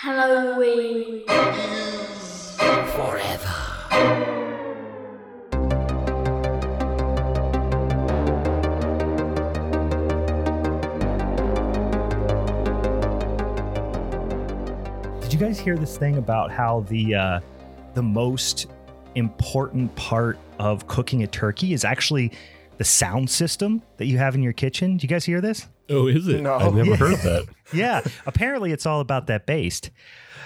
Halloween. Forever Did you guys hear this thing about how the uh, the most important part of cooking a turkey is actually the sound system that you have in your kitchen? Did you guys hear this? Oh, is it? No. I've never Yeah. heard that. Yeah, apparently it's all about that bass.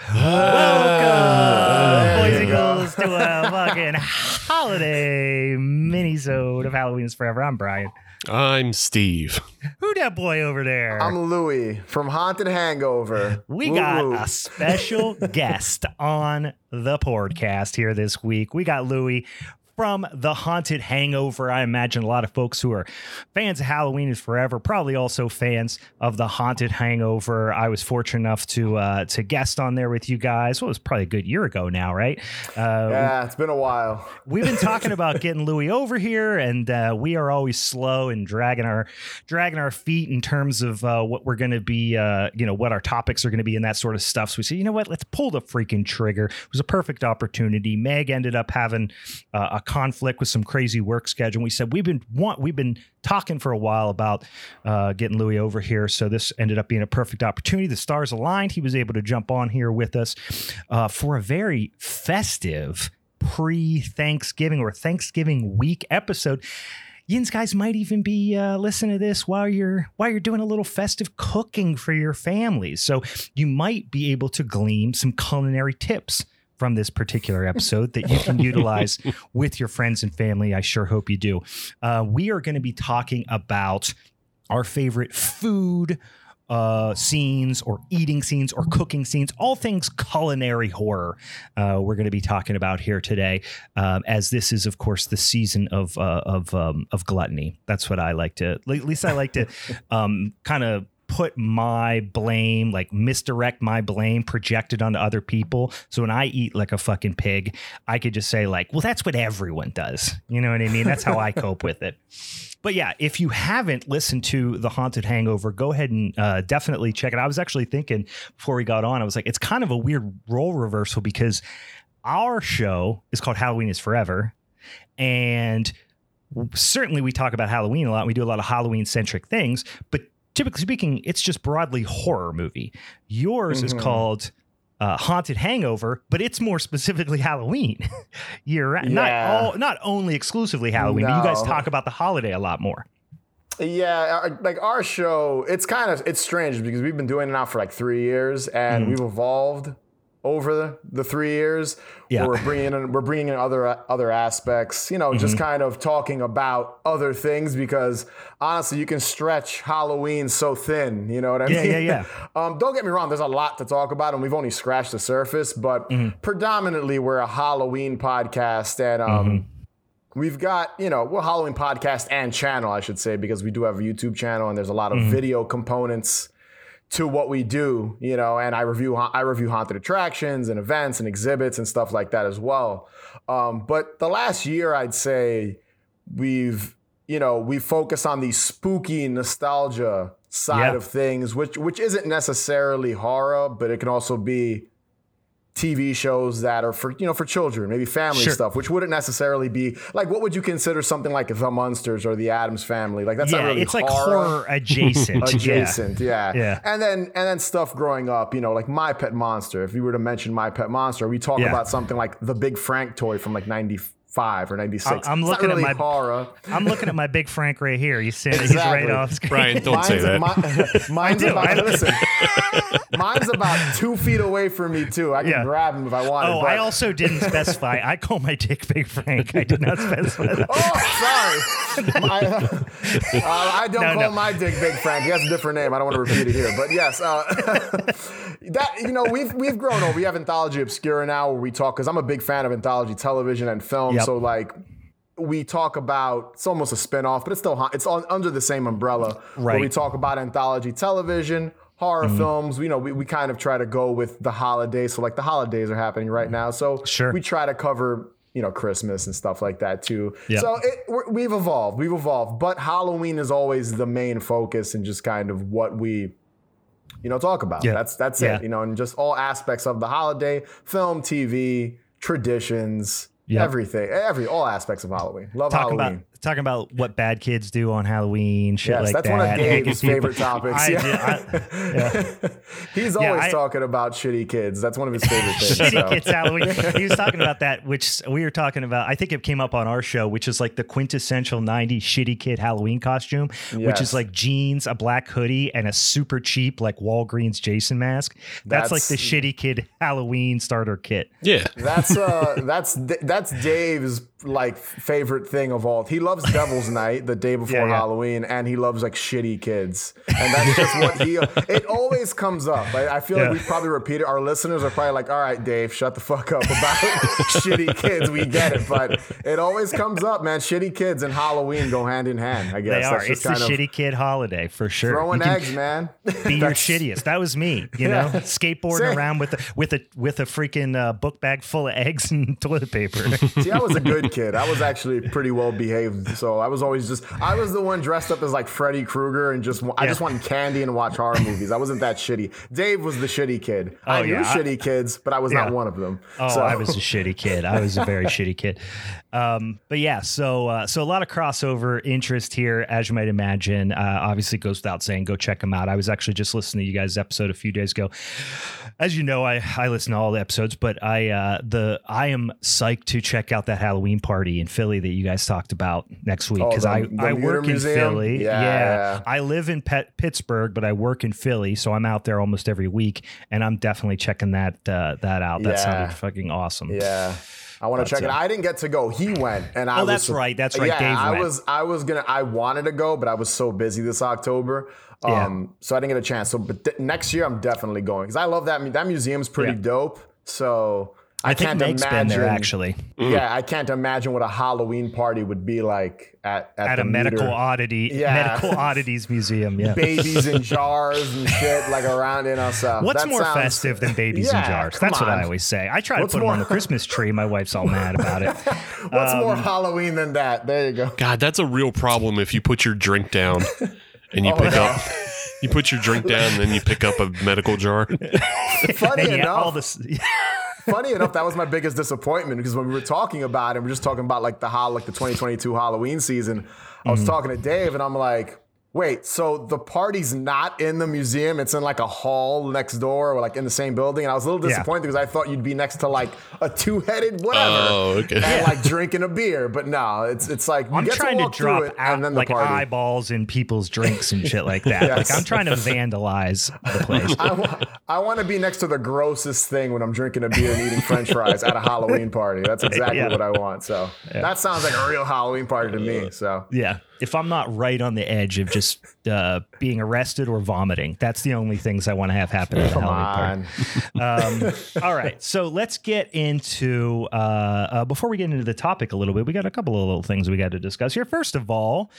Ah, Welcome, boys and girls, to a fucking holiday mini-sode of Halloween is Forever. I'm Brian. I'm Steve. Who that boy over there? I'm Louie from Haunted Hangover. We Woo got a special guest on the podcast here this week. We got Louie from The Haunted Hangover. I imagine a lot of folks who are fans of Halloween is Forever, probably also fans of The Haunted Hangover. I was fortunate enough to uh, to guest on there with you guys. Well, it was probably a good year ago now, right? Uh, Yeah, it's been a while. We've been talking about getting Louis over here, and uh, we are always slow and dragging our dragging our feet in terms of uh, what we're going to be, uh, you know, what our topics are going to be and that sort of stuff. So we said, you know what, let's pull the freaking trigger. It was a perfect opportunity. Meg ended up having uh, a conflict with some crazy work schedule. And we said we've been want we've been talking for a while about uh, getting Louis over here. So this ended up being a perfect opportunity. The stars aligned. He was able to jump on here with us uh, for a very festive pre-Thanksgiving or Thanksgiving week episode. Yins guys might even be uh, listening to this while you're while you're doing a little festive cooking for your families. So you might be able to glean some culinary tips from this particular episode that you can utilize with your friends and family. I sure hope you do. Uh, we are going to be talking about our favorite food uh, scenes or eating scenes or cooking scenes, all things culinary horror. Uh, we're going to be talking about here today, um, as this is, of course, the season of uh, of um, of gluttony. That's what I like to. At least I like to um, kind of put my blame, like misdirect my blame, projected onto other people. So when I eat like a fucking pig, I could just say like, well, that's what everyone does. You know what I mean? That's how I cope with it. But yeah, if you haven't listened to The Haunted Hangover, go ahead and uh, definitely check it. I was actually thinking before we got on, I was like, it's kind of a weird role reversal because our show is called Halloween is Forever. And certainly we talk about Halloween a lot. We do a lot of Halloween centric things, but typically speaking, it's just broadly horror movie. Yours is Mhm. called uh, Haunted Hangover, but it's more specifically Halloween. You're right. not all, not only exclusively Halloween, but you guys talk about the holiday a lot more. Yeah, our- like our show, it's kind of it's strange because we've been doing it now for like three years, and Mhm. we've evolved over the, three years. Yeah. we're bringing in we're bringing in other other aspects. You know, just kind of talking about other things because honestly, you can stretch Halloween so thin. You know what I Yeah, mean? yeah, yeah. Um, don't get me wrong. There's a lot to talk about, and we've only scratched the surface. But Mm-hmm. predominantly, we're a Halloween podcast, and um, Mm-hmm. we've got you know we're a Halloween podcast and channel, I should say, because we do have a YouTube channel, and there's a lot of Mm-hmm. video components to what we do. You know, and I review I review haunted attractions and events and exhibits and stuff like that as well. Um, but the last year, I'd say we've you know we focus on the spooky nostalgia side Yeah. of things which which isn't necessarily horror but it can also be TV shows that are for you know for children maybe family Sure. stuff which wouldn't necessarily be like what would you consider something like the Munsters or the Addams Family like that's yeah, not really it's like horror adjacent. adjacent yeah. Yeah. and then and then stuff growing up you know like my pet monster if you were to mention my pet monster we talk Yeah. about something like the big frank toy from like 95 or 96 I'm It's not looking at my- horror I'm looking at my big Frank right here. You see, he's right off screen. Brian, don't say that. mi- mine's do, about listen. mine's about two feet away from me too. I can Yeah. grab him if I want. Oh, but, I also didn't specify. I call my dick Big Frank. I did not specify that. Oh, sorry. My- uh, I don't No, call no. my dick Big Frank. He has a different name. I don't want to repeat it here, but yes, uh, that you know we've we've grown over. We have Anthology Obscura now, where we talk because I'm a big fan of anthology television and film. Yep. So like. We talk about it's almost a spin-off, but it's still it's on, under the same umbrella. Where Right. we talk about anthology television, horror Mm-hmm. films. You know, we, we kind of try to go with the holidays. So like the holidays are happening right now. So Sure. we try to cover you know Christmas and stuff like that too. Yeah. So it, we're, we've evolved, we've evolved, but Halloween is always the main focus and just kind of what we you know, talk about. Yeah. That's that's Yeah. it. You know, and just all aspects of the holiday, film, TV, traditions, Yep. everything, every all aspects of Halloween. Love talking Halloween. about talking about what bad kids do on Halloween, shit Yes, like that's that. one of making Dave's favorite topics. I yeah. I- yeah. He's Yeah, always I- talking about shitty kids. That's one of his favorite things. Shitty so. Kids Halloween. He was talking about that, which we were talking about. I think it came up on our show, which is like the quintessential 90s shitty kid Halloween costume, which is like jeans, a black hoodie, and a super cheap, like Walgreens Jason mask. That's, like the shitty kid Halloween starter kit. Yeah. That's uh that's that's Dave's like favorite thing of all. He loves Devil's Night the day before Yeah, yeah. Halloween, and he loves like shitty kids, and that's just what he. It always comes up. I, I feel Yeah. like we probably repeat it. Our listeners are probably like, "All right, Dave, shut the fuck up about shitty kids." We get it, but it always comes up, man. Shitty kids and Halloween go hand in hand. I guess They are. That's It's kind of shitty kid holiday for sure. throwing eggs, man. Be your shittiest. That was me. You know, skateboarding Same. around with a, with a with a freaking uh, book bag full of eggs and toilet paper. See, I was a good kid. I was actually pretty well behaved. So I was always just I was the one dressed up as like Freddy Krueger and just I just wanted candy and watch horror movies. I wasn't that shitty. Dave was the shitty kid. I Oh, knew yeah. Shitty kids, but I was Yeah. not one of them. Oh, so I was a shitty kid. I was a very shitty kid. Um, but yeah, so uh, so a lot of crossover interest here, as you might imagine. Uh, obviously, goes without saying, go check them out. I was actually just listening to you guys' episode a few days ago. As you know, I I listen to all the episodes, but I uh, the I am psyched to check out that Halloween party in Philly that you guys talked about next week Oh, because the- I the I work in Philly. Yeah, yeah. I live in Pet- Pittsburgh, but I work in Philly, so I'm out there almost every week, and I'm definitely checking that uh, that out. That Yeah. sounded fucking awesome. Yeah. I want to check it. I didn't get to go. He went, and I was. Oh, was. that's right. That's right. Yeah, Dave I went. was. I was gonna. I wanted to go, but I was so busy this October. Yeah. Um, so I didn't get a chance. So, but th- next year I'm definitely going because I love that. That museum's pretty Yeah. dope. So I, I think can't Meg's imagine. been there actually Yeah, I can't imagine what a Halloween party would be like at at, at the a medical Mütter. oddity Yeah. medical oddities museum. Yeah. babies in jars and shit like around in us. Uh, What's that more sounds- festive than babies in jars? come That's what I always say. I try What's to put them on the Christmas tree. My wife's all mad about it. What's Um, more Halloween than that? There you go. God, that's a real problem if you put your drink down and you pick yeah. up you put your drink down and then you pick up a medical jar. Funny And yeah, enough, all this. Funny enough, that was my biggest disappointment because when we were talking about it, we are just talking about like the hol- like the 2022 Halloween season. I was mm. talking to Dave and I'm like, wait, so the party's not in the museum? It's in like a hall next door or like in the same building. And I was a little Yeah. disappointed because I thought you'd be next to like a two-headed whatever. Oh, okay. And like drinking a beer, but no, it's it's like you I'm get trying to to walk through drop it out and then the like party. eyeballs in people's drinks and shit like that. Yes. Like I'm trying to vandalize the place. I, want to be next to the grossest thing when I'm drinking a beer and eating French fries at a Halloween party. That's exactly Yeah. what I want. So that sounds like a real Halloween party to me. So Yeah. If I'm not right on the edge of just uh, being arrested or vomiting, that's the only things I want to have happen at a come Halloween party. on. Um, all right, so let's get into uh, uh, before we get into the topic a little bit. We got a couple of little things we got to discuss here. First of all,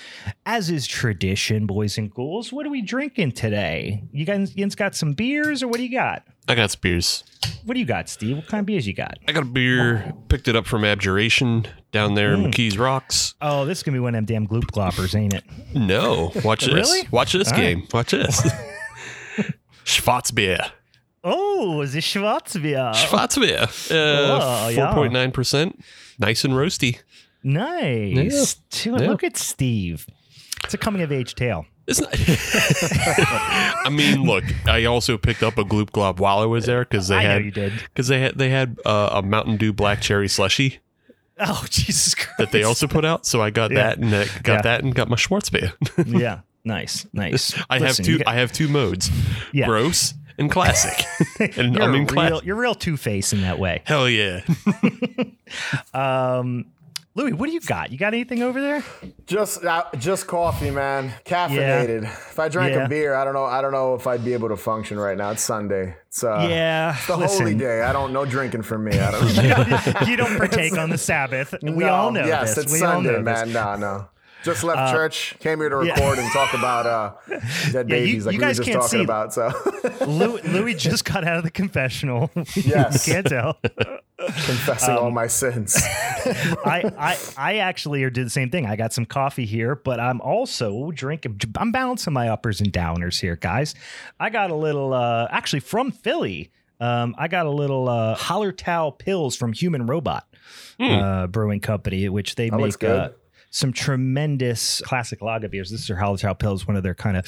as is tradition, boys and ghouls, what are we drinking today? You guys, you guys got some beers, or what do you got? I got some beers. What do you got, Steve? What kind of beers you got? I got a beer, picked it up from Abjuration down there in McKees Rocks. Oh, this is gonna be one of them damn gloop gloppers, ain't it? No, watch this. Really? Watch this All game. Watch this. Schwarzbier. Oh, is it Schwarzbier? Schwarzbier. Oh, Uh, yeah. 4.9%. Nice and roasty. Nice. Dude, Yeah. Look at Steve. It's a coming of age tale. It's not. I mean, look. I also picked up a Gloop Glob while I was there because they I had because they had they had uh, a Mountain Dew black cherry slushy Oh, Jesus Christ. that they also put out. So I got Yeah. that and uh, got Yeah. that and got my Schwarzbier. yeah. Nice. Nice. I Listen, have two. got- I have two modes: Yeah. gross and classic. and You're, I'm in cla- real, you're real two face in that way. hell yeah. Um, Louis, what do you got? You got anything over there? just uh, just coffee, man. Caffeinated. If I drank Yeah. a beer, I don't know. I don't know if I'd be able to function right now. It's Sunday. It's uh, yeah. it's the holy day. I don't know drinking for me. I don't. you don't partake on the Sabbath. We No, all know Yes, this. it's we Sunday, all know man. This. No, no. Just left church, came here to yeah. record and talk about uh, dead Yeah, you- babies, like you we were just can't talking see. about. So Louis, Louis just got out of the confessional. Yes. you can't tell. confessing all my sins. I, I I actually did the same thing. I got some coffee here, but I'm also drinking. I'm balancing my uppers and downers here, guys. I got a little, uh, actually from Philly. Um, I got a little uh, Hallertau Pils from Human Robot uh, Brewing Company, which they That looks make good. uh, some tremendous classic lager beers. This is their Hallertau Pils, one of their kind of.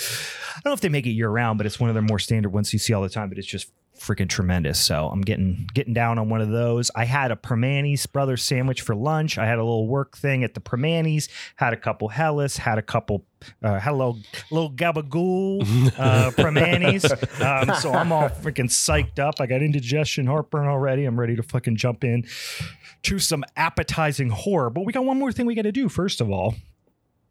I don't know if they make it year round, but it's one of their more standard ones you see all the time. But it's just freaking tremendous. So I'm getting getting down on one of those. I had a Primanti Brothers sandwich for lunch. I had a little work thing at the Primanti's. Had a couple Hellas. Had a couple. Uh, had a little little gabagool uh, Primanti's. Um, so I'm all freaking psyched up. I got indigestion, heartburn already. I'm ready to fucking jump in to some appetizing horror. But we got one more thing we got to do. First of all,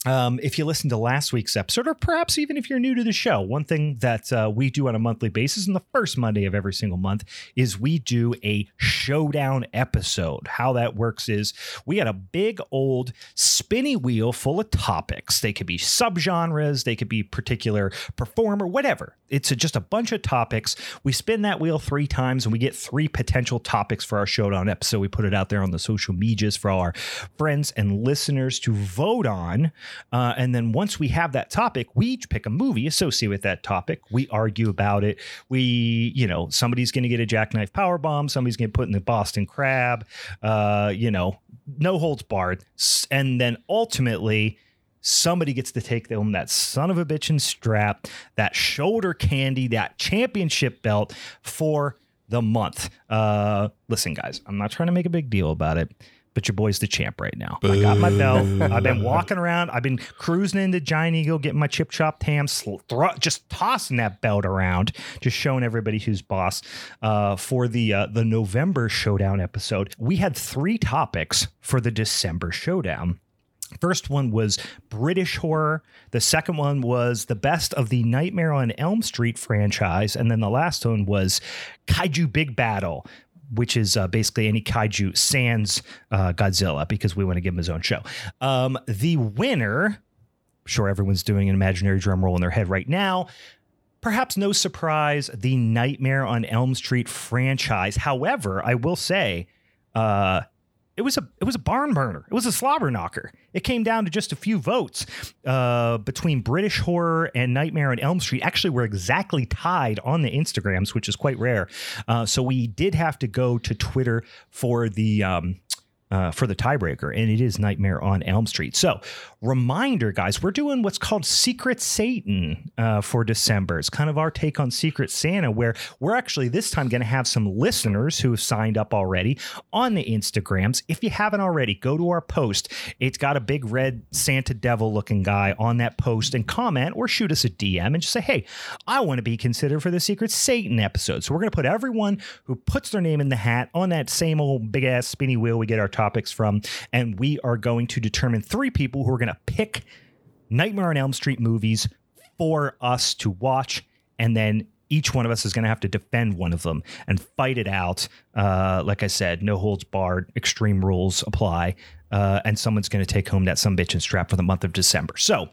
um, if you listen to last week's episode, or perhaps even if you're new to the show, one thing that uh, we do on a monthly basis, and the first Monday of every single month, is we do a showdown episode. How that works is we got a big old spinny wheel full of topics. They could be subgenres, they could be particular performer, whatever. It's a, just a bunch of topics. We spin that wheel three times, and we get three potential topics for our showdown episode. We put it out there on the social medias for all our friends and listeners to vote on. Uh, and then once we have that topic, we each pick a movie associated with that topic. We argue about it. We, you know, somebody's going to get a jackknife power bomb. Somebody's going to put in the Boston crab. Uh, you know, no holds barred. And then ultimately, somebody gets to take home that son of a bitch and strap, that shoulder candy, that championship belt for the month. Uh, listen, guys, I'm not trying to make a big deal about it. But your boy's the champ right now. I got my belt. I've been walking around. I've been cruising into Giant Eagle, getting my chip chopped ham, sl- thro- just tossing that belt around, just showing everybody who's boss. Uh, for the uh, the November showdown episode, we had three topics for the December showdown. First one was British horror. The second one was the best of the Nightmare on Elm Street franchise. And then the last one was Kaiju Big Battle, which is uh, basically any kaiju sans uh, Godzilla because we want to give him his own show. Um, the winner, sure everyone's doing an imaginary drum roll in their head right now. Perhaps no surprise, the Nightmare on Elm Street franchise. However, I will say, uh, it was a it was a barn burner. It was a slobber knocker. It came down to just a few votes uh, between British horror and Nightmare on Elm Street. Actually, we're exactly tied on the Instagrams, which is quite rare. Uh, so we did have to go to Twitter for the. Um, uh, for the tiebreaker, and it is Nightmare on Elm Street. So, reminder, guys, we're doing what's called Secret Satan uh, for December. It's kind of our take on Secret Santa, where we're actually this time going to have some listeners who have signed up already on the Instagrams. If you haven't already, go to our post. It's got a big red Santa devil looking guy on that post and comment or shoot us a DM and just say, hey, I want to be considered for the Secret Satan episode. So, we're going to put everyone who puts their name in the hat on that same old big ass spinny wheel we get our topics from, and we are going to determine three people who are going to pick Nightmare on Elm Street movies for us to watch, and then each one of us is going to have to defend one of them and fight it out. Uh, like I said, no holds barred, extreme rules apply. Uh, and someone's going to take home that some bitch and strap for the month of December. So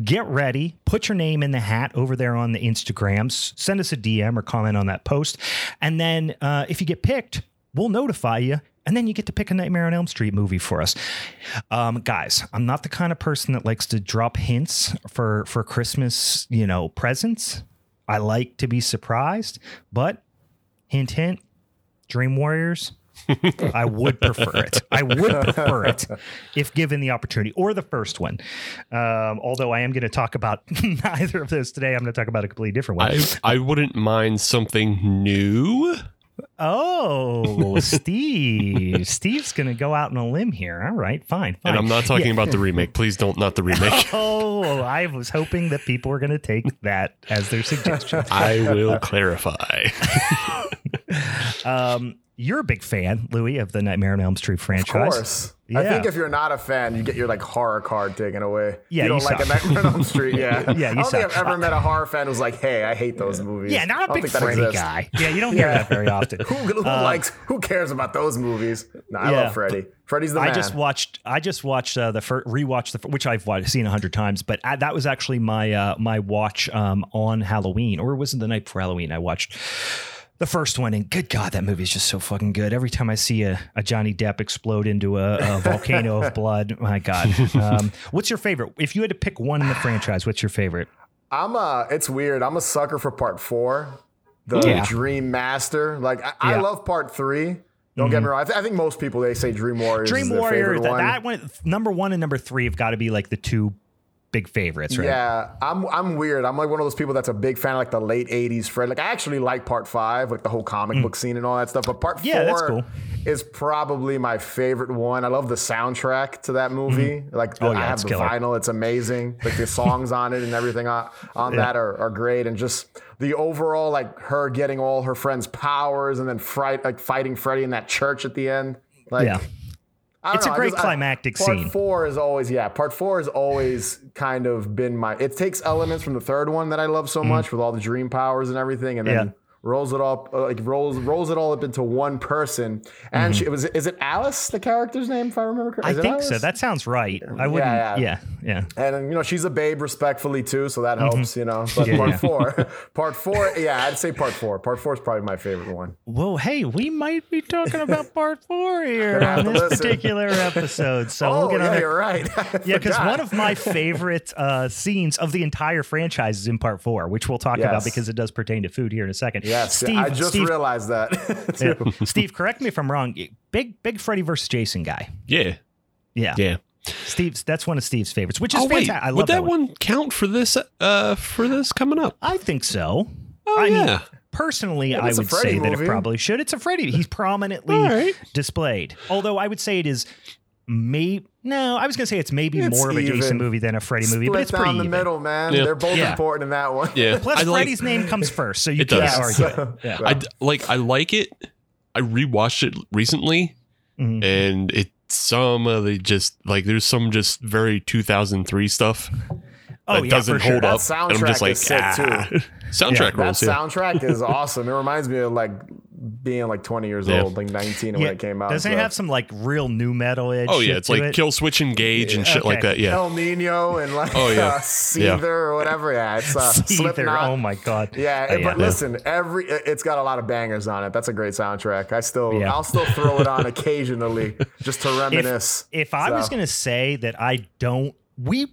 get ready, put your name in the hat over there on the Instagrams, send us a DM or comment on that post. And then uh, if you get picked, we'll notify you and then you get to pick a Nightmare on Elm Street movie for us. Um, guys, I'm not the kind of person that likes to drop hints for for Christmas, you know, presents. I like to be surprised, but hint, hint, Dream Warriors. I would prefer it. I would prefer it if given the opportunity, or the first one. Um, although I am going to talk about neither of those today. I'm going to talk about a completely different one. I I wouldn't mind something new. Oh, Steve. Steve's going to go out on a limb here. All right, fine, fine. And I'm not talking Yeah. about the remake. Please don't not the remake. Oh, I was hoping that people were going to take that as their suggestion. I will clarify. Um, you're a big fan, Louis, of the Nightmare on Elm Street franchise. Of course. I think if you're not a fan, you get your like horror card taken away. Yeah, you don't you like suck. a Nightmare on Elm Street. Yeah, Yeah, you I don't think. I've ever met a horror fan who's like, "Hey, I hate those movies." Yeah, not a big Freddy guy. Yeah, you don't hear Yeah. that very often. Who, who likes? Who cares about those movies? No, I Yeah. love Freddy. Freddy's the man. I just watched. I just watched uh, the first rewatched the which I've watched, seen a hundred times, but I, that was actually my uh, my watch um, on Halloween, or was it the night before Halloween? I watched the first one, and good God, that movie is just so fucking good. Every time I see a, a Johnny Depp explode into a, a volcano of blood, my God. Um, what's your favorite? If you had to pick one in the franchise, what's your favorite? I'm a. It's weird. I'm a sucker for part four, the Yeah. Dream Master. Like I, I love part three. Don't get me wrong. I, th- I think most people they say Dream Warriors. Dream is Warrior, favorite that, one. that one, number one and number three have got to be like the two big favorites, right? Yeah, I'm I'm weird. I'm like one of those people that's a big fan of like the late '80s Fred. Like I actually like Part Five, like the whole comic book scene and all that stuff. But Part Mm. Yeah, Four cool. is probably my favorite one. I love the soundtrack to that movie. Like Oh, I have the killer. vinyl. It's amazing. Like the songs on it and everything on, on that are, are great. And just the overall like her getting all her friends' powers and then fright like fighting Freddy in that church at the end. Like Yeah. It's a know, I great just- I- part scene. four is always yeah. Part four has always kind of been my. It takes elements from the third one that I love so much with all the dream powers and everything, and then Mm. Yeah. Rolls it up uh, like rolls rolls it all up into one person. And she, it was is it Alice the character's name if I remember correctly? Mm-hmm. I think so. That sounds right. I wouldn't. yeah. Yeah, yeah. and you know she's a babe respectfully too, so that helps. You know, but Mm-hmm. Yeah, part yeah. four, part four, yeah, I'd say part four. Part four is probably my favorite one. Well, hey, we might be talking about part four here on this Listen. particular episode. So Oh we'll get on yeah, you're right. Yeah, because one of my favorite uh, scenes of the entire franchise is in part four, which we'll talk about because it does pertain to food here in a second. Yes, Steve, I just Steve, realized that. too. Steve, correct me if I'm wrong. Big, big Freddy versus Jason guy. Yeah. Yeah, Yeah. Steve's that's one of Steve's favorites, which is Oh wait, fantastic. I love would that, that one. one count for this? Uh, for this coming up? I think so. Oh I mean, yeah. personally, I would Freddy say that it probably should. It's a Freddy. He's prominently All right. displayed. Although I would say it is maybe no, I was gonna say it's maybe It's more of a Jason movie than a Freddy movie, Split but it's down pretty the even. middle, man. Yeah. They're both Yeah. important in that one. Yeah. Plus, I like, Freddy's name comes first, so you It can't does. argue. it. Yeah. I d- like. I like it. I rewatched it recently, Mhm. and it some of the just like there's some just very 2003 stuff Oh that yeah, doesn't for sure. hold That up. And I'm just soundtrack like, is sick, ah. too. soundtrack That rules. Yeah. soundtrack is awesome. It reminds me of like being like 20 years Yeah. old, like 19 Yeah. when it came out. Doesn't so. it have some like real nu metal edge? Oh yeah, it's like it? kill switch engage and shit like that. Yeah. Ill Niño and like Oh, yeah. uh, Seether or whatever. Yeah, it's uh, Seether. Slipknot. Oh my god. Yeah, Oh, but listen, every it's got a lot of bangers on it. That's a great soundtrack. I still, Yeah. I'll still throw it on occasionally just to reminisce. If I was gonna say that I don't, we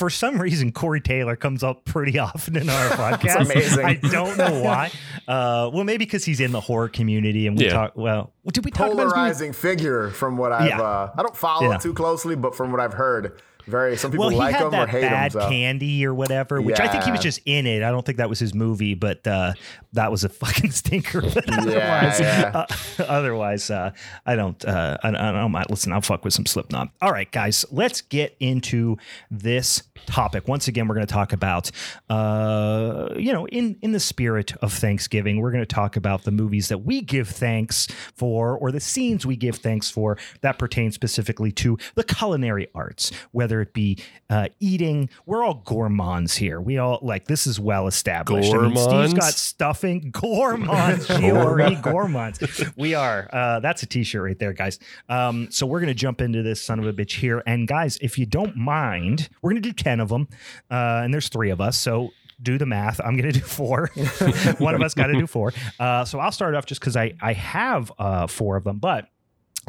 for some reason Corey Taylor comes up pretty often in our podcast. amazing. I don't know why. Uh, well, maybe because he's in the horror community and we Yeah. talk. Well, did we talk about his polarizing figure from what I've. Yeah. Uh, I don't follow Yeah. it too closely, but from what I've heard, very some people Well, like him or that hate bad him. So. candy or whatever, which I think he was just in it. I don't think that was his movie, but uh, that was a fucking stinker. But Yeah, otherwise, yeah. uh, otherwise, uh, I don't. Uh, I, I don't mind. Listen, I'll fuck with some Slipknot. All right, guys, let's get into this topic. Once again, we're going to talk about, uh, you know, in in the spirit of Thanksgiving, we're going to talk about the movies that we give thanks for, or the scenes we give thanks for that pertain specifically to the culinary arts, whether it be uh, eating. We're all gourmands here. We all like this is well established. I mean, Steve's Gourmands? got stuffing. Gourmands, G O R E, gourmands. We are. Uh, that's a T-shirt right there, guys. Um, so we're gonna jump into this son of a bitch here, and guys, if you don't mind, we're gonna do ten of them, uh, and there's three of us, so. Do the math. I'm going to do four. One of us got to do four. Uh, so I'll start off just because I I have uh, four of them, but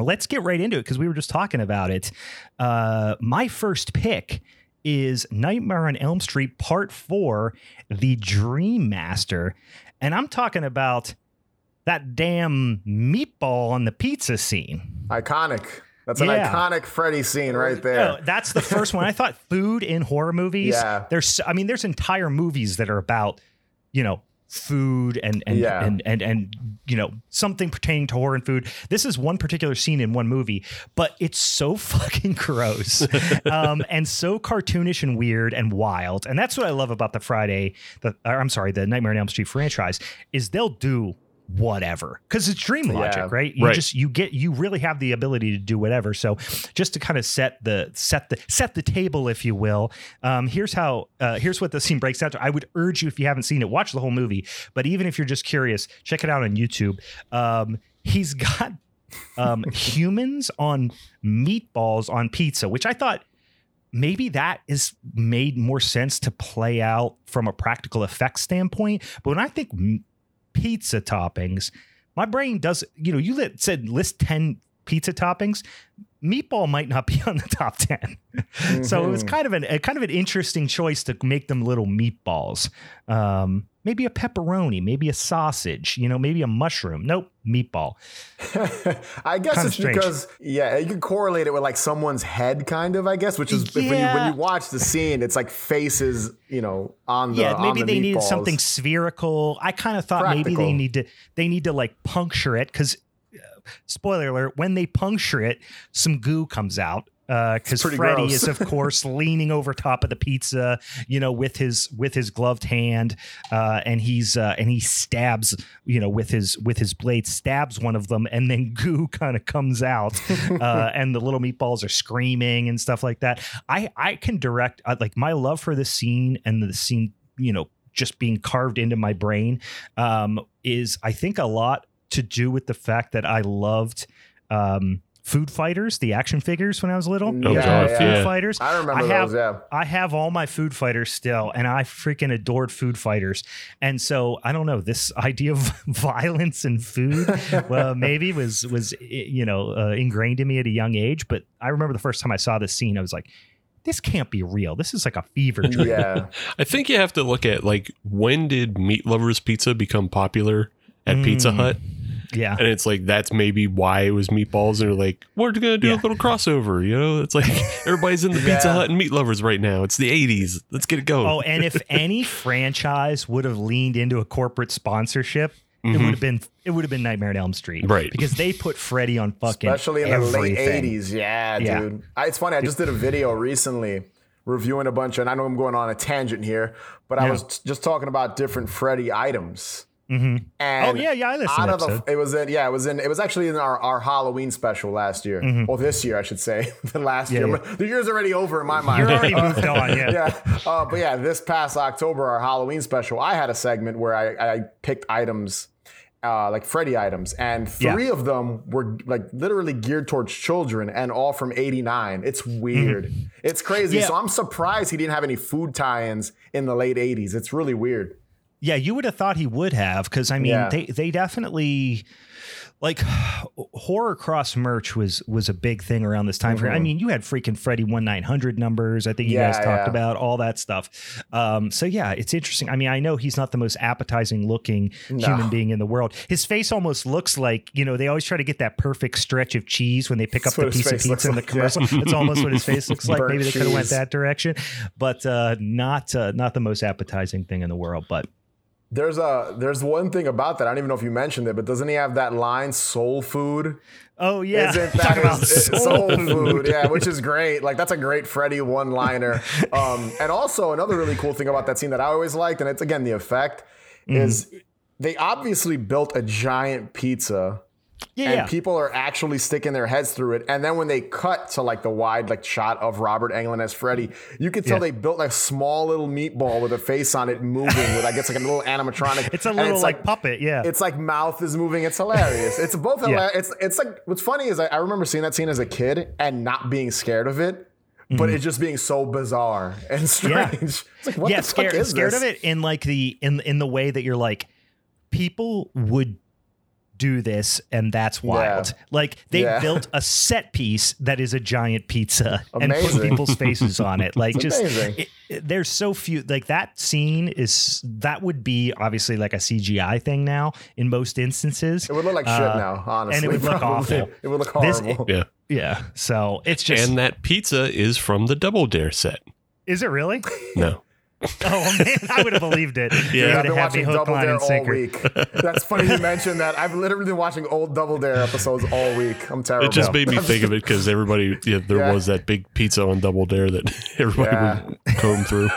let's get right into it because we were just talking about it. Uh, my first pick is Nightmare on Elm Street Part Four, The Dream Master, and I'm talking about that damn meatball on the pizza scene. Iconic. That's an Yeah. iconic Freddy scene right there. No, that's the first one. I thought food in horror movies. Yeah. There's, I mean, there's entire movies that are about, you know, food and and Yeah. and and and you know something pertaining to horror and food. This is one particular scene in one movie, but it's so fucking gross, um, and so cartoonish and weird and wild. And that's what I love about the Friday, the I'm sorry, the Nightmare on Elm Street franchise is they'll do whatever. Because it's dream logic Yeah. right? You Right. just you get you really have the ability to do whatever. So just to kind of set the set the set the table if you will um here's how uh here's what the scene breaks down to. I would urge you if you haven't seen it watch the whole movie. But even if you're just curious check it out on youtube. Um he's got um humans on meatballs on pizza which i thought maybe that is made more sense to play out from a practical effects standpoint. But when i think pizza toppings, my brain does. You know, you lit, said list ten pizza toppings. Meatball might not be on the top 10 so it was kind of an a kind of an interesting choice to make them little meatballs. Um, maybe a pepperoni, maybe a sausage, you know, maybe a mushroom. Nope, meatball. I guess Kinda it's because yeah, you can correlate it with like someone's head, kind of. I guess, which is if when you when you watch the scene, it's like faces, you know, on the yeah, maybe the they needed something spherical. I kind of thought maybe they need to they need to like puncture it because uh, spoiler alert, when they puncture it, some goo comes out. Because pretty Freddy gross. is, of course, leaning over top of the pizza, you know, with his with his gloved hand, uh, and he's uh, and he stabs, you know, with his with his blade, stabs one of them, and then goo kind of comes out, uh, and the little meatballs are screaming and stuff like that. I I can direct uh, like my love for the scene and the scene, you know, just being carved into my brain, um, is I think a lot to do with the fact that I loved. Um, Food Fighters, the action figures when I was little. You guys God, remember Food yeah. Fighters. I remember I have- those. Yeah, I have all my Food Fighters still, and I freaking adored Food Fighters. And so I don't know this idea of violence and food. well, maybe was was you know uh, ingrained in me at a young age. But I remember the first time I saw this scene, I was like, "This can't be real. This is like a fever dream." yeah. I think you have to look at like when did Meat Lovers Pizza become popular at Pizza Mm. Hut? Yeah. And it's like that's maybe why it was meatballs. And they're like, we're gonna do Yeah. a little crossover. You know, it's like everybody's in the Pizza Hut and Meat Lovers right now. It's the '80s. Let's get it going. Oh, and if any franchise would have leaned into a corporate sponsorship, it Mhm. would have been it would have been Nightmare on Elm Street, Right. Because they put Freddy on fucking especially in the late '80s. Yeah, Yeah. dude. I, it's funny. I just did a video recently reviewing a bunch, of, and I know I'm going on a tangent here, but I Yeah. was t- just talking about different Freddy items. Hmm And Oh yeah, yeah, I listened out to of the, it was in yeah it was in it was actually in our, our Halloween special last year. Or this year I should say the last Mm-hmm. Yeah, year. yeah. the year's already over in my mind. You're already moved on, yeah. yeah. Uh, but yeah this past October our Halloween special I had a segment where I, I picked items uh, like Freddy items. And Yeah. three of them were like literally geared towards children and all from 89 it's weird. It's crazy. Yeah. so I'm surprised he didn't have any food tie-ins in the late 80s it's really weird Yeah, you would have thought he would have because I mean Yeah. they they definitely like horror cross merch was was a big thing around this time frame. I Mhm. mean, you had freaking Freddy one nine hundred numbers. I think you Yeah, guys talked yeah. about all that stuff. Um, so yeah, it's interesting. I mean, I know he's not the most appetizing looking No. human being in the world. His face almost looks like you know they always try to get that perfect stretch of cheese when they pick That's up the piece of pizza in the like, yeah. commercial. It's almost what his face looks like. Burnt Maybe they could have went that direction, but uh, not uh, not the most appetizing thing in the world. But There's a there's one thing about that. I don't even know if you mentioned it, but doesn't he have that line "soul food"? oh yeah, Isn't that about soul soul food. food? Yeah, which is great. Like that's a great Freddy one liner. Um, and also another really cool thing about that scene that I always liked, and it's again the effect, Mm-hmm. is they obviously built a giant pizza. Yeah, and yeah. people are actually sticking their heads through it. And then when they cut to like the wide like shot of Robert Englund as Freddy, you could tell Yeah. they built like a small little meatball with a face on it moving with I guess like a little animatronic. It's a little like, puppet, yeah. it's like mouth is moving. It's hilarious. It's both Yeah. hilarious. It's it's like what's funny is I, I remember seeing that scene as a kid and not being scared of it, but it just being so bizarre and strange. Mm-hmm. Yeah. It's like what yeah, the scared fuck is scared of it in like the in in the way that you're like people would do this and that's wild. Like they Yeah. built a set piece that is a giant pizza and put people's faces on it. Like It's just it, it- there's so few like that scene is that would be obviously like a CGI thing now in most instances. It would look like shit Uh, now, honestly. and it would look probably. awful. It would look This- horrible. Yeah. Yeah. So it's just and that pizza is from the Double Dare set. is it really? No. Oh man, I would have believed it. Yeah. You I've been have had me watching Double Dare all sinker. week. That's funny you mentioned that. I've literally been watching old Double Dare episodes all week. I'm terrible. It just made me think of it because everybody, yeah, there Yeah. was that big pizza on Double Dare that everybody Yeah. would comb through.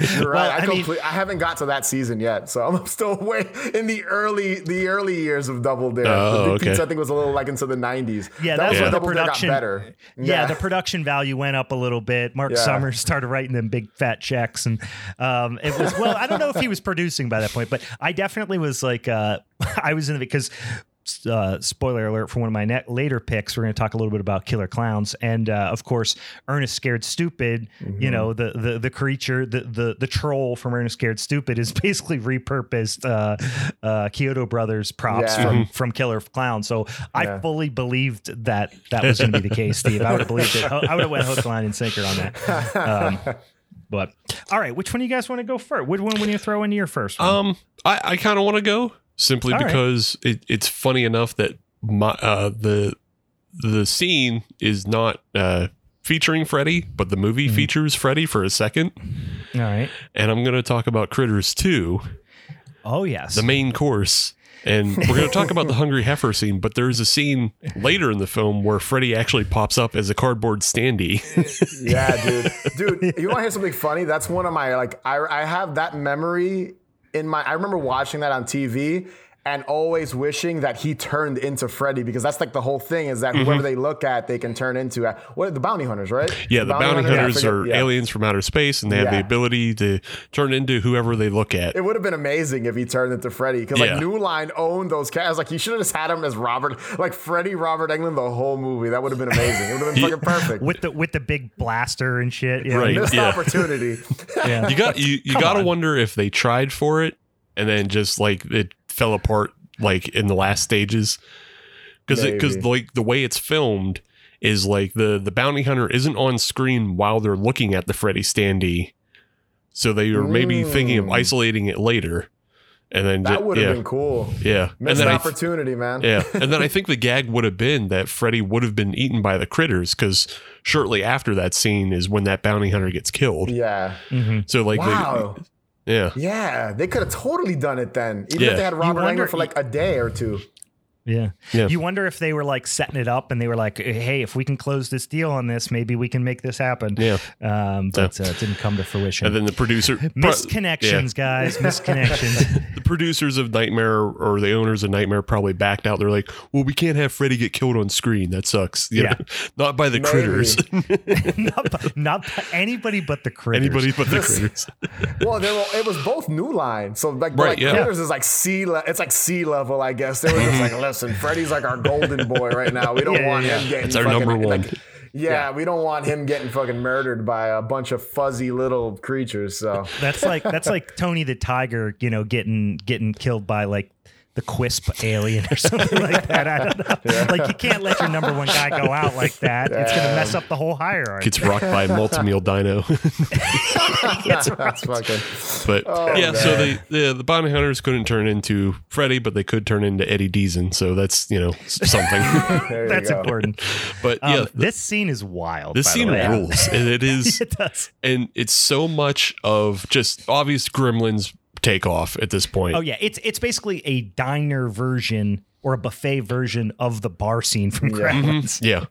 You're right. Well, I, I mean- complete, I haven't got to that season yet, so I'm still way in the early the early years of Double Dare. Oh, the okay. pizza I think was a little like into the 90s. Yeah, that that's was when when the Double Dare got production better. Yeah. the production value went up a little bit. Mark Yeah. Summers started writing them big fat checks, and um, it was well. I don't know if he was producing by that point, but I definitely was like, uh, I was in it because uh, spoiler alert for one of my net later picks. We're going to talk a little bit about killer clowns, and uh, of course, Ernest Scared Stupid. Mm-hmm. You know, the the the creature, the the the troll from Ernest Scared Stupid is basically repurposed uh, uh, Chiodo Brothers props Yeah. from from Killer Clown. So I Yeah. fully believed that that was going to be the case, Steve. I would have believed it. I would have went hook, line, and sinker on that. Um, but all right, which one do you guys want to go first? Which one when you throw into your first one? Um, I, I kind of want to go simply All right. because it, it's funny enough that my uh the the scene is not uh featuring Freddy, but the movie Mm-hmm. features Freddy for a second, all right. and I'm going to talk about Critters 2, Oh yes. the main course. And we're going to talk about the hungry heifer scene, but there's a scene later in the film where Freddy actually pops up as a cardboard standee. Yeah, dude. Dude, you want to hear something funny? That's one of my like I I have that memory in my I remember watching that on TV and always wishing that he turned into Freddy because that's like the whole thing is that whoever they look at they can turn into uh, what are the bounty hunters, right? Yeah, the bounty, hunter? I hunters are yeah. aliens from outer space, and they have the ability to turn into whoever they look at. It would have been amazing if he turned into Freddy because Yeah. like New Line owned those cats. Like you should have just had him as Robert, like Freddy Robert Englund the whole movie. That would have been amazing. It would have been fucking perfect. with the with the big blaster and shit. Yeah. Right. Missed yeah. opportunity. Yeah. You got you, you Come got to on. wonder if they tried for it and then just like it fell apart like in the last stages because because like the way it's filmed is like the the bounty hunter isn't on screen while they're looking at the Freddy standee, so they were maybe thinking of Mm. isolating it later, and then That would have yeah been cool. yeah and Missed then I th- opportunity, man. yeah, and then I think the gag would have been that Freddy would have been eaten by the critters because shortly after that scene is when that bounty hunter gets killed. Yeah. Mhm. So like, Wow. the, yeah, Yeah, they could have totally done it then. Even Yeah. if they had You Robert wonder- Englund for like a day or two. Yeah. Yeah. You wonder if they were like setting it up and they were like, hey, if we can close this deal on this, maybe we can make this happen. yeah. Um, but uh, it didn't come to fruition. And then the producer, Misconnections, guys. Misconnections. the producers of Nightmare or the owners of Nightmare probably backed out. They're like, "Well, we can't have Freddy get killed on screen. That sucks. You Yeah. know? not by the Maybe. critters. not, by- not by anybody but the critters. Anybody but the critters. Well, they were, it was both New Line, so like, Right, like yeah. Critters is like sea, le- it's like sea level, I guess. They were just like, listen, Freddy's like our golden boy right now. We don't Yeah, want yeah, him getting It's our fucking, number one. like- yeah, we don't want him getting fucking murdered by a bunch of fuzzy little creatures. So That's like that's like Tony the Tiger, you know, getting getting killed by like the Quisp alien or something like that. I don't know. Like you can't let your number one guy go out like that. It's gonna mess up the whole hierarchy. Gets rocked by a multi-meal dino. That's right. that's fucking. but Oh, yeah, so man. they, the the bounty hunters couldn't turn into Freddy, but they could turn into Eddie Deezen. So that's you know something. You That's go. important. but Um, yeah, this scene is wild. this by the scene way. rules, and it is. It does. and it's so much of just obvious gremlins take off at this point. Oh yeah, it's it's basically a diner version or a buffet version of the bar scene from Gremlins. Mm-hmm. Yeah.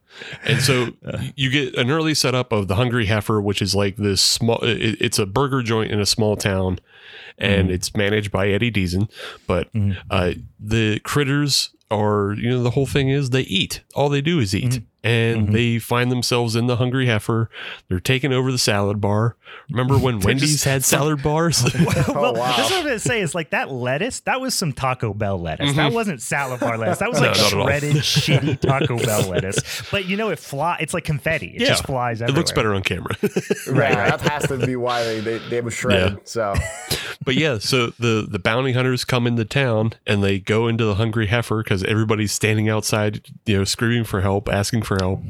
And so you get an early setup of the Hungry Heifer, which is like this small, it, it's a burger joint in a small town and mm-hmm. it's managed by Eddie Deezen. But mm-hmm. uh, the critters are, you know, the whole thing is they eat. All they do is eat. And they find themselves in the Hungry Heifer. They're taking over the salad bar. Remember when Wendy's just- had salad bars? well, wow. that's what I'm gonna say is like that lettuce. That was some Taco Bell lettuce. That wasn't salad bar lettuce. That was like Mm-hmm. No, not at all. shredded, shitty Taco Bell lettuce. But you know, it fly. It's like confetti. It just flies. Out. It looks better on camera. Right, that has to be why they they, they were shredded. Yeah. So But yeah, so the the bounty hunters come into town and they go into the hungry heifer because everybody's standing outside, you know, screaming for help, asking for help.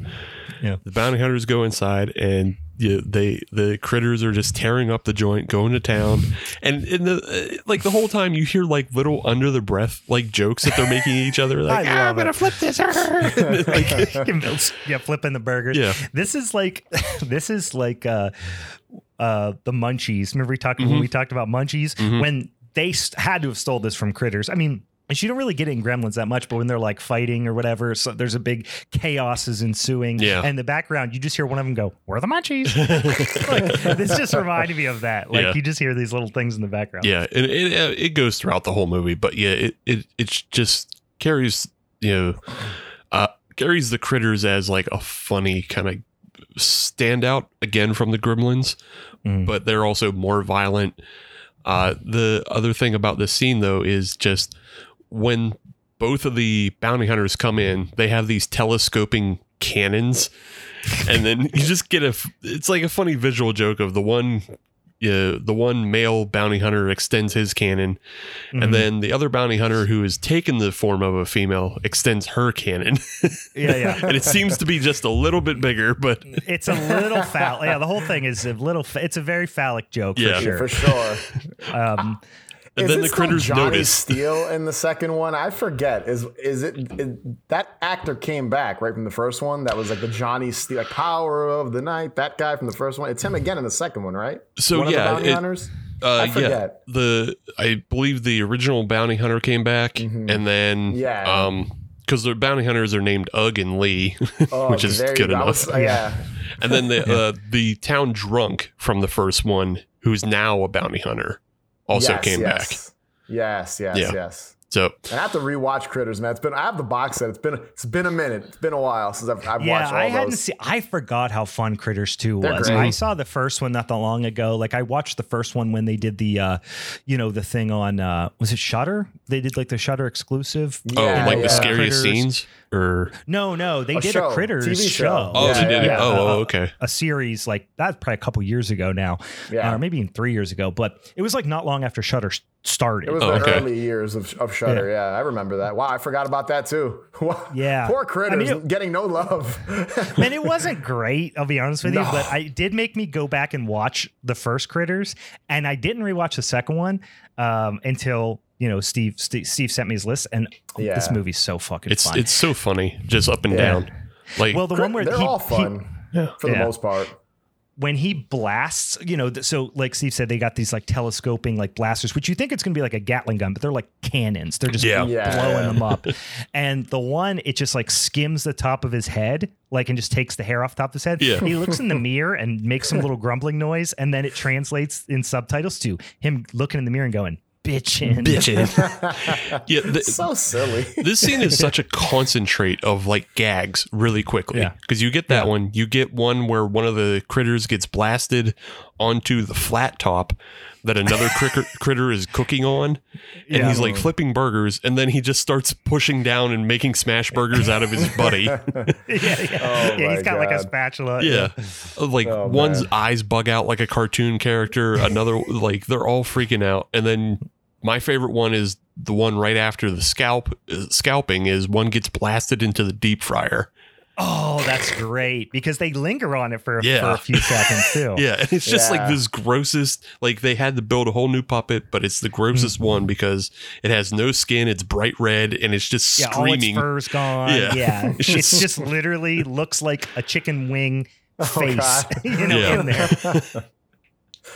Yeah. The bounty hunters go inside and you they the critters are just tearing up the joint, going to town, and in the uh, like the whole time you hear like little under the breath like jokes that they're making each other. Like, I ah, I'm gonna flip this. like, yeah, flipping the burgers. Yeah. This is like this is like uh uh the munchies. Remember we talked Mm-hmm. when we talked about munchies when they st- had to have stole this from critters. I mean. You don't really get it in Gremlins that much, but when they're like fighting or whatever, so there's a big chaos is ensuing. Yeah. And in the background, you just hear one of them go, "Where are the munchies?" like, this just reminded me of that. Like Yeah. you just hear these little things in the background. Yeah, and it uh, it goes throughout the whole movie, but yeah, it it it just carries you know uh carries the critters as like a funny kind of standout again from the Gremlins, Mm. but they're also more violent. Uh, the other thing about this scene though is just when both of the bounty hunters come in. They have these telescoping cannons, and then you just get a. It's like a funny visual joke of the one. Yeah, the one male bounty hunter extends his cannon, Mhm. and then the other bounty hunter who has taken the form of a female extends her cannon, yeah, yeah. and it seems to be just a little bit bigger. But It's a little phallic. Yeah, the whole thing is a little. Fa- it's a very phallic joke Yeah. for sure. for sure. Um, and is then the critters Johnny notice. Steele in the second one. I forget. Is is it, is- that actor came back right from the first one? That was like the Johnny Steele, like Power of the Night. That guy from the first one. It's him again in the second one, right? So one yeah, bounty it- hunters. Uh, I yeah, forget. the I believe the original bounty hunter came back, and then Mm-hmm. Yeah. um, because the bounty hunters are named Ug and Lee, Oh, which is good enough. was- yeah. and then the uh, the town drunk from the first one, who's now a bounty hunter, also Yes, came back. yes. Yes, yes, Yeah. yes. So And I have to rewatch Critters, man. It's been I have the box set. It's been it's been a minute. It's been a while since I've, I've yeah, watched all I hadn't those. seen. I forgot how fun Critters Two was. great. I saw the first one not that long ago. Like I watched the first one when they did the, uh, you know, the thing on uh, was it Shutter? They did like the Shutter exclusive. oh, Yeah, like yeah. the scariest Critters. scenes, or No, no, they A did show, a Critters TV show. oh, Yeah, they did yeah, it. Oh, oh, okay. a series like that's probably a couple years ago now, Yeah. or maybe even three years ago. But it was like not long after Shutter started. It was Oh, the okay. early years of, of Shutter. Yeah. I remember that. Wow, I forgot about that too. Yeah. poor I critters mean, it- getting no love. and it wasn't great. I'll be honest with you, but I it did make me go back and watch the first Critters, and I didn't rewatch the second one um, until you know Steve, Steve Steve sent me his list, and Yeah. this movie's so fucking It's fun. it's so funny, just up and Yeah. down. Like well, the one where They're he, all he- fun for the Yeah. most part. when he blasts, you know, so like Steve said, they got these like telescoping like blasters, which you think it's going to be like a Gatling gun, but they're like cannons. They're just Yeah. Yeah. blowing them up. And the one, it just like skims the top of his head, like and just takes the hair off the top of his head. Yeah. He looks in the mirror and makes some little grumbling noise, and then it translates in subtitles to him looking in the mirror and going, "Bitchin', Bitchin'. yeah, the, So silly. this scene is such a concentrate of like gags really quickly Yeah. because you get that Yeah. one you get one where one of the critters gets blasted onto the flat top that another critter, critter is cooking on and Yeah. he's like flipping burgers and then he just starts pushing down and making smash burgers out of his buddy yeah, yeah. Oh yeah, he's my got like a spatula. yeah like Oh, one's man. eyes bug out like a cartoon character another like they're all freaking out and then my favorite one is the one right after the scalp uh, scalping is one gets blasted into the deep fryer Oh, that's great because they linger on it for, Yeah. for a few seconds too. Yeah, and it's just like this grossest. Like they had to build a whole new puppet, but it's the grossest Hmm. one because it has no skin. It's bright red, and it's just Yeah, all its screaming. fur's gone. Yeah. Yeah, It's it's just- just, literally looks like a chicken wing face, God. you know, Yeah. in there.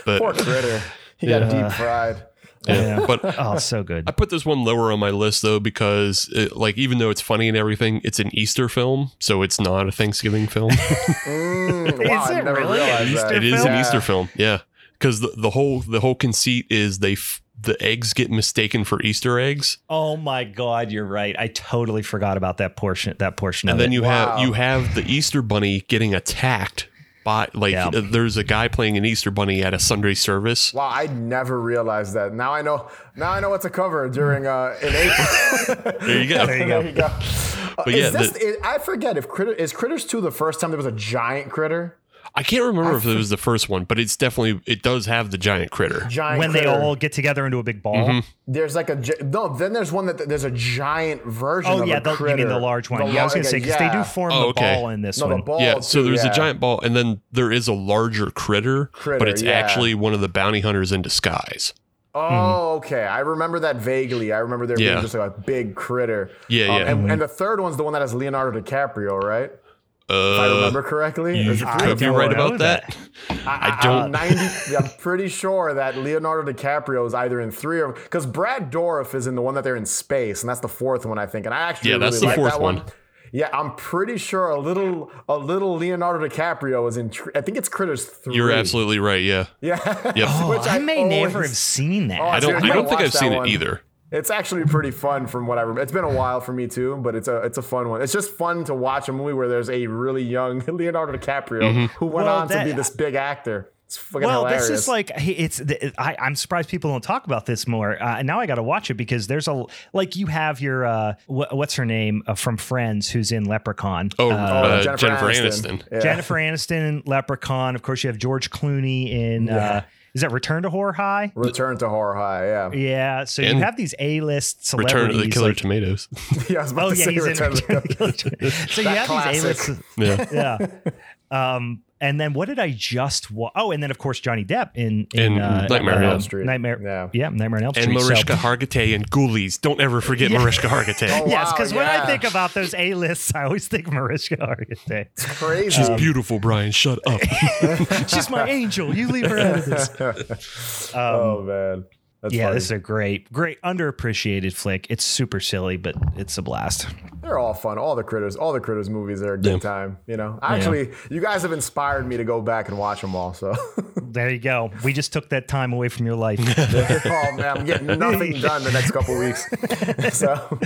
but Poor critter. He Yeah. got deep fried. Yeah. Yeah. but Oh, so good. I put this one lower on my list though because, it, like, even though it's funny and everything, it's an Easter film, so it's not a Thanksgiving film. Mm, wow, Is it really an Easter that. it is an Easter film, yeah. Because the, the whole the whole conceit is they f- the eggs get mistaken for Easter eggs, Oh my God, you're right. I totally forgot about that portion. That portion and of then it. you Wow. have you have the Easter bunny getting attacked by like Yeah. uh, there's a guy playing an Easter bunny at a Sunday service. Wow, I never realized that. Now I know. Now I know what to cover during uh, in April. There you go. There you go. there you go. Uh, But is yeah, this, the- I forget if critter is critters two the first time there was a giant critter. I can't remember if it was the first one, but it's definitely it does have the giant critter. Giant when they all get together into a big ball. Mm-hmm. There's like a no. Then there's one that there's a giant version. Oh of yeah, a the, you mean the large one? The yeah, I was gonna say because they do form Oh, the ball in this No, the one. ball. yeah, so there's yeah. a giant ball, and then there is a larger critter, Critter, but it's yeah. actually one of the bounty hunters in disguise. Oh, okay. I remember that vaguely. I remember there Yeah. being just like a big critter. Yeah, Um, yeah. And, and the third one's the one that has Leonardo DiCaprio, right? If I Uh, remember correctly. There's a I could be right about that. I, don't- I'm, 90, I'm pretty sure that Leonardo DiCaprio is either in three or because Brad Dourif is in the one that they're in space, and that's the fourth one I think. And I actually Yeah, really that's the like fourth that one. one. Yeah, I'm pretty sure a little a little Leonardo DiCaprio is in. I think it's Critters three. You're absolutely right. Yeah. Yeah. Yep. Oh, Which I I may never have seen that. Oh, I don't. Dude, I don't think I've seen one. it either. It's actually pretty fun from what I remember. It's been a while for me too, but it's a it's a fun one. It's just fun to watch a movie where there's a really young Leonardo DiCaprio Mm-hmm. who went Well, on to be this big actor. It's fucking well, hilarious. this is like it's. I, I'm surprised people don't talk about this more. Uh, and now I got to watch it because there's a like you have your uh, wh- what's her name uh, from Friends who's in Leprechaun. Oh, Uh, uh, Jennifer Jennifer, Aniston. Aniston. Yeah. Jennifer Aniston in Leprechaun. Of course, you have George Clooney in. Yeah. Is that Return to Horror High? Return to Horror High. Yeah. Yeah. So And you have these A-list celebrities. Return of the Killer like- Tomatoes. yeah I was about Oh to yeah, say he's Return to Return of the the Killer Tomatoes. So you That have these. A-list. Yeah. yeah. Um, and then what did I just wa- Oh, and then of course Johnny Depp in in, In uh, Nightmare on uh, Elm Street. Nightmare. Yeah. Yeah, Nightmare on Elm And Street. So- Mariska Hargitay and Ghoulies. Don't ever forget Yeah. Mariska Hargitay. Oh, yes, wow, because when I think about those A lists, I always think Mariska Hargitay. It's Crazy. She's beautiful, Brian. Shut up. She's my angel. You leave her out of this. oh man. That's Yeah, funny. this is a great, great underappreciated flick. It's super silly, but it's a blast. They're all fun. All the critters, all the critters movies are a good Yeah. time. You know, actually, you guys have inspired me to go back and watch them all. So, There you go. We just took that time away from your life. oh man, I'm getting nothing done the next couple weeks. so,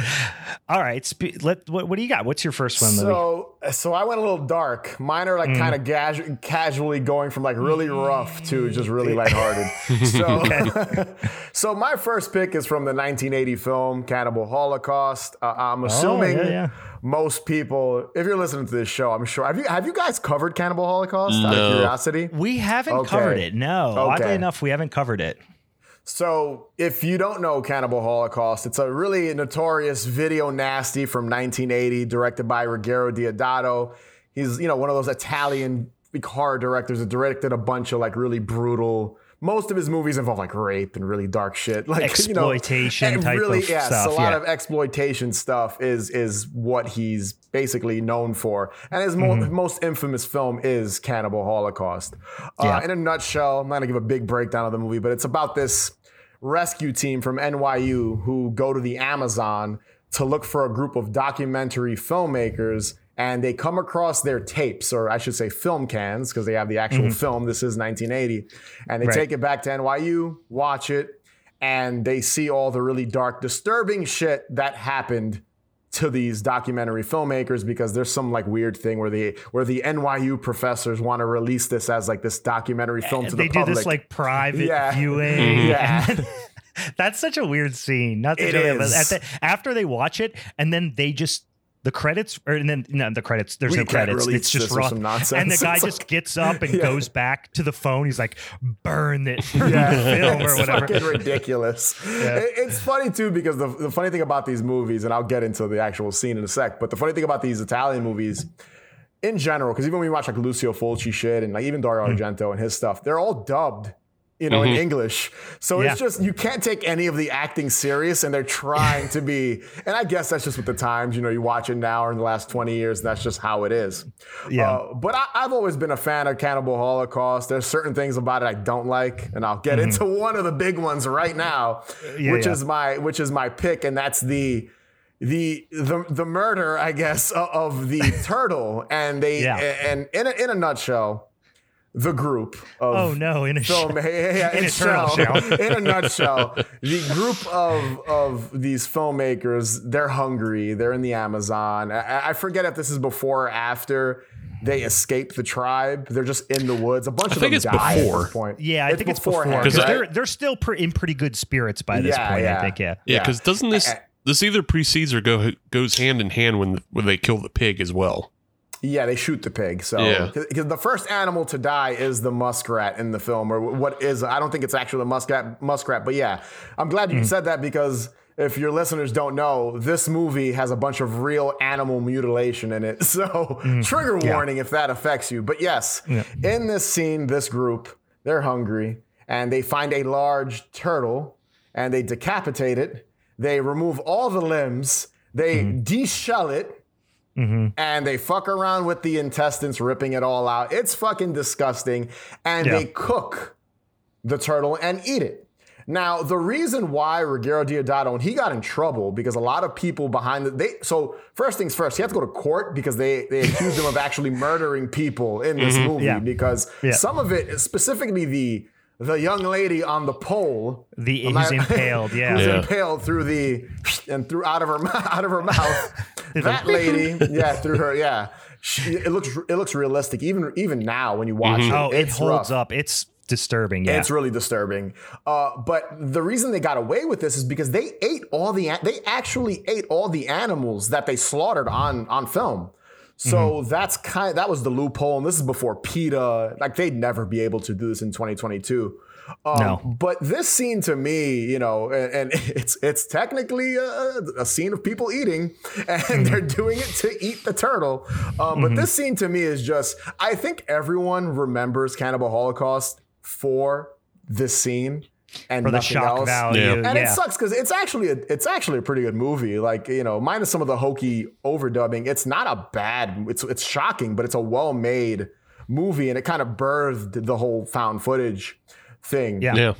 All right, spe- let what, what do you got? What's your first one, Louis? so, so I went a little dark. Mine are like kind of casu- casually going from like really rough to just really lighthearted. So, so my first pick is from the 1980 film Cannibal Holocaust. Uh, I'm assuming Oh, yeah, yeah. most people, if you're listening to this show, I'm sure have you have you guys covered Cannibal Holocaust out of curiosity? We haven't Okay. covered it. No, oddly enough, we haven't covered it. So, if you don't know Cannibal Holocaust, it's a really notorious video nasty from 1980, directed by Ruggero Deodato. He's, you know, one of those Italian horror directors that directed a bunch of like really brutal. Most of his movies involve like rape and really dark shit, like Exploitation you know, and type really, of yes, stuff, a lot yeah. of exploitation stuff is is what he's basically known for, and his mo- most infamous film is Cannibal Holocaust. Uh, Yeah. In a nutshell, I'm not gonna give a big breakdown of the movie, but it's about this rescue team from NYU who go to the Amazon to look for a group of documentary filmmakers and they come across their tapes or I should say film cans because they have the actual mm-hmm. film this is 1980 and they Right. take it back to NYU watch it and they see all the really dark disturbing shit that happened to these documentary filmmakers because there's some like weird thing where the where the NYU professors want to release this as like this documentary film to they the do this like private Yeah. viewing. Mm-hmm. Yeah. that's such a weird scene. Not to It joke, but is. at the, after they watch it, and then they just the credits, or and then no, the credits. There's We no credits. It's just raw. nonsense. And the guy It's just like- gets up and Yeah. goes back to the phone. He's like, "Burn it, burn Yeah. the film or it's whatever." fucking ridiculous. It- it's funny too because the, the funny thing about these movies, and I'll get into the actual scene in a sec, but the funny thing about these Italian movies in general, because even when you watch like Lucio Fulci shit and like even Dario Hmm. Argento and his stuff, they're all dubbed. You know, in English. So Yeah. it's just, you can't take any of the acting serious, and they're trying to be. And I guess that's just with the times. You know, you watch it now or in the last 20 years, and that's just how it is. Yeah. Uh, but I, I've always been a fan of Cannibal Holocaust. There's certain things about it I don't like, and I'll get into one of the big ones right now, Mm-hmm. Yeah, which yeah. is my which is my pick, and that's the the the the murder, I guess, of the turtle. And they and in a, in a nutshell, the group of oh no! In a film, show. yeah, yeah, In in a turtle shell. in a nutshell, the group of of these filmmakers, they're hungry. They're in the Amazon. I, I forget if this is before or after they escape the tribe. They're just in the woods. A bunch of think them it's die at before. this point. Yeah, I think it's before beforehand. because 'Cause I- they're they're still pre- in pretty good spirits by this Yeah, point. I think. Yeah. Yeah, Yeah. because doesn't this this either precedes or go goes hand in hand when when they kill the pig as well? Yeah, they shoot the pig. So Yeah. because the first animal to die is the muskrat in the film, or what is I don't think it's actually a muskrat muskrat, but yeah, I'm glad you hmm. said that because if your listeners don't know, this movie has a bunch of real animal mutilation in it. So hmm. trigger warning if that affects you. But yes, in this scene, this group they're hungry and they find a large turtle and they decapitate it. They remove all the limbs. They hmm. deshell it Mm-hmm. and they fuck around with the intestines, ripping it all out. It's fucking disgusting. And Yeah. they cook the turtle and eat it. Now, the reason why Ruggero Deodato, and he got in trouble because a lot of people behind the they so first things first, he had to go to court because they they accused him of actually murdering people in this mm-hmm. movie Yeah. because Yeah. some of it, specifically the the young lady on the pole The I'm who's not- impaled. Yeah. who's Yeah. impaled through the and through out of her mou- out of her mouth. that lady, yeah, through her, yeah, she, it looks it looks realistic even even now when you watch Mhm. it. Oh, it it's holds rough. up. It's disturbing. Yeah. It's really disturbing. Uh, but the reason they got away with this is because they ate all the they actually ate all the animals that they slaughtered on on film. So Mm-hmm. that's kind that was the loophole, and this is before PETA. Like they'd never be able to do this in 2022. Um, No. But this scene to me, you know, and, and it's it's technically a, a scene of people eating, and Mm-hmm. they're doing it to eat the turtle. Um, But this scene to me is just, I think everyone remembers Cannibal Holocaust for this scene and for the nothing shock else. value. Yeah. Yeah. And it sucks because it's actually a, it's actually a pretty good movie. Like you know, minus some of the hokey overdubbing, it's not a bad. It's it's shocking, but it's a well made movie, and it kind of birthed the whole found footage thing. Yeah. Yeah.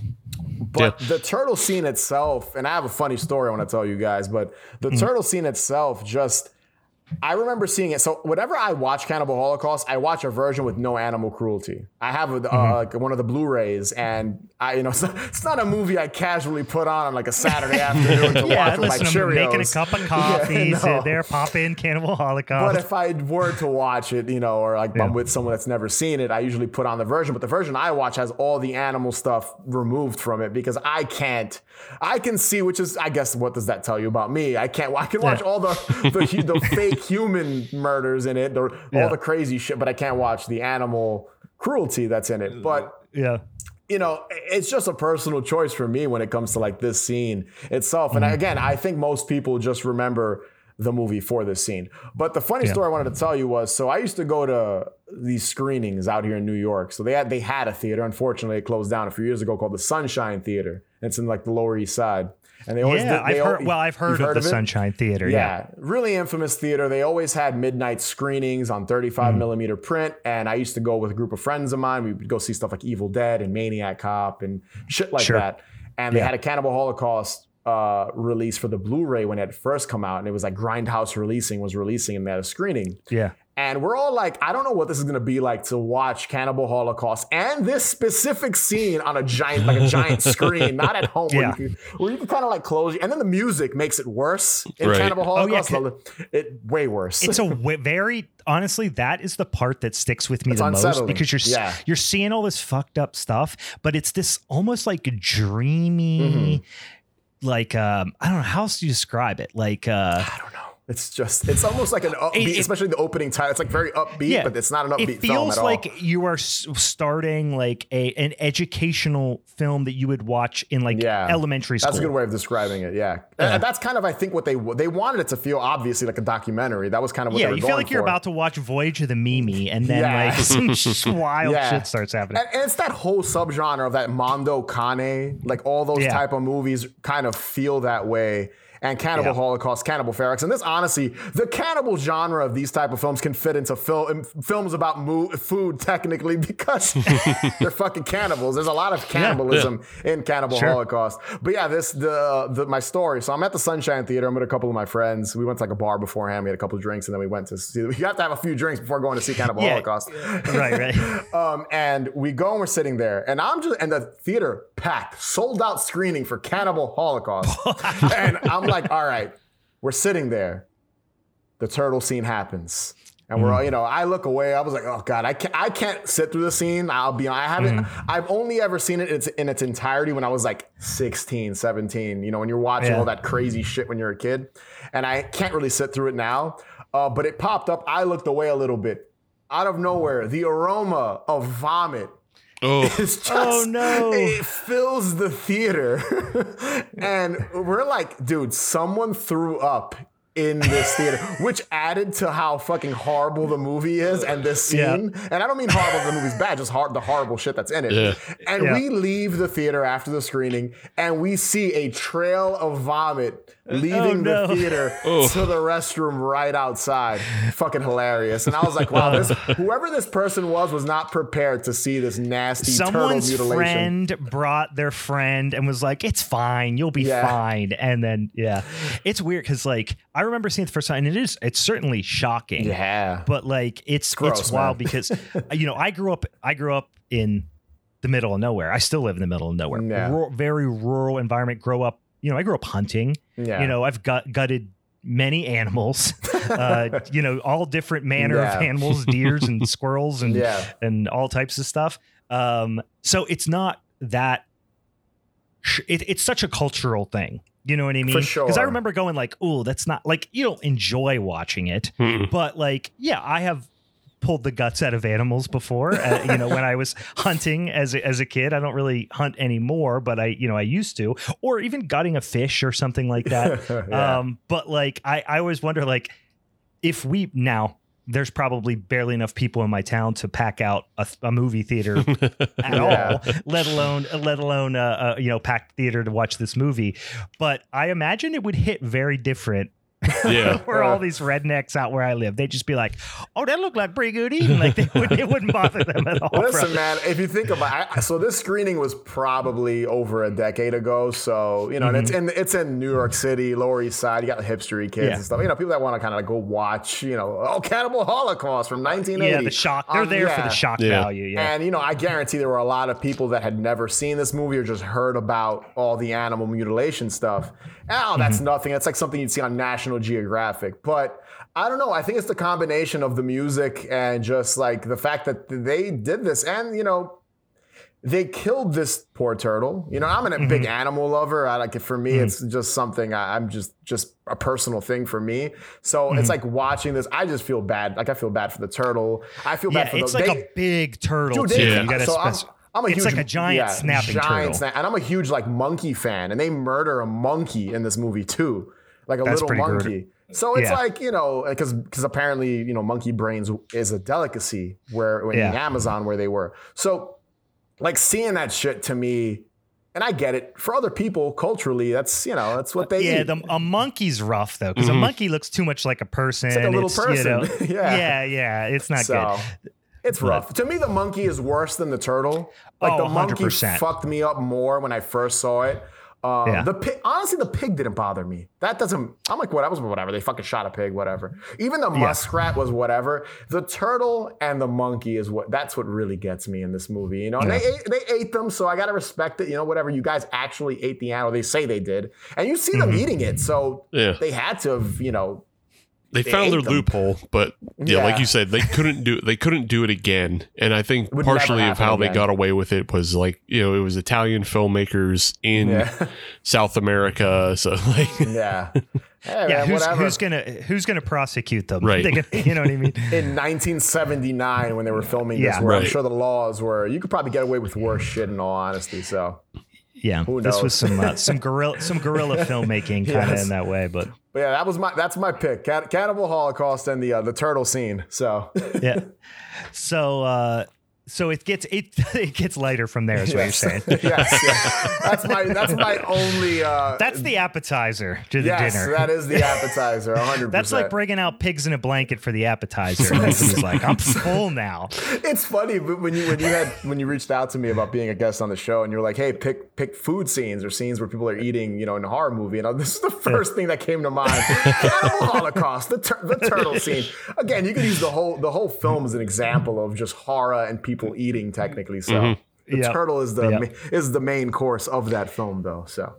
But the turtle scene itself, and I have a funny story I want to tell you guys, but the mm. turtle scene itself just. I remember seeing it. So whenever I watch Cannibal Holocaust, I watch a version with no animal cruelty. I have a, uh, like one of the Blu-rays, and I, you know, it's not, it's not a movie I casually put on on like a Saturday afternoon to Yeah, watch with my listen, I'm Cheerios. making a cup of coffee, Yeah, sit no. there, pop in Cannibal Holocaust. But if I were to watch it, you know, or like I'm with someone that's never seen it, I usually put on the version. But the version I watch has all the animal stuff removed from it because I can't. I can see, which is, I guess, what does that tell you about me? I can't. I can watch Yeah. all the the, the fake human murders in it, or Yeah. all the crazy shit, but I can't watch the animal cruelty that's in it. But yeah. you know, it's just a personal choice for me when it comes to like this scene itself. And mm-hmm. again, I think most people just remember the movie for this scene. But the funny Yeah. story I wanted to tell you was so I used to go to these screenings out here in New York. So they had they had a theater. Unfortunately, it closed down a few years ago called the Sunshine Theater. It's in like the Lower East Side. And they always Yeah, did, they I've al- heard. Well, I've heard, You've of the it? Sunshine Theater. Yeah. Yeah, really infamous theater. They always had midnight screenings on 35 Mm. millimeter print. And I used to go with a group of friends of mine. We would go see stuff like Evil Dead and Maniac Cop and shit like Sure. that. And they Yeah. had a Cannibal Holocaust uh, release for the Blu-ray when it first come out. And it was like Grindhouse releasing was releasing and they had a screening. Yeah. And we're all like, I don't know what this is gonna be like to watch Cannibal Holocaust and this specific scene on a giant, like a giant screen, not at home Yeah. where you can, where you can kind of like close. And then the music makes it worse in Right. Cannibal Oh, yeah, Holocaust. it way worse. It's a w- very honestly that is the part that sticks with me It's the most because you're Yeah. you're seeing all this fucked up stuff, but it's this almost like dreamy, Mm-hmm. like um, I don't know how else do you describe it, like uh, I don't know. It's just, it's almost like an upbeat, it- especially the opening title. It's like very upbeat, Yeah. but it's not an upbeat it feels like all. you are starting like a an educational film that you would watch in like Yeah. elementary school. That's a good way of describing it. Yeah. That's kind of, I think, what they they wanted it to feel obviously like a documentary. That was kind of what yeah, they were you feel like you're for. about to watch Voyage of the Mimi, and then like some wild shit starts happening. And, and it's that whole subgenre of that Mondo Cane, like all those type of movies kind of feel that way. And Cannibal Yeah. Holocaust, Cannibal Ferox, and this honestly, the cannibal genre of these type of films can fit into fil- films about food technically because they're fucking cannibals. There's a lot of cannibalism in Cannibal Sure. Holocaust. But yeah, this the, the my story. So I'm at the Sunshine Theater. I'm with a couple of my friends. We went to like a bar beforehand. We had a couple of drinks, and then we went to see. You have to have a few drinks before going to see Cannibal Yeah. Holocaust. right, right. Um, and we go and we're sitting there, and I'm just and the theater packed, sold out screening for Cannibal Holocaust. and I'm like, all right, we're sitting there. The turtle scene happens. And we're all, you know, I look away. I was like, oh God, I can't, I can't sit through the scene. I'll be, I haven't, I've only ever seen it in its, in its entirety when I was like 16, 17, you know, when you're watching Yeah. all that crazy shit when you're a kid. And I can't really sit through it now. Uh, but it popped up. I looked away a little bit. Out of nowhere, the aroma of vomit Oh, it's just Oh, no. it fills the theater and we're like dude someone threw up in this theater which added to how fucking horrible the movie is and this scene Yeah. and i don't mean horrible the movie's bad just hard the horrible shit that's in it Yeah. and Yeah. we leave the theater after the screening and we see a trail of vomit Oh, leaving no. the theater Oh. to the restroom right outside fucking hilarious and i was like wow this whoever this person was was not prepared to see this nasty Someone's turtle mutilation friend brought their friend and was like, "It's fine, you'll be Yeah. fine." And then, yeah, it's weird because like I remember seeing it the first time, and it is it's certainly shocking. yeah but like it's gross, it's wild man. because you know I grew up I grew up in the middle of nowhere. I still live in the middle of nowhere. Yeah. Rural- very rural environment. Grow up, you know, I grew up hunting. yeah You know, I've gut, gutted many animals, uh, you know, all different manner Yeah. of animals, deers and squirrels and Yeah. and all types of stuff. Um, so it's not that. sh- It, it's such a cultural thing. You know what I mean? For Because I remember going like, "Oh, that's not like you don't enjoy watching it." Mm-mm. but like yeah i have pulled the guts out of animals before uh, you know when i was hunting as a, as a kid i don't really hunt anymore but i you know i used to or even gutting a fish or something like that Yeah. um but like i i always wonder like if we now there's probably barely enough people in my town to pack out a, a movie theater at Yeah. all, let alone let alone uh, uh, you know packed theater to watch this movie. But I imagine it would hit very different Yeah. where all these rednecks out where I live, they'd just be like, "Oh, that looked like pretty good eating." Like they wouldn't, it wouldn't bother them at all. Listen, bro. man, if you think about it, so this screening was probably over a decade ago. So, you know, and it's in it's in New York City, Lower East Side. You got the hipstery kids Mm-hmm. Yeah. and stuff. You know, people that want to kind of like go watch, you know, oh, Cannibal Holocaust from 1980. yeah, the shock. They're Um, there for the shock Yeah. value. Yeah, And you know, I guarantee there were a lot of people that had never seen this movie or just heard about all the animal mutilation stuff. Oh, that's Mm-hmm. nothing. That's like something you'd see on National Geographic. But I don't know. I think it's the combination of the music and just like the fact that they did this, and you know, they killed this poor turtle. You know, I'm a big mm-hmm. animal lover. I like it. For me, mm-hmm. it's just something I, I'm just just a personal thing for me. So it's mm-hmm. like watching this. I just feel bad. Like I feel bad for the turtle. I feel bad yeah. for It's the, like they- a big turtle Dude, too. they- You gotta so spec- I'm a it's huge, like a giant yeah, snapping giant turtle. sna- and I'm a huge like monkey fan, and they murder a monkey in this movie too, like a That's little pretty good. monkey. So it's Yeah. like you know, because because apparently you know monkey brains is a delicacy where in the Yeah. Amazon where they were. So like seeing that shit to me, and I get it for other people culturally. That's you know that's what they yeah, eat. the, a monkey's rough though, because Mhm. a monkey looks too much like a person. like a little you know- person. Yeah. yeah, yeah. It's not so good. It's rough. To me, the monkey is worse than the turtle. Like Oh, the monkey 100%. fucked me up more when I first saw it. Um, Yeah. The pig, honestly, the pig didn't bother me. That doesn't. I'm like, what? That was whatever. They fucking shot a pig, whatever. Even the muskrat was whatever. The turtle and the monkey is what. That's what really gets me in this movie. You know, and they ate, they ate them, so I gotta respect it. You know, whatever. You guys actually ate the animal. They say they did, and you see them Mm-hmm. eating it, so Yeah. they had to have. You know, They They found their them. loophole, but yeah, Yeah. like you said, they couldn't do they couldn't do it again. And I think partially of happen how they got away with it was like you know it was Italian filmmakers in yeah, South America, so like yeah. Hey, Yeah, man, who's, whatever. who's gonna who's gonna prosecute them? Right. They gonna- you know what I mean? in 1979 when they were filming this, Yeah. where I'm sure the laws were you could probably get away with worse shit in all honesty. So, Yeah, this was some uh, some guerrilla some guerrilla filmmaking kind of Yes. in that way, but but yeah, that was my that's my pick: Can- Cannibal Holocaust and the uh, the turtle scene. So, yeah. So uh, so it gets it it gets lighter from there. Is what you're saying? yes, yes. that's my that's my only. Uh, That's the appetizer to the yes, dinner. that is the appetizer. 100. That's like bringing out pigs in a blanket for the appetizer. And he's like, I'm full now. It's funny but when you when you had when you reached out to me about being a guest on the show and you're like, hey, pick pick food scenes or scenes where people are eating, you know, in a horror movie. And I- this is the first thing that came to mind: Cannibal Holocaust, the tur- the turtle scene. Again, you could use the whole the whole film as an example of just horror and people eating technically. So the Yep. turtle is the Yep. is the main course of that film, though. So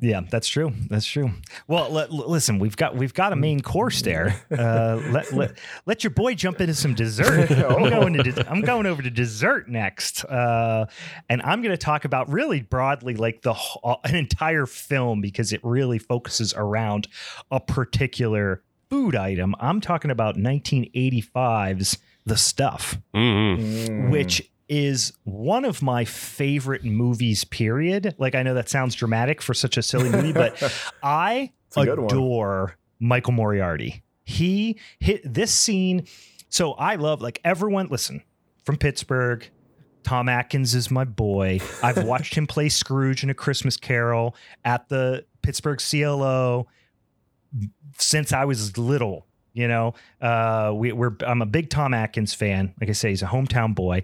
Yeah, that's true. That's true. Well, l- l- listen, we've got we've got a main course there. Uh, let, let let your boy jump into some dessert. I'm going to de- I'm going over to dessert next, uh, and I'm going to talk about really broadly like the uh, an entire film because it really focuses around a particular food item. I'm talking about 1985's The Stuff mhm. which is one of my favorite movies period. Like i know that sounds dramatic for such a silly movie but I adore michael moriarty. He hit this scene. So i love like everyone listen from pittsburgh tom atkins is my boy. I've watched him play scrooge in a christmas carol at the pittsburgh clo since i was little you know uh we, we're i'm a big tom atkins fan. Like i say he's a hometown boy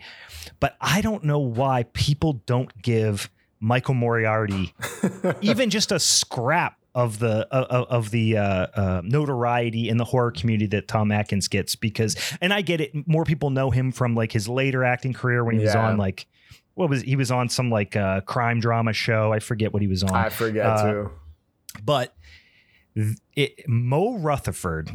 but i don't know why people don't give michael moriarty even just a scrap of the of, of the uh, uh, notoriety in the horror community that Tom Atkins gets because and I get it more people know him from like his later acting career when he was on like what was he was on some like uh, crime drama show. I forget what he was on. I forget Uh, too. but it, Mo Rutherford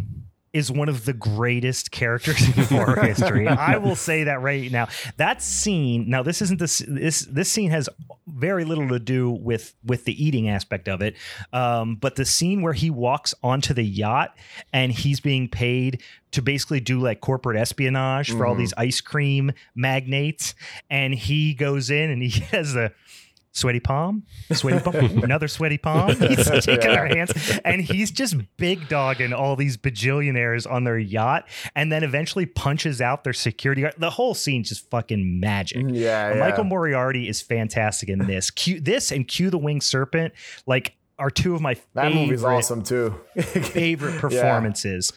is one of the greatest characters in horror history. I will say that right now. That scene. Now, this isn't this. This this scene has very little to do with with the eating aspect of it. Um, but the scene where he walks onto the yacht and he's being paid to basically do like corporate espionage for all these ice cream magnates, and he goes in and he has a sweaty palm, sweaty palm, another sweaty palm. He's taking our hands, and he's just big dogging all these bajillionaires on their yacht, and then eventually punches out their security guard. The whole scene's just fucking magic. Yeah, yeah. Michael Moriarty is fantastic in this. Q, this and Q the Winged Serpent, like are two of my That favorite, movie's awesome too. favorite performances.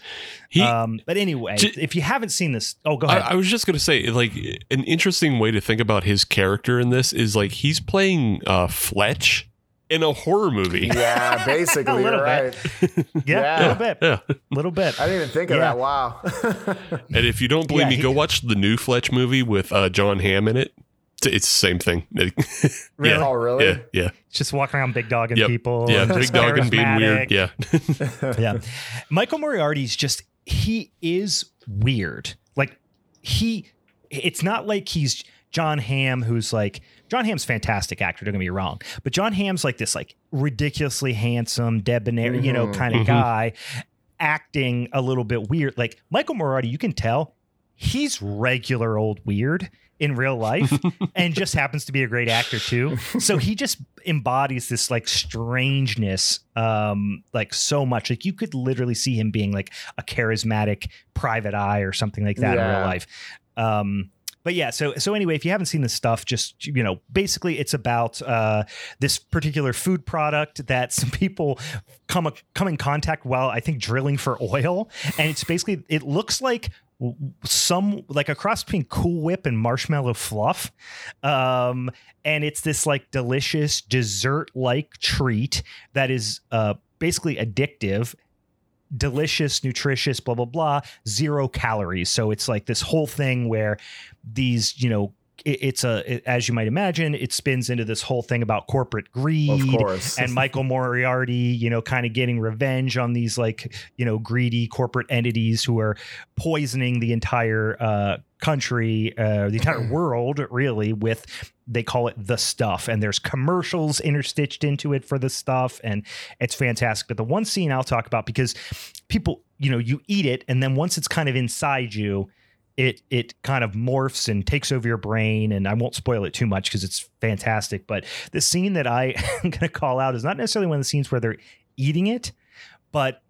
He, um, but anyway, J- if you haven't seen this, oh, go I, ahead. I was just gonna say, like, an interesting way to think about his character in this is like he's playing uh, Fletch in a horror movie. yeah, basically, A little you're bit. right. yeah, a little bit, Yeah, a little bit. I didn't even think of Yeah. that. Wow. and if you don't believe Yeah, me, he- go watch the new Fletch movie with uh, Jon Hamm in it. It's, it's the same thing. Really? Yeah, oh, really? yeah, yeah, just walking around big dogging Yep. people. yeah. Big dogging, being weird. Yeah, yeah. Michael Moriarty's just he is weird. Like he it's not like he's Jon Hamm who's like Jon Hamm's fantastic actor, don't get me wrong. But Jon Hamm's like this like ridiculously handsome, debonair, you know, Mhm. kind of Mhm. guy acting a little bit weird. Like Michael Moriarty, you can tell he's regular old weird in real life and just happens to be a great actor too. So he just embodies this like strangeness um like so much. Like you could literally see him being like a charismatic private eye or something like that in real life. Um but yeah, so so anyway, if you haven't seen this stuff, just you know, basically it's about uh, this particular food product that some people come come in contact while I think drilling for oil, and it's basically it looks like w- some like a cross between Cool Whip and Marshmallow Fluff, um, and it's this like delicious dessert like treat that is uh, basically addictive delicious, nutritious, blah blah blah, zero calories. So it's like this whole thing where these, you know, it, it's a it- as you might imagine, it spins into this whole thing about corporate greed Of course. and Michael Moriarty, you know, kind of getting revenge on these like, you know, greedy corporate entities who are poisoning the entire uh, country, uh, the entire world, really, with they call it the stuff. And there's commercials interstitched into it for the stuff, and it's fantastic. But the one scene I'll talk about because people, you know, you eat it, and then once it's kind of inside you. It it kind of morphs and takes over your brain, and I won't spoil it too much because it's fantastic. But the scene that I am going to call out is not necessarily one of the scenes where they're eating it, but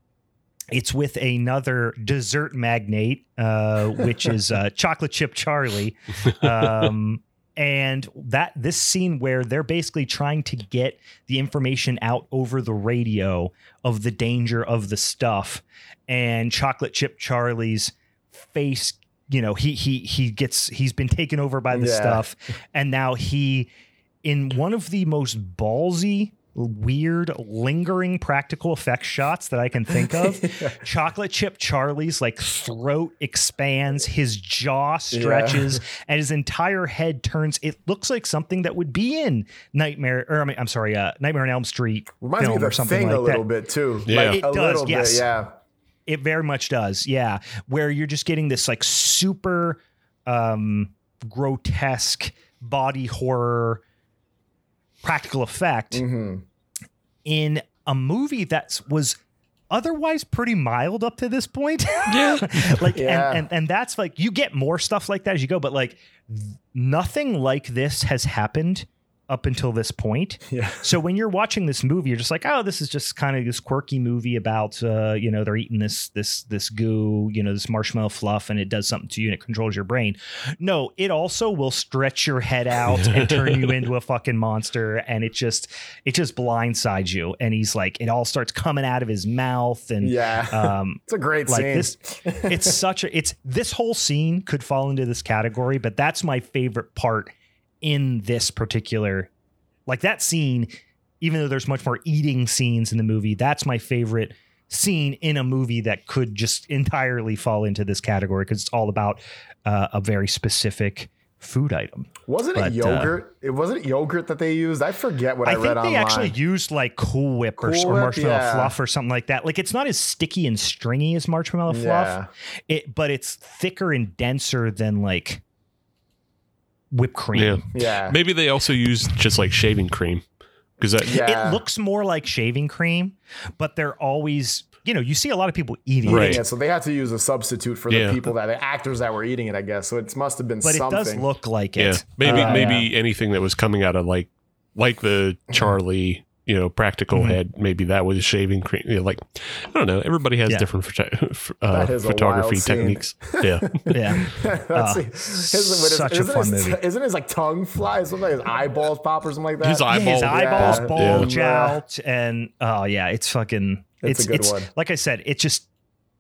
it's with another dessert magnate, uh, which is uh, Chocolate Chip Charlie. Um, and that this scene where they're basically trying to get the information out over the radio of the danger of the stuff, and Chocolate Chip Charlie's face. You know, he he he gets he's been taken over by the Yeah. stuff, and now he in one of the most ballsy, weird, lingering practical effects shots that I can think of. Chocolate Chip Charlie's like throat expands, his jaw stretches, and his entire head turns. It looks like something that would be in Nightmare, or I mean, I'm sorry, uh, Nightmare on Elm Street Reminds me film of or something thing like a little that. bit too. Yeah. Like, It a does, little yes. bit, yeah. It very much does, yeah. Where you're just getting this like super um, grotesque body horror practical effect hmm in a movie that was otherwise pretty mild up to this point. Yeah. like Yeah. and, and and that's like you get more stuff like that as you go, but like th- nothing like this has happened up until this point. Yeah. So when you're watching this movie, you're just like, oh, this is just kind of this quirky movie about, uh, you know, they're eating this this this goo, you know, this marshmallow fluff, and it does something to you and it controls your brain. No, it also will stretch your head out and turn you into a fucking monster, and it just it just blindsides you. And he's like, it all starts coming out of his mouth, and Yeah. um, it's a great like scene. this it's such a it's this whole scene could fall into this category but that's my favorite part in this particular like that scene even though there's much more eating scenes in the movie that's my favorite scene in a movie that could just entirely fall into this category because it's all about uh, a very specific food item. Wasn't But, uh, it yogurt? it wasn't yogurt that they used. I forget what I, I, read think they online. actually used like Cool Whip or, Cool or Whip, marshmallow yeah. fluff or something like that. Like it's not as sticky and stringy as marshmallow fluff, it but it's thicker and denser than like whipped cream. Yeah. yeah, Maybe they also use just like shaving cream because that Yeah. It looks more like shaving cream, but they're always, you know, you see a lot of people eating Right. it. Yeah, so they had to use a substitute for the Yeah. people that the actors that were eating it, I guess. So it must have been But something. it does look like yeah it. maybe Uh, maybe anything that was coming out of like like the Charlie you know practical Mhm. head maybe that was shaving cream you know, like I don't know everybody has Yeah. different photo- uh, That is a photography techniques yeah Yeah. Uh. His, what is- such a isn't fun his, movie. Isn't his like tongue fly? Something like his eyeballs pop or something like that. His eye- Yeah, his eyeballs yeah. bulge Yeah. out, and oh yeah, it's fucking. It's It's a good it's one. like I said, it just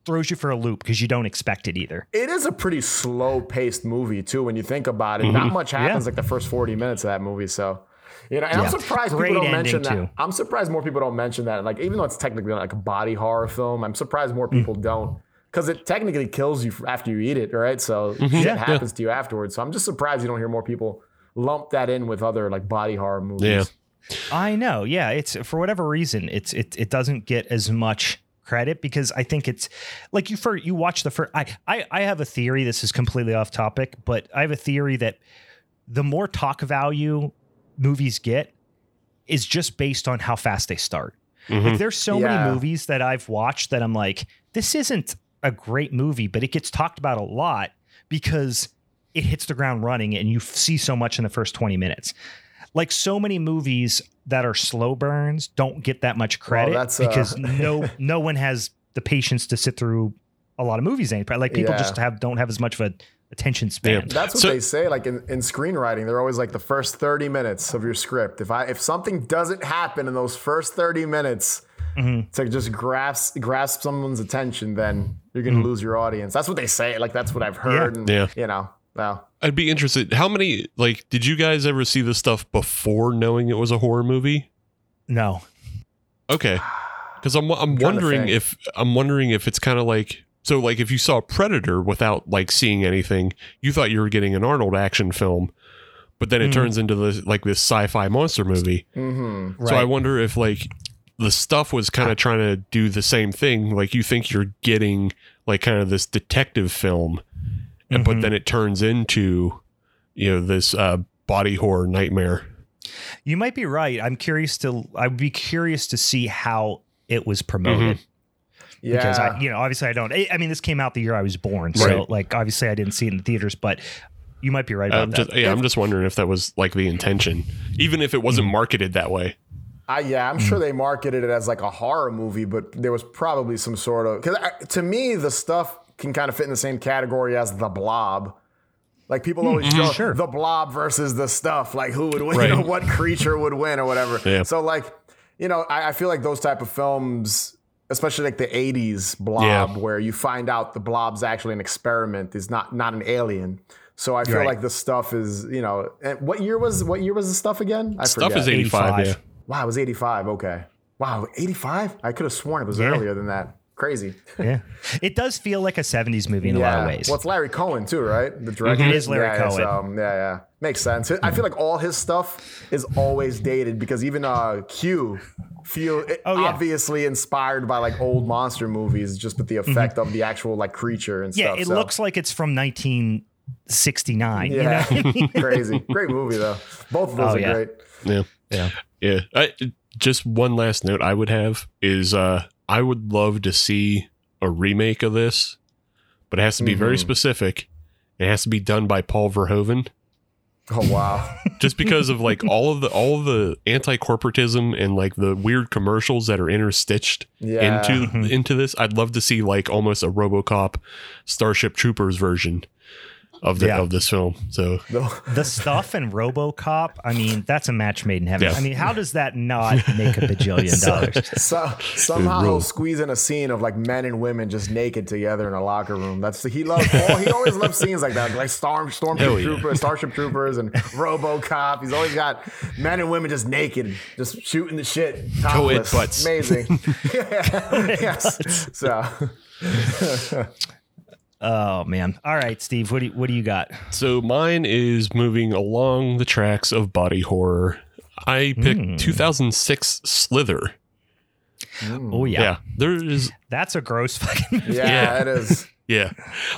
throws you for a loop because you don't expect it either. It is a pretty slow paced movie too when you think about it. Not much happens Mm-hmm. Yeah. like the first 40 minutes of that movie. So you know, and Yeah. I'm surprised Great people don't ending, mention that. too. I'm surprised more people don't mention that. Like even though it's technically like a body horror film, I'm surprised Mm. more people don't. Because it technically kills you after you eat it, right? So shit Yeah. happens to you afterwards. So I'm just surprised you don't hear more people lump that in with other like body horror movies. Yeah. I know. Yeah, it's for whatever reason, it's it it doesn't get as much credit because I think it's like you for you watch the first. I I I have a theory. This is completely off topic, but I have a theory that the more talk value movies get is just based on how fast they start. Like there's so Yeah. many movies that I've watched that I'm like, this isn't a great movie, but it gets talked about a lot because it hits the ground running and you see so much in the first 20 minutes. Like so many movies that are slow burns don't get that much credit that's, uh, because no no one has the patience to sit through a lot of movies anymore. Like people Yeah. just have don't have as much of a attention span. That's what So- they say. Like in, in screenwriting, they're always like the first 30 minutes of your script. If I if something doesn't happen in those first 30 minutes Mm-hmm. to just grasp grasp someone's attention, then you're Mm-hmm. gonna lose your audience. That's what they say. Like that's what I've heard. And, Yeah. You know. Well, I'd be interested how many like did you guys ever see this stuff before knowing it was a horror movie No. okay because I'm I'm wondering if I'm wondering if it's kind of like so like if you saw Predator without like seeing anything you thought you were getting an Arnold action film but then it Mhm. turns into this like this sci-fi monster movie mm-hmm. So I wonder if like the stuff was kind of trying to do the same thing. Like you think you're getting like kind of this detective film, and but Mhm. then it turns into you know this uh, body horror nightmare. You might be right. I'm curious to I would be curious to see how it was promoted. Yeah. because I, you know, obviously I don't. I I mean, this came out the year I was born, so Right. like obviously I didn't see it in the theaters, but you might be right about I'm that. just yeah, I'm just wondering if that was like the intention, even if it wasn't Mm-hmm. marketed that way. I, yeah, I'm Mm. sure they marketed it as like a horror movie, but there was probably some sort of because to me the stuff can kind of fit in the same category as the Blob. Like people always go Mm-hmm. sure. the Blob versus the stuff. Like who would win? Right. You know, what creature would win or whatever. Yeah. So like, you know, I, I feel like those type of films, especially like the '80s Blob, Yeah. where you find out the Blob's actually an experiment, is not not an alien. So I feel Right. like the stuff is, you know, and what year was what year was the stuff again? I Stuff forget. is 85, 85. yeah. Wow, it was 85. Okay. Wow, 85? I could have sworn it was Yeah. earlier than that. Crazy. yeah, it does feel like a '70s movie in a lot of ways. Well, it's Larry Cohen too, right? The director. It is Larry yeah, Cohen. Yeah, um, yeah, yeah. Makes sense. I feel like all his stuff is always dated because even uh, Q feel Oh, yeah. obviously inspired by like old monster movies, just with the effect of the actual like creature and Mm-hmm. yeah, stuff. it so. looks like it's from 1969. yeah, You know? crazy. Great movie though. Both of those Oh, are yeah. great. Yeah. yeah. Yeah. I, just one last note I would have is uh, I would love to see a remake of this, but it has to be very Mhm. specific. It has to be done by Paul Verhoeven, Oh wow. just because of like all of the all of the anti-corporatism and like the weird commercials that are interstitched Yeah. into Mhm. into this. I'd love to see like almost a RoboCop, Starship Troopers version of the Yeah. of this film. So The stuff in RoboCop. I mean, that's a match made in heaven. Yeah. I mean, how does that not make a bajillion dollars? So somehow Rule. he'll squeeze in a scene of like men and women just naked together in a locker room. That's he loves. All, he always loves scenes like that, like Storm Storm yeah. Troopers, Starship Troopers, and RoboCop. He's always got men and women just naked, just shooting the shit. Co-ed Topless. butts. Amazing. yeah. yes. So Oh man. All right, Steve. What do you, what do you got? So mine is moving along the tracks of body horror. I picked Mm. 2006 Slither. Oh yeah. Yeah, there is. That's a gross fucking. Yeah, Yeah. it is. Yeah,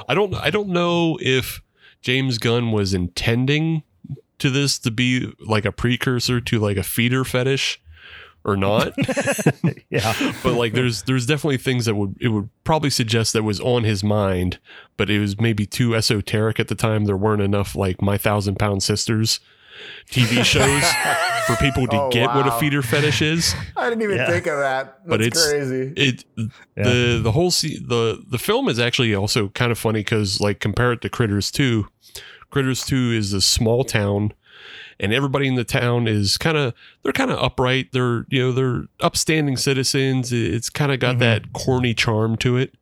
I don't. I don't know if James Gunn was intending to this to be like a precursor to like a feeder fetish or not. yeah. but like there's there's definitely things that would it would probably suggest that was on his mind but it was maybe too esoteric at the time there weren't enough like my thousand pound sisters tv shows for people to Oh, get what a feeder fetish is I didn't even Yeah. think of that. That's But it's- crazy. it Yeah. the the whole se- the the film is actually also kind of funny because like compare it to critters 2 critters 2 is a small town and everybody in the town is kind of they're kind of upright. They're you know they're upstanding citizens. It's kind of got Mhm. that corny charm to it.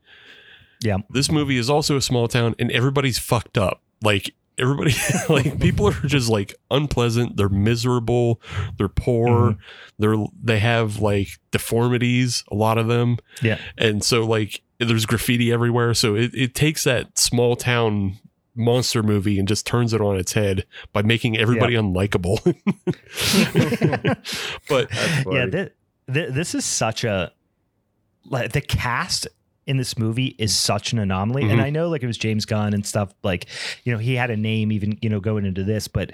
Yeah. this movie is also a small town and everybody's fucked up. Like everybody like people are just like unpleasant. They're miserable. They're poor. They're they have like deformities a lot of them. Yeah. and so like there's graffiti everywhere. So it, it takes that small town monster movie and just turns it on its head by making everybody unlikable but Yeah. Th- th- this is such a like the cast in this movie is such an anomaly, and Mhm. I know like it was James Gunn and stuff. Like you know he had a name even you know going into this, but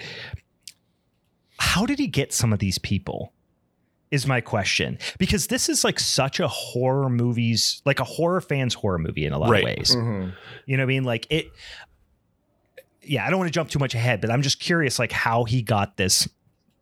how did he get some of these people? Is my question because this is like such a horror movies, like a horror fans horror movie in a lot Right. of ways. Mhm. You know what I mean? Like it. Yeah, I don't want to jump too much ahead, but I'm just curious, like how he got this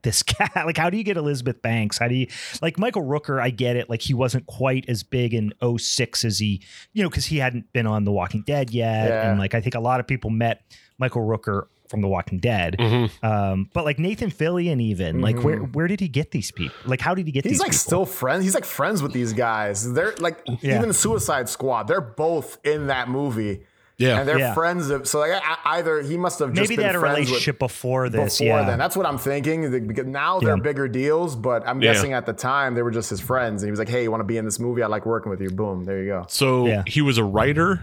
this cat. Like, how do you get Elizabeth Banks? How do you like Michael Rooker? I get it. Like, he wasn't quite as big in 06 as he, you know, because he hadn't been on The Walking Dead yet, Yeah. and like I think a lot of people met Michael Rooker from The Walking Dead. mhm. Um, but like Nathan Fillion, even like where Mhm. where did he get these people? Like, how did he get these He's like people? still friends. He's like friends with these guys. They're like Yeah. even Suicide Squad. They're both in that movie, yeah and they're Yeah. friends of. So like either he must have just maybe been they had a friends with- relationship before this. before yeah, then. That's what I'm thinking. Because now they're Yeah. bigger deals, but I'm Yeah. guessing at the time they were just his friends. And he was like, "Hey, you want to be in this movie? I like working with you." Boom, there you go. so Yeah. he was a writer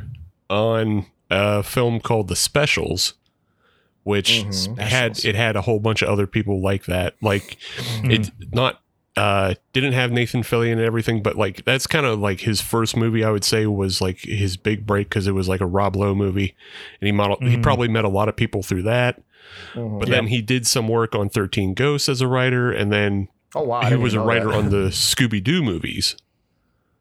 on a film called the specials which Mhm. had Specials. it had a whole bunch of other people like that like Mm-hmm. it not uh didn't have Nathan Fillion and everything but like that's kind of like his first movie I would say was like his big break because it was like a Rob Lowe movie and he model he Mhm. probably met a lot of people through that Mhm. but then he did some work on 13 Ghosts as a writer and then oh wow, he was a writer on the Scooby Doo movies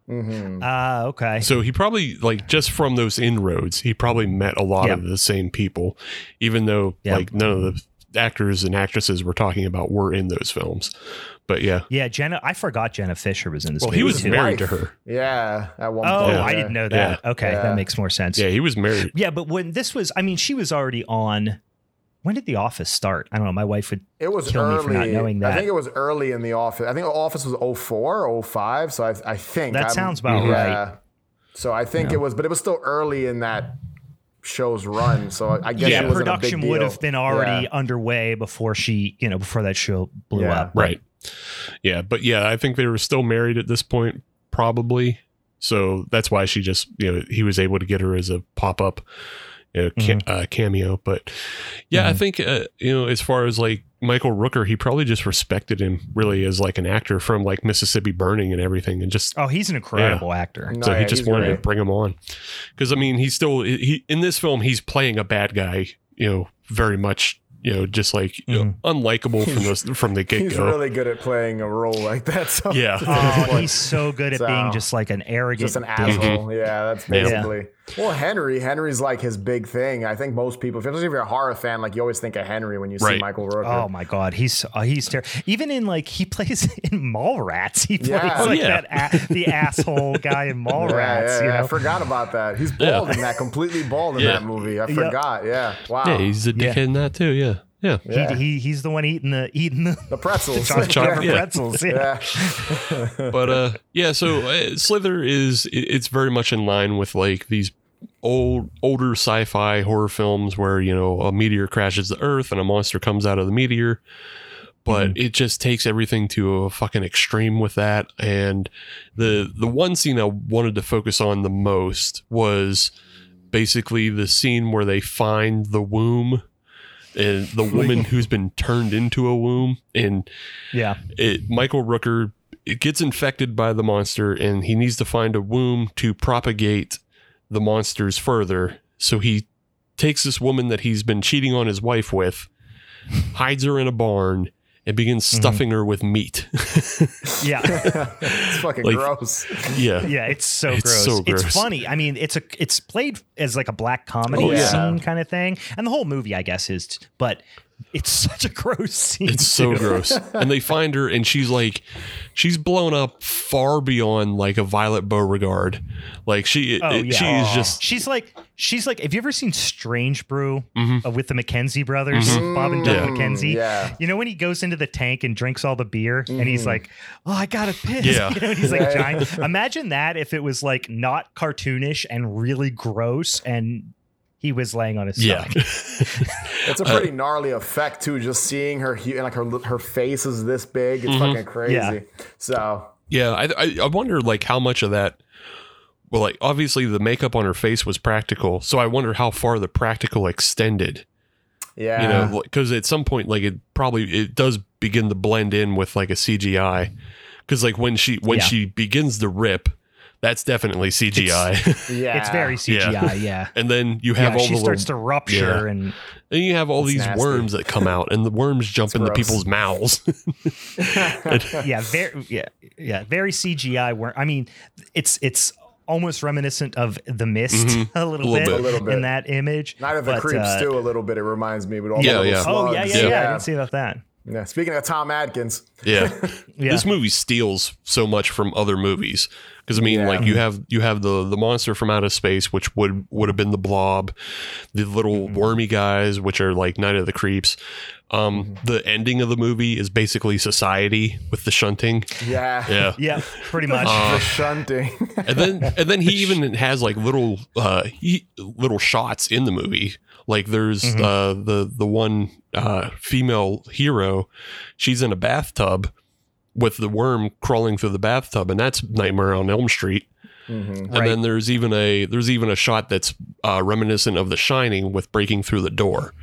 mm-hmm Ah, okay. so he probably like just from those inroads he probably met a lot Yeah. of the same people even though Yeah. like none of the actors and actresses we're talking about were in those films but yeah yeah, Jenna. I forgot Jenna Fischer was in this. Well, movie he was too. married to her. Yeah, at one Oh, point. Oh, I didn't know that. Okay, Yeah. that makes more sense. Yeah, he was married. Yeah, but when this was, I mean, she was already on. When did The Office start? I don't know. My wife would. It was Kill me early. for not knowing I think it was early in the office. I think the office was 04, 05. So I, I think That I'm- sounds about right. So I think Yeah. it was, but it was still early in that show's run. So I guess Yeah, it wasn't a production big would have been already Yeah. underway before she, you know, before that show blew Yeah. up. Right. Yeah, but yeah, I think they were still married at this point, probably. So that's why she just, you know, he was able to get her as a pop up you know, ca- uh, cameo. But yeah, I Mhm. think, uh, you know, as far as like Michael Rooker, he probably just respected him really as like an actor from like Mississippi Burning and everything. And just, Oh, he's an incredible actor. No, so yeah, he just he's wanted to bring him on. Because, I mean, he's still, he, in this film, he's playing a bad guy, you know, very much, you know, just like you know, Mhm. unlikable from the, from the get go. He's go. really good at playing a role like that. So Yeah. Oh, he's so good at So, being just like an arrogant, just an dick. asshole. Yeah, that's Yeah. Basically. Well, Henry, Henry's like his big thing. I think most people, especially if you're a horror fan, like you always think of Henry when you see Michael Rooker. Oh my god, he's uh, he's terrible. Even in like he plays in Mallrats, he plays Yeah. Oh, like yeah. that a- the asshole guy in yeah, Mallrats. yeah, you yeah. I forgot about that. He's Yeah. bald in that, completely bald in Yeah. that movie. I Yeah. forgot. Yeah. Wow. Yeah, he's a Yeah. dickhead in that too. Yeah. Yeah. Yeah. He, he he's the one eating the eating the the pretzels. chocolate chocolate, yeah. pretzels. Yeah. yeah. but uh yeah so uh, slither is it- it's very much in line with like these old older sci-fi horror films where you know a meteor crashes the earth and a monster comes out of the meteor but Mm-hmm. it just takes everything to a fucking extreme with that and the the one scene i wanted to focus on the most was basically the scene where they find the womb and the woman who's been turned into a womb and Yeah. it Michael Rooker it gets infected by the monster and he needs to find a womb to propagate the monsters further. So he takes this woman that he's been cheating on his wife with, hides her in a barn, and begins Mm-hmm. stuffing her with meat. Yeah. It's fucking Like- gross. yeah. Yeah, it's so It's gross. so It's funny. I mean, it's a it's played as like a black comedy Oh, yeah. scene kind of thing, and the whole movie, I guess, is. t- But it's such a gross scene. It's so gross. And they find her and she's like she's blown up far beyond like a Violet Beauregarde. Like she Oh, it- yeah. she is just She's like she's like. Have you ever seen Strange Brew Mhm. uh, with the McKenzie brothers, Bob and Doug Yeah. McKenzie? Yeah. You know when he goes into the tank and drinks all the beer, and he's like, "Oh, I gotta piss." Yeah. You know, he's like giant. Imagine that if it was like not cartoonish and really gross, and he was laying on his stomach. yeah. It's a uh, pretty gnarly effect too. Just seeing her, hu- like her her face is this big. It's mm-hmm. fucking crazy. Yeah. So Yeah, I, I I wonder like how much of that. Well, like obviously the makeup on her face was practical, so I wonder how far the practical extended. yeah, You know, because at some point, like it probably it does begin to blend in with like a CGI. Because like when she when Yeah. she begins to rip, that's definitely CGI. yeah, It's very CGI, yeah. and then you have yeah, all she the starts little, to rupture and and you have all these nasty. worms that come out, and the worms jump into gross. people's mouths. yeah, very yeah, yeah, very CGI. Where I mean, it's it's almost reminiscent of The Mist a little, Mm-hmm. A little bit, bit. A little bit. in that image. Night of the But, Creeps uh, too. A little bit. It reminds me, but all Yeah, the little yeah. Oh yeah, yeah, yeah, Yeah. I didn't see about that. Yeah. Speaking of Tom Atkins, yeah. Yeah. this movie steals so much from other movies because I mean, Yeah. like you have you have the the monster from outer space, which would would have been the Blob, the little Mm-hmm. wormy guys, which are like Night of the Creeps. Um, Mm-hmm. the ending of the movie is basically Society with the shunting. yeah, Yeah. Yeah, pretty much. Uh, the shunting. and then and then he even has like little uh he, little shots in the movie like there's Mm-hmm. uh the the one uh female hero she's in a bathtub with the worm crawling through the bathtub and that's nightmare on elm street Mhm. and Right. then there's even a there's even a shot that's uh reminiscent of the shining with breaking through the door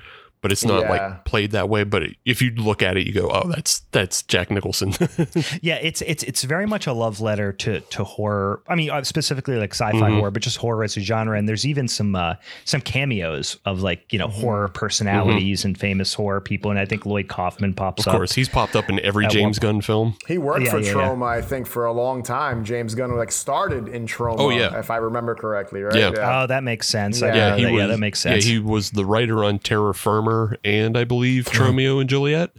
but it's not Yeah. like played that way but if you look at it you go oh that's that's jack nicholson yeah, it's it's it's very much a love letter to to horror. I mean, uh, specifically like sci-fi Mhm. horror, but just horror as a genre. And there's even some uh, some cameos of like you know Mm-hmm. horror personalities and famous horror people. And I think Lloyd Kaufman pops up. of up. course he's popped up in every james gunn film He worked Yeah, for yeah, yeah. Troma, I think, for a long time. James Gunn like started in Troma, Oh, yeah. if I remember correctly, right? Yeah. Oh, that makes sense. I Yeah, he that. was, yeah, that makes sense. Yeah, he was the writer on Terror Firmer and I believe Tromeo and Juliet.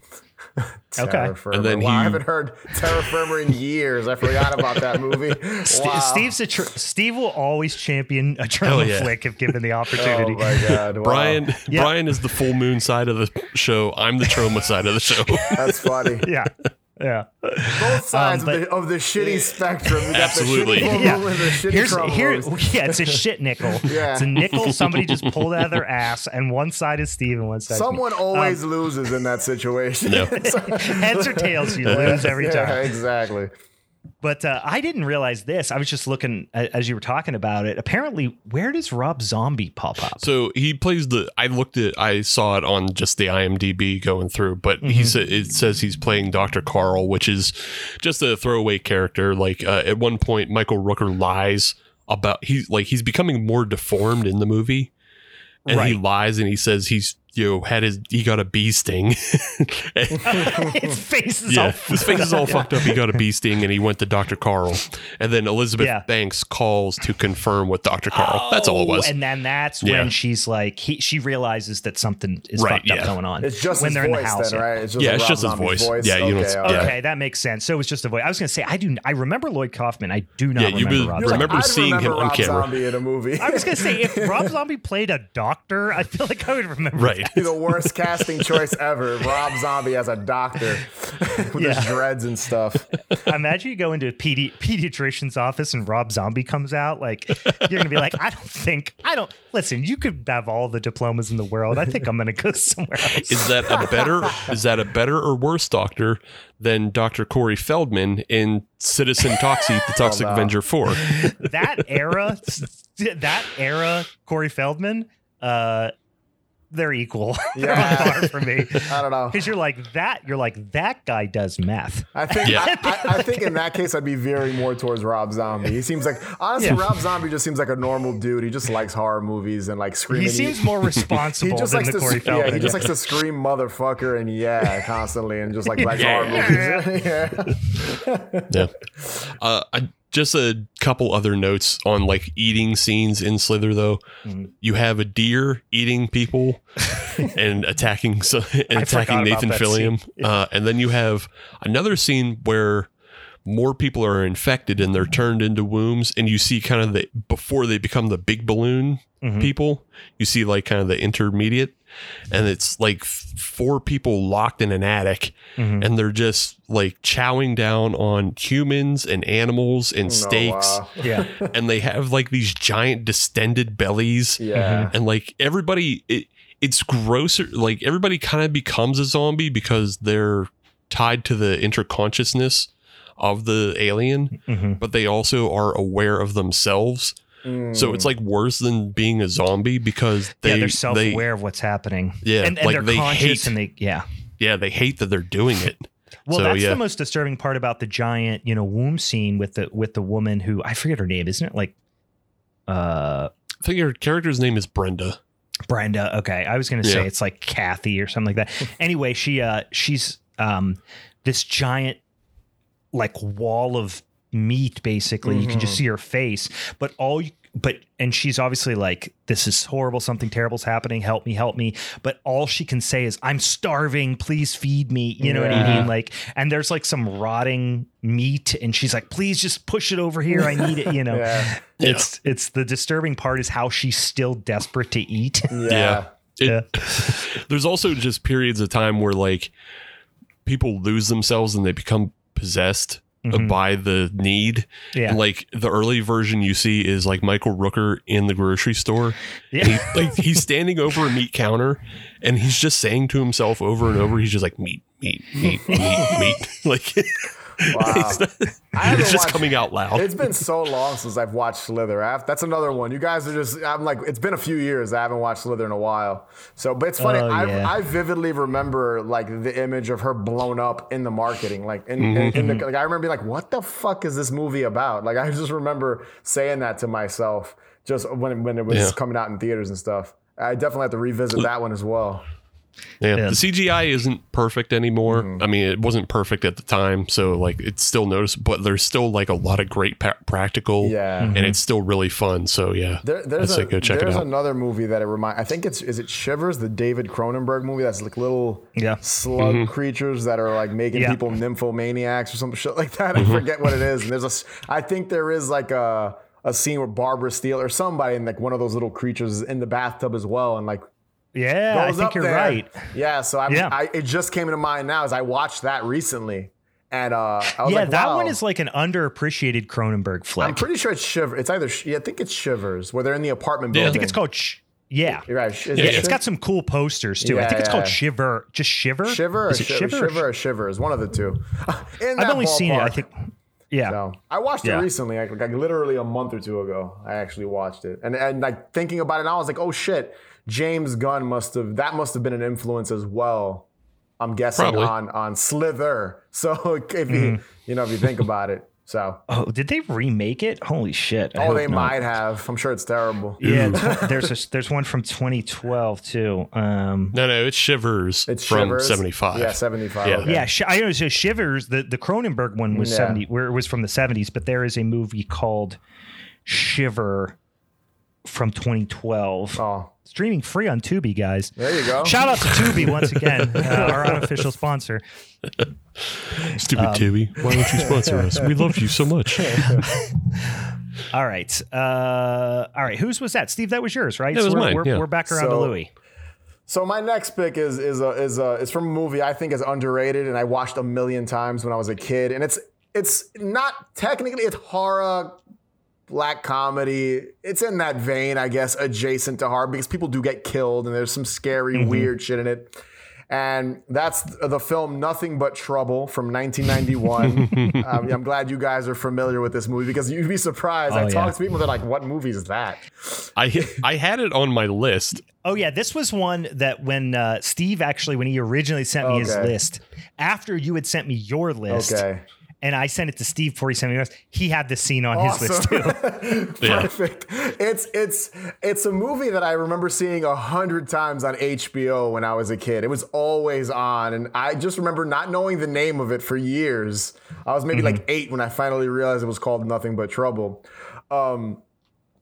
Okay. And then wow, I haven't heard Terror Firmer in years. I forgot about that movie. Wow. Steve's a tr- Steve will always champion a Hell Troma yeah. flick if given the Oh opportunity. my god, wow. Brian Yeah. Brian is the full moon side of the show. I'm the Troma side of the show. that's funny. yeah, yeah. Both sides Um, of, the, of the shitty spectrum. You got Absolutely. The shitty Yeah. yeah. and the shitty Here's Troma here. Yeah, it's a shit nickel. Yeah. It's a nickel somebody just pulled out of their ass, and one side is Steve and one side. Someone is always Um, loses in that situation. No. heads or tails, you lose every Yeah, time. exactly. But uh, I didn't realize this. I was just looking as you were talking about it. Apparently, where does Rob Zombie pop up? So he plays the. I looked at. I saw it on just the IMDb going through, but he said it says he's playing Doctor Carl, which is just a throwaway character. Like uh, at one point, Michael Rooker lies about he's like he's becoming more deformed in the movie, and he lies and he says he's you know had his he got a bee sting. His face is yeah, all his face is all fucked up. He got a bee sting, and he went to Doctor Carl, and then Elizabeth Yeah. Banks calls to confirm with Doctor Carl. That's all it Oh, was. And then that's Yeah. when she's like, he, she realizes that something is Right, fucked up going on. It's just when they're in the house. then, yeah. right? It's just Yeah, like it's Rob just his Zombie's voice. Yeah, you don't- okay, yeah. okay. Okay, that makes sense. So it was just a voice. I was going to say I do. I remember Lloyd Kaufman. I do not Yeah, you remember will- Rob. You're Zombie. remember I'd seeing him remember on camera. Zombie in a movie. I was going to say if Rob Zombie played a doctor, I feel like I would remember. right. The worst casting choice ever. Rob Zombie as a doctor with Yeah. his dreads and stuff. Imagine you go into a pedi- pediatrician's office and Rob Zombie comes out. Like you're gonna be like, I don't think I don't listen. You could have all the diplomas in the world. I think I'm gonna go somewhere else. Is that a better is that a better or worse doctor than Dr. Corey Feldman in Citizen Toxie the Toxic no. Avenger 4? that era, that era, Corey Feldman. Uh, they're equal. they're on Yeah. par for me. I don't know. Because you're like that. You're like that guy does meth. I think Yeah. I, I, I think in that case I'd be very more towards Rob Zombie. He seems like honestly Yeah. Rob Zombie just seems like a normal dude. He just likes horror movies and like screaming. He seems more responsible he just than likes the to Corey yeah, Feldman. he just likes to scream motherfucker and yeah constantly and just like likes horror movies. yeah. Yeah. Uh, I, just a couple other notes on like eating scenes in Slither, though. Mhm. You have a deer eating people and attacking so, and attacking Nathan Fillion. scene. Uh, and then you have another scene where more people are infected and they're turned into wombs, and you see kind of the before they become the big balloon Mhm. people. You see like kind of the intermediate, and it's like four people locked in an attic, Mhm. and they're just like chowing down on humans and animals and steaks, Oh, wow. Yeah. and they have like these giant distended bellies, Yeah. and like everybody, it, it's grosser. Like everybody kind of becomes a zombie because they're tied to the interconsciousness of the alien, Mhm. but they also are aware of themselves. So it's like worse than being a zombie because they yeah, they're self-aware of what's happening. Yeah, and, and like they're they conscious hate- and they yeah. yeah they hate that they're doing it. Well, So, that's yeah. the most disturbing part about the giant, you know, womb scene with the with the woman who I forget her name, isn't it? Like, uh, I think her character's name is Brenda. Brenda. Okay, I was gonna say Yeah. it's like Kathy or something like that. anyway, she uh she's um this giant like wall of meat basically. You can just Mhm. see her face, but all you but and she's obviously like this is horrible. Something terrible's happening. Help me help me. But all she can say is i'm starving. Please feed me. You know what i mean? Like and there's like some rotting meat and she's like please just push it over here. I need it you know? Yeah. it's it's the disturbing part is how she's still desperate to eat. Yeah. It- There's also just periods of time where like people lose themselves and they become possessed Mhm. by the need. yeah And like the early version you see is like Michael Rooker in the grocery store. yeah he, like he's standing over a meat counter and he's just saying to himself over and over, he's just like meat, meat, meat, meat, meat. Like Wow. it's, not- I haven't it's just watched- coming out loud. It's been so long since I've watched Slither. I've, that's another one. You guys are just. I'm like, it's been a few years. I haven't watched Slither in a while. So, but it's funny. Oh, I, yeah. I vividly remember like the image of her blown up in the marketing. Like, in, mm-hmm. in, in the, mm-hmm. like I remember being like, what the fuck is this movie about? Like, I just remember saying that to myself just when when it was Yeah. coming out in theaters and stuff. I definitely have to revisit that one as well. Yeah, Yeah. the CGI isn't perfect anymore. Mm-hmm. I mean, it wasn't perfect at the time, so like it's still noticeable, but there's still like a lot of great pa- practical, Yeah. and it's still really fun. So yeah, There, there's I'd a, go check it there's out. another movie that it remind. I think it's is it Shivers, the David Cronenberg movie. That's like little Yeah. slug Mm-hmm. creatures that are like making Yeah. people nymphomaniacs or some shit like that. Mm-hmm. I forget what it is. And there's a, I think there is like a a scene where Barbara Steele or somebody and like one of those little creatures is in the bathtub as well, and like yeah i think up you're there. right Yeah, so I'm, Yeah. I it just came into mind now as I watched that recently, and uh, I was yeah like, that wow. one is like an underappreciated cronenberg flick I'm pretty sure it's Shiver. It's either Sh- yeah, I think it's Shivers where they're in the apartment Yeah, I building. i think it's called Sh- yeah You're right. Is Yeah, it it's Shiv- got some cool posters too. I think it's yeah. called Shiver. Just Shiver. Shiver or Is it Shiver, Shiver? or Shiver or Shivers, one of the two. In I've that only seen it. I think. Yeah. So I watched Yeah. it recently, like, like literally a month or two ago. I actually watched it, and and like thinking about it now, I was like, oh shit, James Gunn must have that must have been an influence as well. I'm guessing Probably. on on Slither. So if you Mm-hmm. you know if you think about it, so Oh, did they remake it? Holy shit! I oh they not. might have. I'm sure it's terrible. Yeah, there's a, there's one from 2012 too. Um, no, no, it's Shivers It's from Shivers. '75. Yeah, 75. Yeah. okay. yeah, sh- I know. So Shivers, the the Cronenberg one was Yeah. 70, where it was from the 70s, but there is a movie called Shiver from 2012. Oh, Streaming free on Tubi, guys. there you go. Shout out to Tubi once again, uh, our unofficial sponsor. Stupid Um, Tubi, why don't you sponsor us? We love you so much. All right, uh, all right. Whose was that, Steve? That was yours, right? That was we're, mine, We're, yeah. we're back around to So- Louis. So my next pick is is a, is a, is from a movie I think is underrated and I watched a million times when I was a kid and it's it's not technically it's horror black comedy. It's in that vein, I guess, adjacent to horror because people do get killed and there's some scary, mm-hmm. weird shit in it. And that's the film Nothing But Trouble from 1991. um, I'm glad you guys are familiar with this movie because you'd be surprised. Oh, I yeah. talk to people, they're like, what movie is that? I, I had it on my list. Oh, yeah. This was one that when uh, Steve actually, when he originally sent me okay. his list, after you had sent me your list. Okay and I sent it to Steve before he sent me yours. He had this scene on awesome. his list too. Perfect. It's it's it's a movie that I remember seeing a hundred times on HBO when I was a kid. It was always on, and I just remember not knowing the name of it for years. I was maybe mm-hmm. like eight when I finally realized it was called Nothing But Trouble. Um,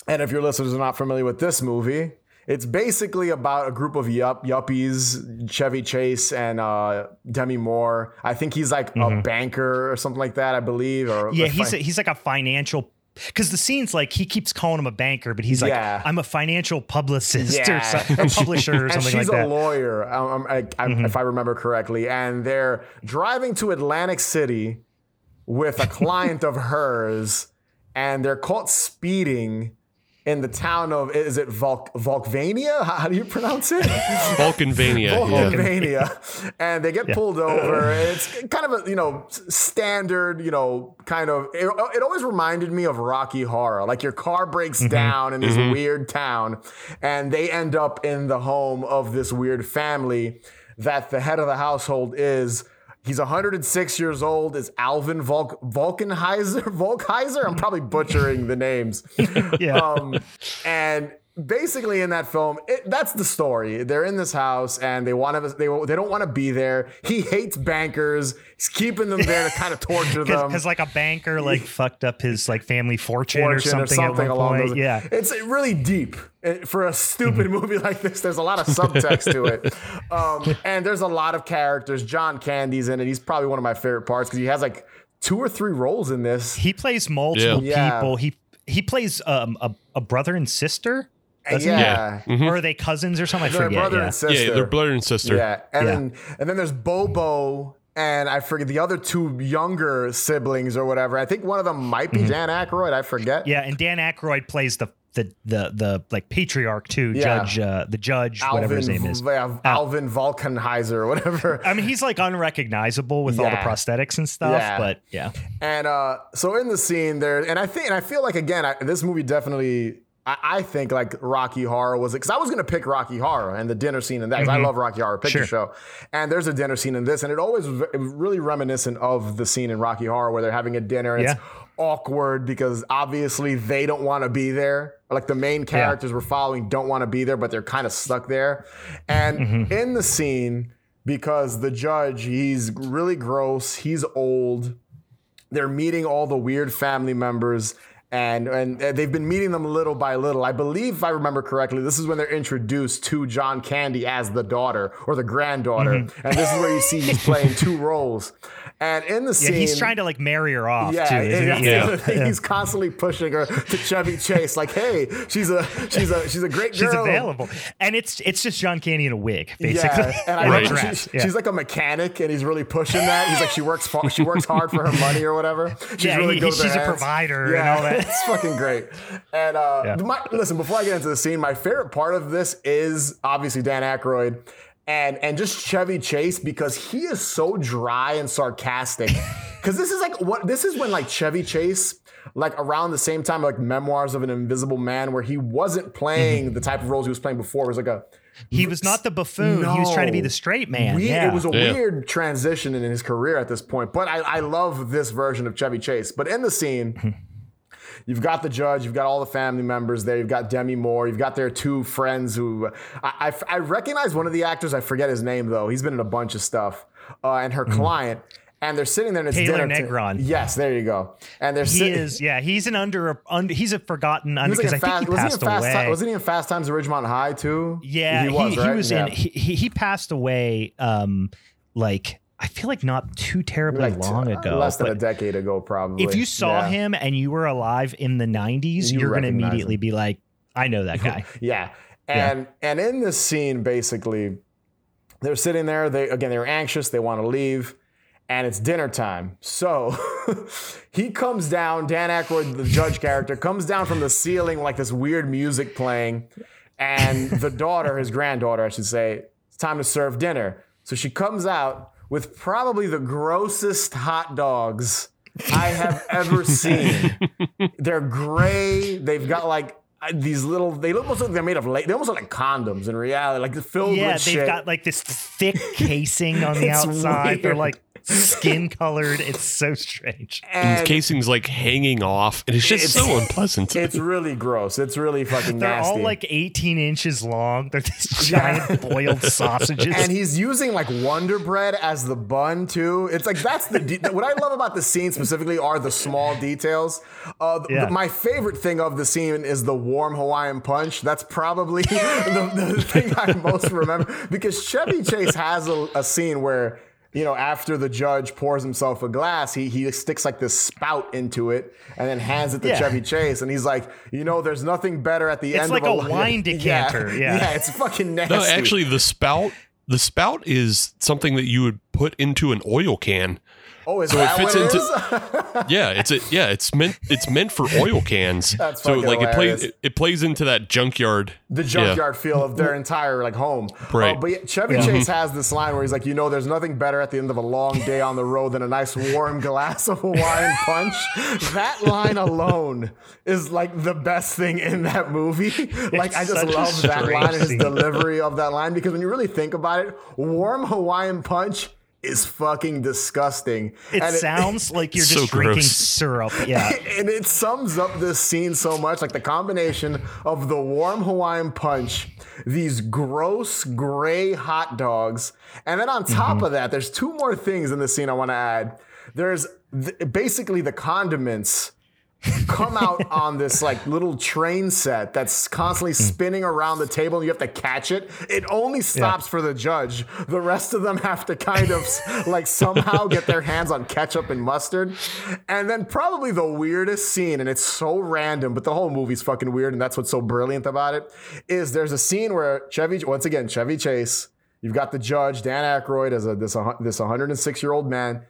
and if your listeners are not familiar with this movie, it's basically about a group of yup yuppies, Chevy Chase and uh, Demi Moore. I think he's like mm-hmm. a banker or something like that, I believe. Or yeah, he's a, he's like a financial because the scene's like he keeps calling him a banker, but he's like, yeah. I'm a financial publicist yeah. or a publisher or something like that. She's a lawyer, um, I, I, mm-hmm. if I remember correctly, and they're driving to Atlantic City with a client of hers, and they're caught speeding in the town of is it Volk Volkvania? How, do you pronounce it? Valkenvania. Valkenvania. Yeah. And they get yeah. pulled over. It's kind of a you know standard you know kind of. It, it always reminded me of Rocky Horror. Like your car breaks mm-hmm. down in this mm-hmm. weird town, and they end up in the home of this weird family that the head of the household is He's 106 years old. Is Alvin Volk Valkenheiser? Volkheiser? I'm probably butchering the names. yeah. Um, and basically in that film it, that's the story. They're in this house and they want to they, they don't want to be there. He hates bankers. He's keeping them there to kind of torture them. because like a banker like fucked up his like family fortune, fortune or something, or something along point. those yeah it's really deep for a stupid mm-hmm. movie like this. There's a lot of subtext to it. Um, and there's a lot of characters. John candy's in it. He's probably one of my favorite parts because he has like two or three roles in this. He plays multiple yeah. people. He he plays um, a, a brother and sister doesn't yeah. Mm-hmm. Or are they cousins or something? I they're forget. brother yeah. and sister. Yeah, they're brother and sister. Yeah. And yeah. then and then there's Bobo and I forget the other two younger siblings or whatever. I think one of them might be mm-hmm. Dan Aykroyd. I forget. Yeah, and Dan Aykroyd plays the the the the like patriarch too, yeah. judge uh, the judge, Alvin, whatever his name is, yeah, Alvin Al- Valkenheiser or whatever. I mean, he's like unrecognizable with yeah. all the prosthetics and stuff, yeah. but yeah. And uh, so in the scene there, and I think, and I feel like again, I, this movie definitely I, I think like Rocky Horror was it, because I was gonna pick Rocky Horror and the dinner scene in that because mm-hmm. I love Rocky Horror Picture sure. Show, and there's a dinner scene in this, and it always was really reminiscent of the scene in Rocky Horror where they're having a dinner and yeah. it's awkward because obviously they don't want to be there. Like the main characters yeah. we're following don't want to be there, but they're kind of stuck there. And mm-hmm. in the scene, because the judge, he's really gross, he's old. They're meeting all the weird family members and and they've been meeting them little by little. I believe, if I remember correctly, this is when they're introduced to John Candy as the daughter or the granddaughter, mm-hmm. and this is where you see he's playing two roles. And in the scene, yeah, he's trying to like marry her off. Yeah, too, yeah. yeah. he's constantly pushing her to Chevy Chase, like, "Hey, she's a she's a she's a great girl. She's available." And it's it's just John Candy in a wig, basically. Yeah, and I right. she, she's like a mechanic, and he's really pushing that. He's like, she works she works hard for her money or whatever. She's yeah, really he, good she's a provider yeah, and all that. It's fucking great. And uh, yeah. my, listen, before I get into the scene, my favorite part of this is obviously Dan Aykroyd and and just Chevy Chase because he is so dry and sarcastic. Because this is like what this is when like Chevy Chase like around the same time like Memoirs of an Invisible Man where he wasn't playing mm-hmm. the type of roles he was playing before. It was like a he was not the buffoon. No, he was trying to be the straight man. We, yeah. It was a yeah. weird transition in his career at this point. But I, I love this version of Chevy Chase. But in the scene, mm-hmm. You've got the judge, you've got all the family members there, you've got Demi Moore, you've got their two friends who I, I, I recognize one of the actors, I forget his name though. He's been in a bunch of stuff, uh, and her mm. client. And they're sitting there and it's Taylor dinner Negron. T- yes, there you go. And they're he is yeah he's an under, under he's a forgotten under because like I think he passed away. Time, wasn't he in Fast Times at Ridgemont High too? Yeah, he was. He, right? he was yeah. in. He, he passed away. Um, like I feel like not too terribly like long t- ago. Less than a decade ago, probably. If you saw yeah. him and you were alive in the 90s, you are going to immediately him. be like, I know that guy. yeah. And yeah. and in this scene, basically, they're sitting there. They again, they're anxious. They want to leave, and it's dinner time. So he comes down. Dan Aykroyd, the judge character, comes down from the ceiling like this weird music playing, and the daughter, his granddaughter, I should say, it's time to serve dinner. So she comes out with probably the grossest hot dogs I have ever seen. They're gray. They've got like uh, these little. They almost look like they're made of. La- they almost look like condoms in reality, like filled yeah, with yeah they've shit. got like this thick casing on the outside. They're like skin colored. It's so strange. And the and casing's like hanging off, and it's just It's- so unpleasant. it's really gross. It's really fucking nasty. They're nasty. all like 18 inches long. They're these giant boiled sausages. and he's using like Wonder Bread as the bun too. It's like that's the de- what I love about the scene specifically are the small details. Uh, th- Yeah. my favorite thing of the scene is the warm Hawaiian punch. That's probably the, the thing I most remember because Chevy Chase has a, a scene where. You know, after the judge pours himself a glass, he he sticks like this spout into it and then hands it to Yeah. Chevy Chase, and he's like, "You know, there's nothing better at the It's end like of a wine decanter, yeah. yeah, it's fucking nasty. no, actually, the spout, the spout is something that you would put into an oil can. Oh, is so it fits what it into- is? Yeah, it's a yeah, it's meant it's meant for oil cans. That's so fucking like it plays it, it plays into that junkyard. the junkyard feel of their entire like home. Right. Uh, but yeah, Chevy Chase has this line where he's like, you know, there's nothing better at the end of a long day on the road than a nice warm glass of Hawaiian punch. that line alone is like the best thing in that movie. like I just love that line and his delivery of that line because when you really think about it, warm Hawaiian punch is fucking disgusting. it And sounds like you're So just drinking gross. syrup. Yeah. and it sums up this scene so much like the combination of the warm Hawaiian punch, these gross gray hot dogs, and then on top mm-hmm. of that, there's two more things in the scene I want to add. There's th- basically the condiments come out on this like little train set that's constantly hmm. spinning around the table and you have to catch it. It only stops for the judge. The rest of them have to kind of like somehow get their hands on ketchup and mustard. And then probably the weirdest scene and it's so random but the whole movie's fucking weird and that's what's so brilliant about it is there's a scene where chevy once again chevy chase you've got the judge dan Aykroyd as a this, this 106 year old man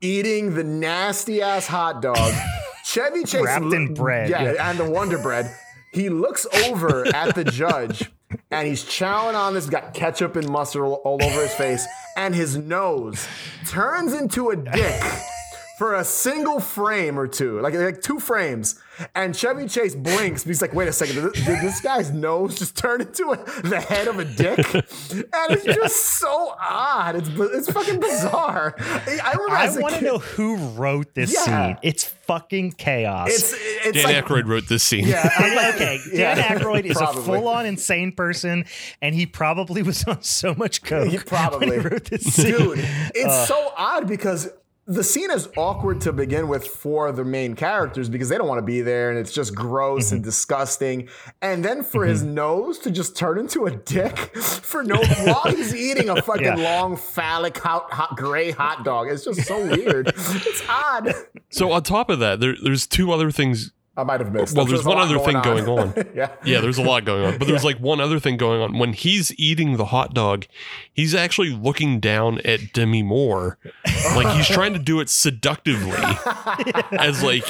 eating the nasty ass hot dog. Chevy Chase Wrapped in bread, yeah, yeah. and the Wonder Bread. He looks over at the judge, and he's chowing on this. Got ketchup and mustard all all over his face, and his nose turns into a dick for a single frame or two, like like two frames. And Chevy Chase blinks. He's like, "Wait a second, did this, did this guy's nose just turn into a, the head of a dick?" And it's just so odd. It's it's fucking bizarre. I I want to know who wrote this Yeah. scene. It's fucking chaos. It's it's Dan like Aykroyd wrote this scene. yeah, I'm like, okay, Dan yeah, Aykroyd is probably. a full-on insane person, and he probably was on so much coke. He probably when he wrote this scene. dude. It's so odd because the scene is awkward to begin with for the main characters because they don't want to be there and it's just gross Mm-hmm. and disgusting. And then for his nose to just turn into a dick for no while he's eating a fucking Yeah. long phallic hot, hot gray hot dog. It's just so weird. it's odd. So on top of that, there, there's two other things. I might have missed. Well, I'm there's one other lot thing going on. yeah. Yeah, there's a lot going on. But there's like one other thing going on. When he's eating the hot dog, he's actually looking down at Demi Moore. Like he's trying to do it seductively. As like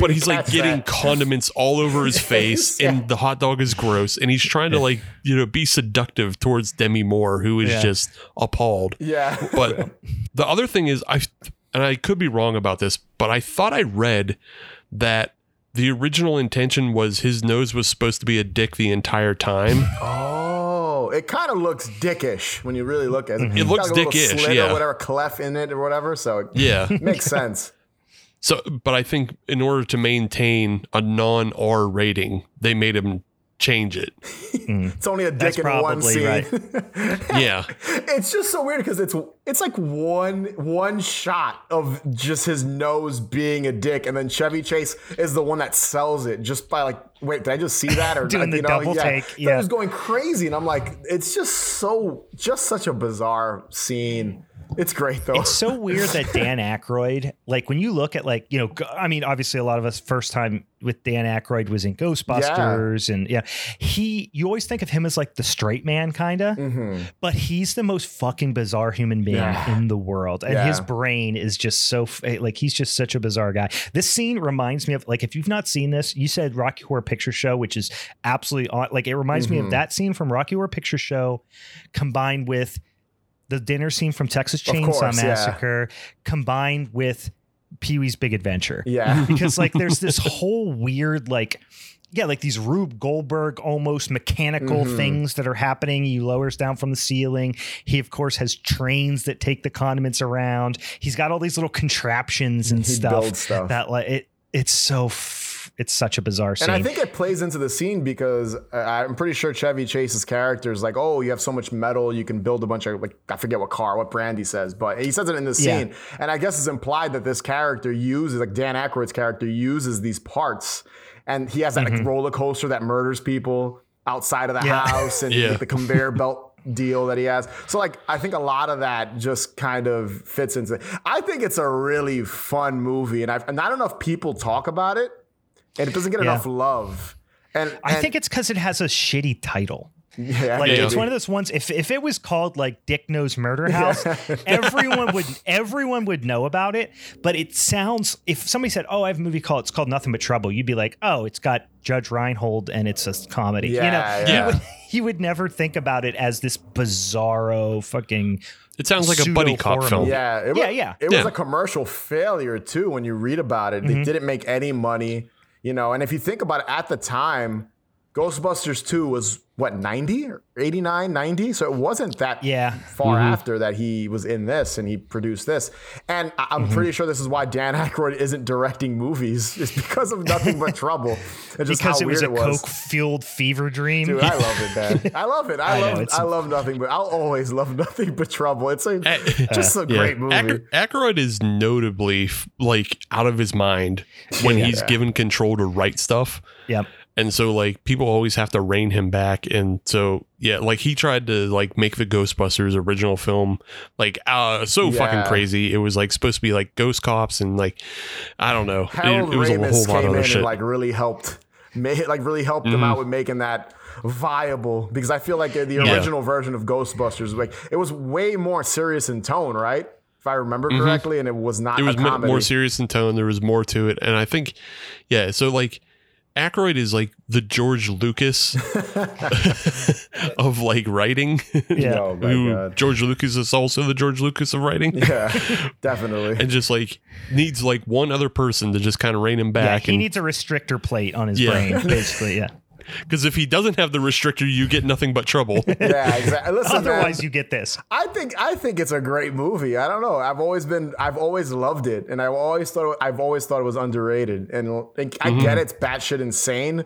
but he's like getting that. condiments all over his face Yeah. and the hot dog is gross and he's trying to like, you know, be seductive towards Demi Moore who is Yeah. just appalled. Yeah. But the other thing is, I and I could be wrong about this, but I thought I read that the original intention was his nose was supposed to be a dick the entire time. Oh, it kind of looks dickish when you really look at it. It looks dickish, slit yeah. or whatever, clef in it or whatever. So it Yeah. makes sense. So, but I think in order to maintain a non R rating, they made him change it. Mm. It's only a dick That's in one probably scene. right. Yeah. it's just so weird because it's it's like one one shot of just his nose being a dick, and then Chevy Chase is the one that sells it just by like, wait, did I just see that or Doing like, the double take, That yeah. was going crazy, and I'm like, it's just so just such a bizarre scene. It's great though. It's so weird that Dan Aykroyd, like when you look at like, you know, I mean, obviously a lot of us first time with Dan Aykroyd was in Ghostbusters and yeah, he you always think of him as like the straight man kind of, Mhm. but he's the most fucking bizarre human being Yeah. in the world. And Yeah. his brain is just so eh, like he's just such a bizarre guy. This scene reminds me of like if you've not seen this, you said Rocky Horror Picture Show, which is absolutely on like it reminds me of Mhm. that scene from Rocky Horror Picture Show combined with the dinner scene from Texas Chainsaw course, yeah. Massacre combined with Pee Wee's Big Adventure. Yeah. Because like there's this whole weird like yeah, like these Rube Goldberg almost mechanical Mhm. things that are happening. He lowers down from the ceiling. He of course has trains that take the condiments around. He's got all these little contraptions and stuff, stuff. that like it it's so f- it's such a bizarre scene. And I think it plays into the scene because uh, I'm pretty sure Chevy Chase's character is like, oh, you have so much metal, you can build a bunch of like I forget what car, what brand he says, but he says it in the Yeah. scene. And I guess it's implied that this character uses like Dan Aykroyd's character uses these parts, and he has that like roller coaster that murders people outside of the Mm-hmm. Yeah. house, and Yeah. like, the conveyor belt deal that he has. So like I think a lot of that just kind of fits into. It. I think it's a really fun movie, and I've, and I don't know if people talk about it, and it doesn't get Yeah. enough love. And, I think it's because it has a shitty title. yeah, Like Yeah. it's one of those ones. If if it was called like Dick Knows Murder House, everyone would everyone would know about it. But it sounds if somebody said, "Oh, I have a movie called it's called Nothing But Trouble," you'd be like, "Oh, it's got Judge Reinhold and it's a comedy." you know, Yeah, you would you would never think about it as this bizarro fucking. It sounds like a buddy cop Pseudo-horror film. Yeah, it Yeah, was, yeah. It was Yeah. a commercial failure too. When you read about it, Mm-hmm. they didn't make any money. You know, and if you think about it, at the time, Ghostbusters Two was what 90 or 89, 90? So it wasn't that Yeah. far after that he was in this and he produced this. And I- I'm Mm-hmm. pretty sure this is why Dan Aykroyd isn't directing movies. It's because of Nothing But Trouble. It's just Because how it was weird a it was. coke fueled fever dream. Dude, I love it, man. I love it. I, I know, love it's- I love nothing but I'll always love nothing but trouble. It's a just a Yeah. great movie. Acker- Aykroyd is notably like out of his mind when he's Yeah. given control to write stuff. Yep. And so like people always have to rein him back. And so yeah, like he tried to like make the Ghostbusters original film like uh so Yeah. fucking crazy. It was like supposed to be like ghost cops and like I don't know. It, Harold it was a whole lot came of in other shit. and like really helped, like really helped Mm-hmm. them out with making that viable because I feel like the Yeah. original version of Ghostbusters, like it was way more serious in tone, right? If I remember correctly, and it was not. Mm-hmm. it was more serious in tone. There was more to it, and I think, yeah. So like, Aykroyd is like the George Lucas of like writing. Yeah. Oh my Who god. George Lucas is also the George Lucas of writing, Yeah, definitely. and just like needs like one other person to just kind of rein him back. Yeah, back. he and needs a restrictor plate on his Yeah. brain, basically. Yeah. Because if he doesn't have the restrictor, you get nothing but trouble. yeah, exactly. Listen, man, Otherwise, you get this. I think I think it's a great movie. I don't know. I've always been I've always loved it, and I've always thought I've always thought it was underrated. And like, I Mm-hmm. get it's batshit insane,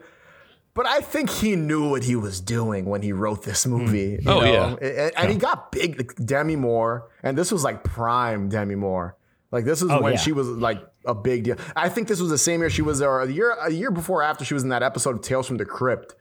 but I think he knew what he was doing when he wrote this movie. you Oh, know? yeah. and, and he got big. like, Demi Moore, and this was like prime Demi Moore. Like this was Oh, when yeah. she was like a big deal. I think this was the same year she was there, a year a year before or after she was in that episode of Tales from the Crypt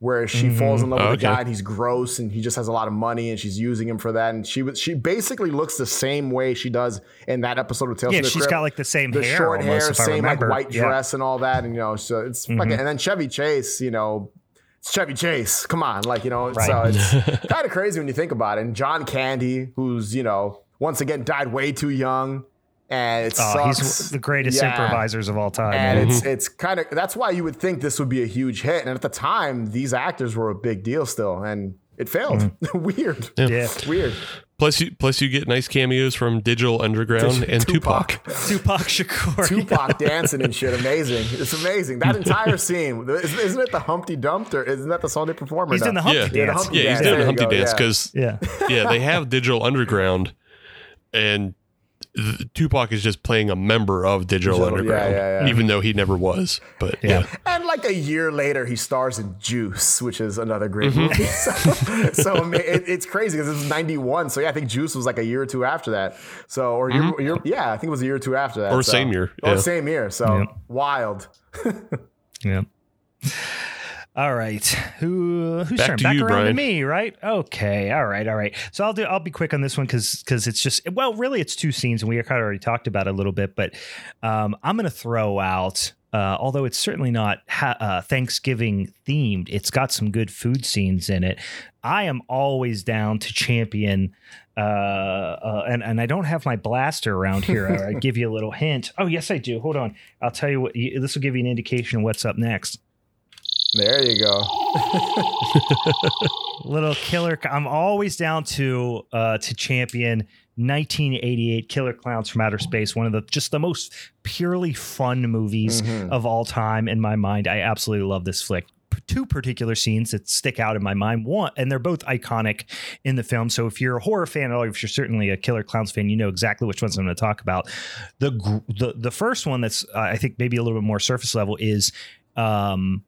where she falls in love with a okay. guy and he's gross and he just has a lot of money and she's using him for that and she was she basically looks the same way she does in that episode of Tales Yeah, from the she's Crypt. She's got like the same the hair, short almost, hair, same like white Yeah. Mm-hmm. dress and all that and you know so it's fucking and then Chevy Chase you know it's Chevy Chase come on like you know so it's kind of crazy when you think about it and John Candy who's you know once again died way too young and it Oh, sucks he's the greatest Yeah. improvisers of all time. and man. it's it's kind of that's why you would think this would be a huge hit. And at the time, these actors were a big deal still, and it failed. Mm. Weird, yeah. weird. plus, you plus you get nice cameos from Digital Underground and Tupac. Tupac Shakur. Tupac dancing and shit, amazing. It's amazing. That entire scene, isn't isn't it the Humpty Dumped or isn't that the song they perform? He's no? in the Humpty Yeah. Yeah, the Dance. Humpty Yeah, he's Dance. doing There a Humpty go, Dance because Yeah. yeah, they have Digital Underground, and th- Tupac is just playing a member of Digital Digital, Underground, yeah, yeah. even though he never was. But yeah, And like a year later, he stars in Juice, which is another great Mm-hmm. movie. So, so I mean, it, it's crazy because this was '91. So yeah, I think Juice was like a year or two after that. So or year, year, yeah, I think it was a year or two after that. Mm-hmm. Or so. same year, Or same year. So wild. Yeah. All right. Who who's Back turn? Back you, around to me, right? Okay. All right. All right. So I'll do. I'll be quick on this one because because it's just well, really, it's two scenes, and we kind of already talked about it a little bit. But um, I'm going to throw out. Uh, although it's certainly not ha- uh, Thanksgiving themed, it's got some good food scenes in it. I am always down to champion, uh, uh, and and I don't have my blaster around here. I give you a little hint. Oh yes, I do. Hold on, I'll tell you what. This will give you an indication of what's up next. There you go. little killer i'm always down to uh to champion 1988 killer clowns from outer space one of the just the most purely fun movies Mhm. of all time in my mind i absolutely love this flick two particular scenes that stick out in my mind one and they're both iconic in the film so if you're a horror fan or if you're certainly a killer clowns fan you know exactly which ones i'm going to talk about the gr- the the first one that's uh, i think maybe a little bit more surface level is um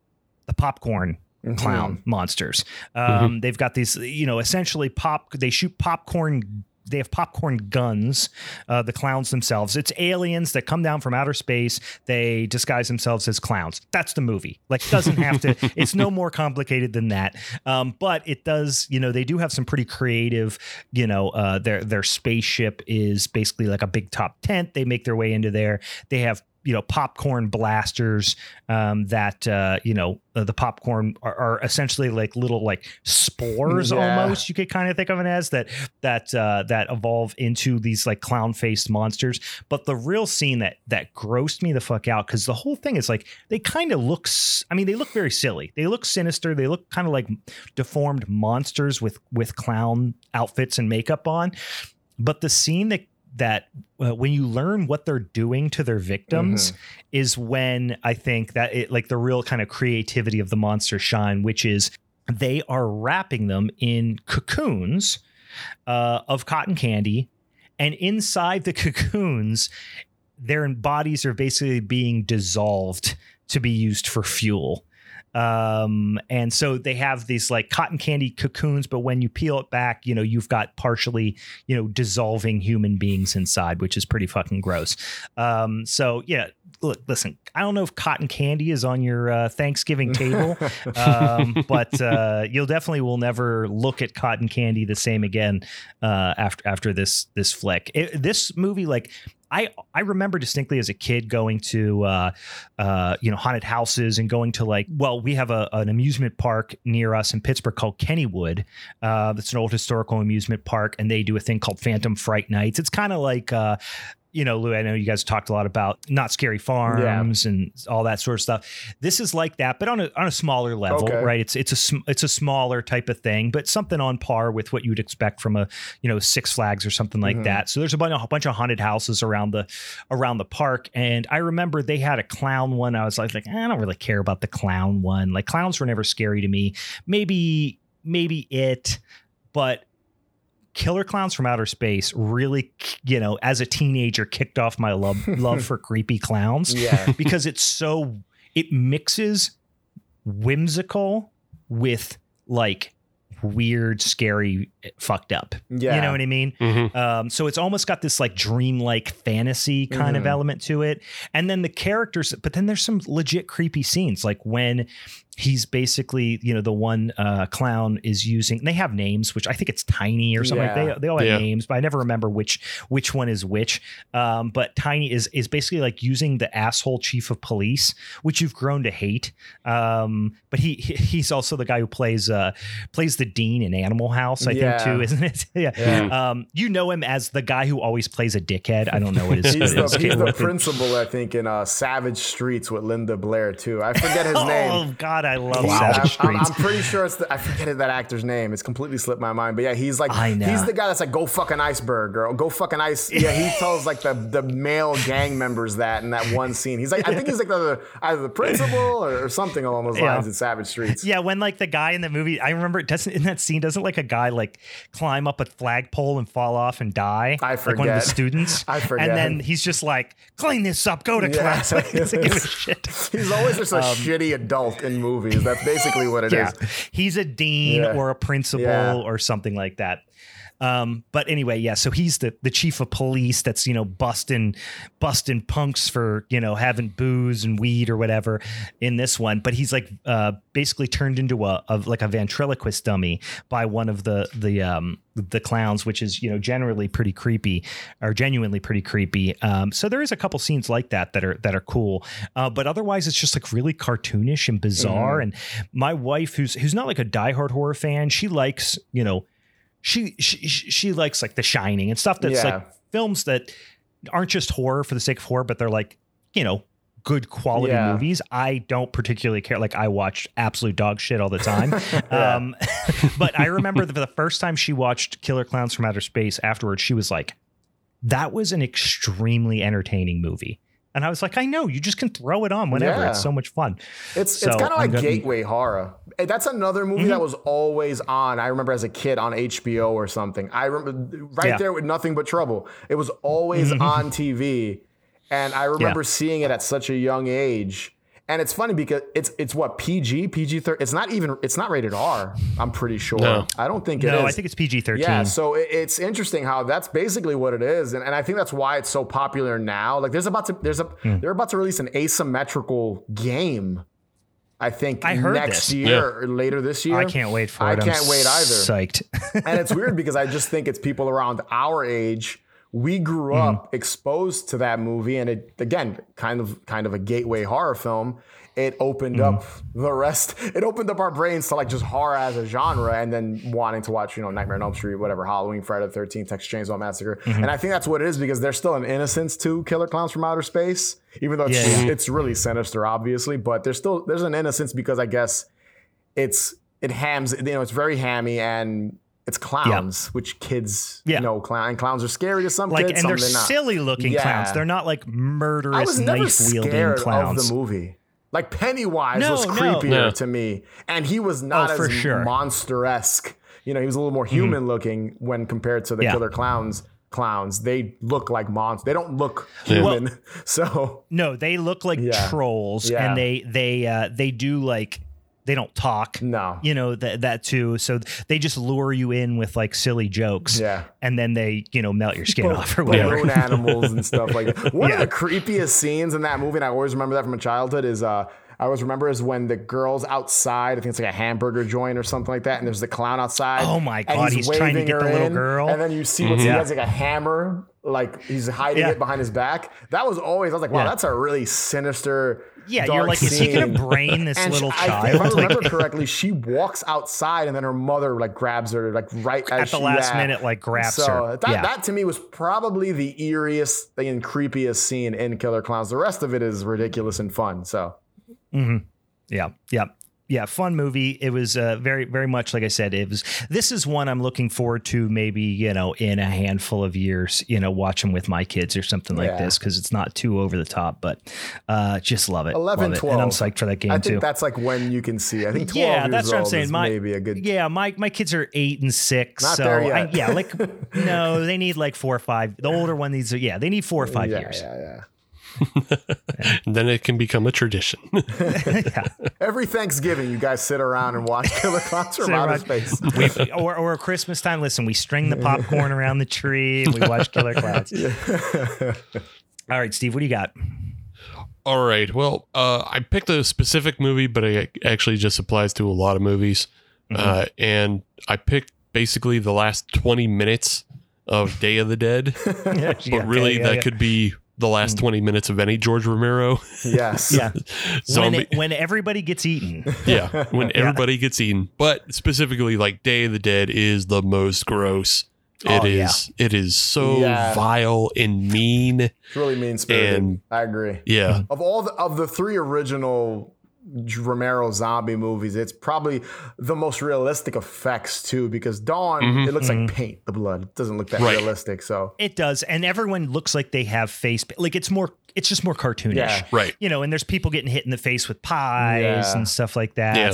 the popcorn Mhm. clown monsters. Um, They've got these, you know, essentially pop. They shoot popcorn. They have popcorn guns. Uh, the clowns themselves. It's aliens that come down from outer space. They disguise themselves as clowns. That's the movie. Like, doesn't have to. it's no more complicated than that. Um, but it does. You know, they do have some pretty creative. You know, uh, their their spaceship is basically like a big top tent. They make their way into there. They have you know popcorn blasters um, that uh, you know uh, the popcorn are, are essentially like little like spores Yeah. almost you could kind of think of it as that that uh, that evolve into these like clown faced monsters. But the real scene that that grossed me the fuck out because the whole thing is like they kind of look I mean they look very silly. They look sinister. They look kind of like deformed monsters with with clown outfits and makeup on. But the scene that that uh, when you learn what they're doing to their victims is when I think that it like the real kind of creativity of the monster shine, which is they are wrapping them in cocoons uh, of cotton candy, and inside the cocoons, their bodies are basically being dissolved to be used for fuel. Um, and so they have these like cotton candy cocoons, but when you peel it back, you know, you've got partially, you know, dissolving human beings inside, which is pretty fucking gross. Um, so yeah, look, listen, I don't know if cotton candy is on your uh, Thanksgiving table, um, but uh, you'll definitely will never look at cotton candy the same again uh, after after this this flick. It, this movie, like. I, I remember distinctly as a kid going to uh, uh, you know haunted houses and going to like well we have a, an amusement park near us in Pittsburgh called Kennywood uh, that's an old historical amusement park and they do a thing called Phantom Fright Nights. It's kind of like uh, you know, Lou, I know you guys talked a lot about not scary farms and all that sort of stuff. This is like that, but on a on a smaller level, Okay. right? It's it's a sm- it's a smaller type of thing, but something on par with what you would expect from a you know Six Flags or something like Mhm. that. So there's a bunch of a bunch of haunted houses around the around the park, and I remember they had a clown one. I was like, like I don't really care about the clown one. Like clowns were never scary to me. Maybe maybe it, but Killer Clowns from Outer Space really, you know, as a teenager, kicked off my love love for creepy clowns Yeah. because it's so it mixes whimsical with like weird, scary, fucked up. Yeah. You know what I mean? Mhm. Um, so it's almost got this like dreamlike fantasy kind of Mhm. element to it. And then the characters, but then there's some legit creepy scenes, like when he's basically, you know, the one uh, clown is using. They have names, which I think it's Tiny or something. Yeah. Like they they all have Yeah. names, but I never remember which which one is which. Um, but Tiny is is basically like using the asshole chief of police, which you've grown to hate. Um, but he he- he's also the guy who plays uh plays the dean in Animal House, I Yeah. too, isn't it? yeah. Yeah. Um, you know him as the guy who always plays a dickhead. I don't know what his, He's his the, he's the what the- principal, I think, in uh, Savage Streets with Linda Blair too. I forget his Oh name. Oh God, I love He's- Savage I'm, I'm- Streets. I'm pretty sure it's the, I forget that actor's name. It's completely slipped my mind. But yeah, he's like I know. he's the guy that's like go fuck an iceberg or go fuck an ice. Yeah, he tells like the the male gang members that in that one scene. He's like I think he's like the either the principal or, or something along those Yeah. lines in Savage Streets. yeah, when like the guy in the movie, I remember doesn't in that scene doesn't like a guy like climb up a flagpole and fall off and die. I Like one of the students. I forget. And then he's just like, clean this up, go to Yeah. class. Like, doesn't give a shit. He's always just a shitty adult in movies. That's basically what it is. Um, Yeah, he's a dean Yeah. or a principal or something like that. Um, but anyway, yeah. So he's the the chief of police that's you know busting busting punks for you know having booze and weed or whatever in this one. But he's like uh, basically turned into a of like a ventriloquist dummy by one of the the um, the clowns, which is you know generally pretty creepy or genuinely pretty creepy. Um, so there is a couple scenes like that that are that are cool, uh, but otherwise it's just like really cartoonish and bizarre. And my wife, who's who's not like a diehard horror fan, she likes you know she she she likes like The Shining and stuff that's Yeah. like films that aren't just horror for the sake of horror, but they're like you know good quality Yeah. movies. I don't particularly care. Like I watch absolute dog shit all the time. Yeah. um, but I remember the, the first time she watched Killer Clowns from Outer Space. Afterwards, she was like, "That was an extremely entertaining movie." And I was like, I know, you just can throw it on whenever. Yeah. It's so much fun. It's So it's kind of like gonna- gateway horror. Eh, That's another movie Mm-hmm. that was always on. I remember as a kid on HBO or something. I remember right Yeah. Mm-hmm. there with Nothing But Trouble. It was always on TV, and I remember seeing it at such a young age. And it's funny because it's it's what PG PG thirty. It's not even it's not rated R. I'm pretty sure. No. I don't think it is. No, I think it's PG 13. Yeah, so it- it's interesting how that's basically what it is, and, and I think that's why it's so popular now. Like, there's about to there's a Hmm. they're about to release an asymmetrical game. I think I heard next this. year or later this year. I can't wait for I it. I'm can't wait either. Psyched. and it's weird because I just think it's people around our age. We grew Mm-hmm. up exposed to that movie, and it again kind of kind of a gateway horror film. It opened Mm-hmm. up the rest. It opened up our brains to like just horror as a genre, and then wanting to watch you know Nightmare on Elm Street, whatever, Halloween, Friday the Thirteenth, Texas Chainsaw Massacre, Mm-hmm. and I think that's what it is because there's still an innocence to Killer Clowns from Outer Space, even though it's, yeah. it's really sinister, obviously. But there's still there's an innocence because I guess it's it hams you know it's very hammy and it's clowns which kids Yeah. know clown and clowns are scary to some like, kids and they're they're not silly looking Yeah. clowns. They're not like murderous, knife wielding clowns. of the movie like Pennywise No, was creepier No. to me and he was not Oh, for as sure. Mm-hmm. monster-esque you know he was a little more human looking when compared to the Yeah. killer clowns clowns they look like monsters they don't look Yeah. human so No, they look like Yeah. trolls, Yeah. and they they uh, they do like they don't talk. no You know that that too. So they just lure you in with like silly jokes, yeah and then they you know melt your skin Bal- off or whatever. balloon animals and stuff like that. One Yeah. of the creepiest scenes in that movie, and I always remember that from my childhood, is uh, I always remember is when the girl's outside. I think it's like a hamburger joint or something like that, and there's the clown outside. Oh my God, he's trying to get the little in, girl. and then you see what's he has like a hammer, like he's hiding Yeah. it behind his back. That was always I was like, wow, Yeah. that's a really sinister. Yeah, dark you're like, is he scene. gonna brain this And she- little I child? think, if I remember correctly, she walks outside, and then her mother like grabs her, like right at as the she- last yeah. minute, like grabs So her. that, yeah. that to me was probably the eeriest and creepiest scene in Killer Clowns. The rest of it is ridiculous and fun. So mm-hmm. Yeah, yeah, yeah. Fun movie. It was uh, very, very much like I said. It was. This is one I'm looking forward to. Maybe you know, in a handful of years, you know, watching with my kids or something like Yeah. this because it's not too over the top. But uh, just love it. 11, love it. and I'm psyched for that game I think too. that's like when you can see. I think 12 Yeah, years that's what I'm saying. My- maybe a good. Yeah, my my kids are eight and six. Not so there I, yeah, like no, they need like four or five. The older one needs, yeah, they need four or five yeah, years. yeah, yeah. And then it can become a tradition. Every Thanksgiving, you guys sit around and watch Killer Clowns from Outer Space. We, or or Christmas time. Listen, we string the popcorn around the tree and we watch Killer Clowns. All right, Steve, what do you got? All right. Well, uh, I picked a specific movie, but it actually just applies to a lot of movies. Uh, and I picked basically the last 20 minutes of Day of the Dead. but But really, that could be the last mm. 20 minutes of any George Romero. Yes. yeah. when, Zombie. it, when everybody gets eaten. yeah. When everybody gets eaten. But specifically, like Day of the Dead is the most gross. It Oh, yeah. is. It is so Yeah. vile and mean. It's really mean spirited. And- I agree. Yeah. Mm-hmm. Of all the, of the three original Romero zombie movies, it's probably the most realistic effects too. Because Dawn, it looks like paint. The blood it doesn't look that Mm-hmm. Right. realistic. So It does, and everyone looks like they have face. Like it's more. It's just more cartoonish. Yeah. Right. You know, and there's people getting hit in the face with pies Yeah. and stuff like that. Yeah.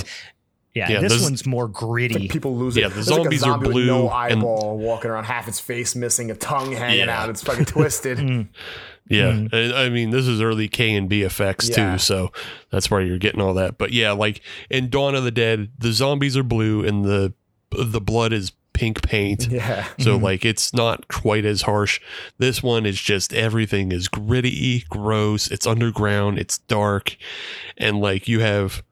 Yeah, Yeah, this those- one's more gritty. like people lose Yeah, the There's like a zombies are zombie with blue no and- eyeball walking around, half its face missing, a tongue hanging Yeah. out. It's fucking twisted. Yeah, hmm. I I mean, this is early KNB effects Yeah. too, so that's why you're getting all that. But yeah, like in Dawn of the Dead, the zombies are blue and the the blood is pink paint. Yeah. So hmm. like it's not quite as harsh. This one is just everything is gritty, gross, it's underground, it's dark, and like you have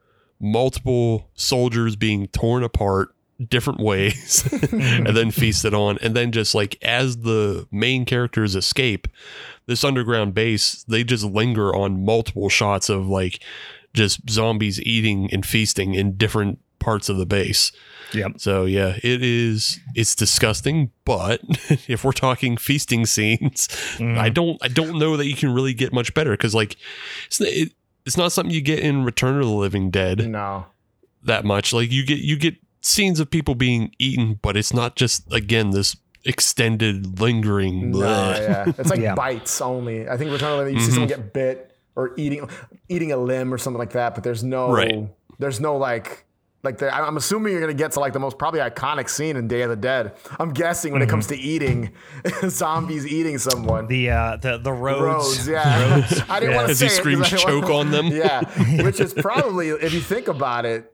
multiple soldiers being torn apart different ways and then feasted on and then just like as the main characters escape this underground base they just linger on multiple shots of like just zombies eating and feasting in different parts of the base Yep. so yeah, it is. It's disgusting, but if we're talking feasting scenes, Mm. I don't. I don't know that you can really get much better because like, it's it, it's not something you get in Return of the Living Dead No. that much. Like you get you get scenes of people being eaten, but it's not just again this extended lingering. No, bleh. yeah. It's like Yeah. bites only. I think Return of the Living, you see someone Mm-hmm. get bit or eating eating a limb or something like that, but there's no Right. there's no like like the, I'm assuming you're gonna get to like the most probably iconic scene in Day of the Dead. I'm guessing when it comes to eating zombies eating someone. The uh the the Rhodes. Rhodes, yeah. I didn't Yeah. want to As say he it 'cause screams I choke on them. Yeah, which is probably if you think about it,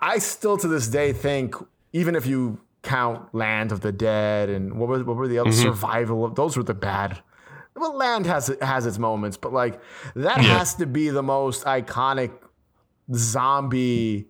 I still to this day think even if you count Land of the Dead and what were what were the other Mm-hmm. Survival of those were the bad. Well, Land has has its moments, but like that Yeah. has to be the most iconic zombie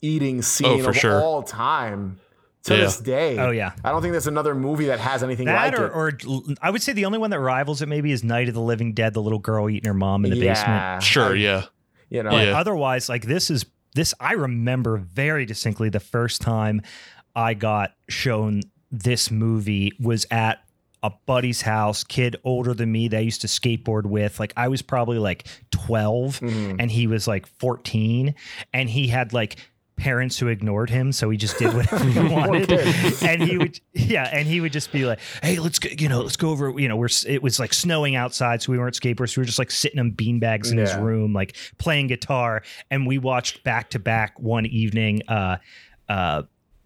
eating scene Oh, for of sure. all time to Yeah. this day. Oh, yeah. I don't think there's another movie that has anything That like or, it. or I would say the only one that rivals it maybe is Night of the Living Dead, the little girl eating her mom in the basement. yeah, Sure, I- yeah. You know, But Yeah. otherwise, like this is this I remember very distinctly the first time I got shown this movie was at a buddy's house, kid older than me that I used to skateboard with. Like I was probably like 12 Mm-hmm. and he was like 14 and he had like parents who ignored him so he just did whatever he wanted. and he would yeah and he would just be like hey let's go you know let's go over you know we're it was like snowing outside so we weren't skateboards. So we were just like sitting on beanbags in his room like playing guitar. And we watched back to back one evening uh uh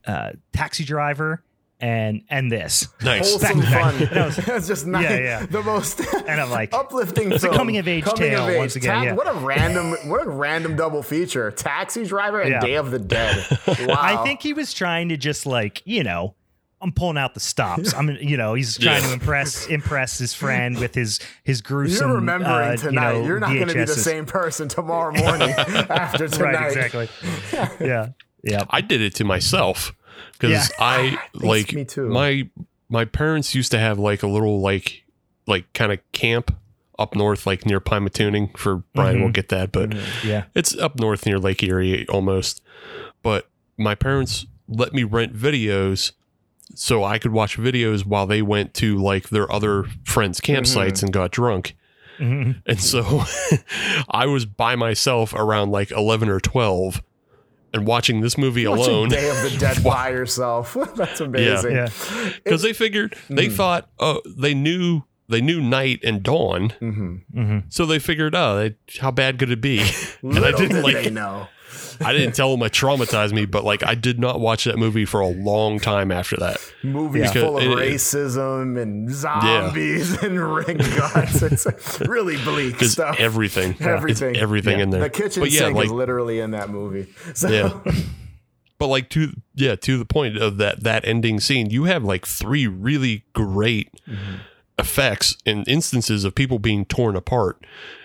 uh taxi driver and and this Nice. wholesome Back to back. fun. And I was- it's just nice. Yeah, yeah. The most And I'm like, uplifting. it's a coming of age tale once again, Ta- yeah. What a random, what a random double feature: Taxi Driver and Yeah. Day of the Dead. Wow. I think he was trying to just like, you know, I'm pulling out the stops. I'm, you know, he's trying Yeah. to impress impress his friend with his his gruesome. you're remembering uh, tonight. You know, You're not going to be the same person tomorrow morning after tonight. Right, exactly. yeah, yeah. I did it to myself because Yeah. I like me too. my my parents used to have like a little like like kind of camp up north, like near Pymatuning. For Brian, Mhm. will get that, but Yeah. it's up north near Lake Erie almost. But my parents let me rent videos so I could watch videos while they went to like their other friends' campsites and got drunk. Mhm. And so I was by myself around like 11 or 12 and watching this movie Watching alone Day of the Dead by yourself. That's amazing. Yeah. because they figured they thought oh they knew they knew night and dawn Mm-hmm. so they figured oh they, how bad could it be and i Little didn't did like they know. I didn't tell them it traumatized me but like i did not watch that movie for a long time after that Movies Yeah. full of It- racism and zombies and ring guns. It's really bleak stuff. everything everything, everything Yeah. in there The kitchen but yeah sink like is literally in that movie. So, yeah but like to yeah to the point of that that ending scene you have like three really great effects and instances of people being torn apart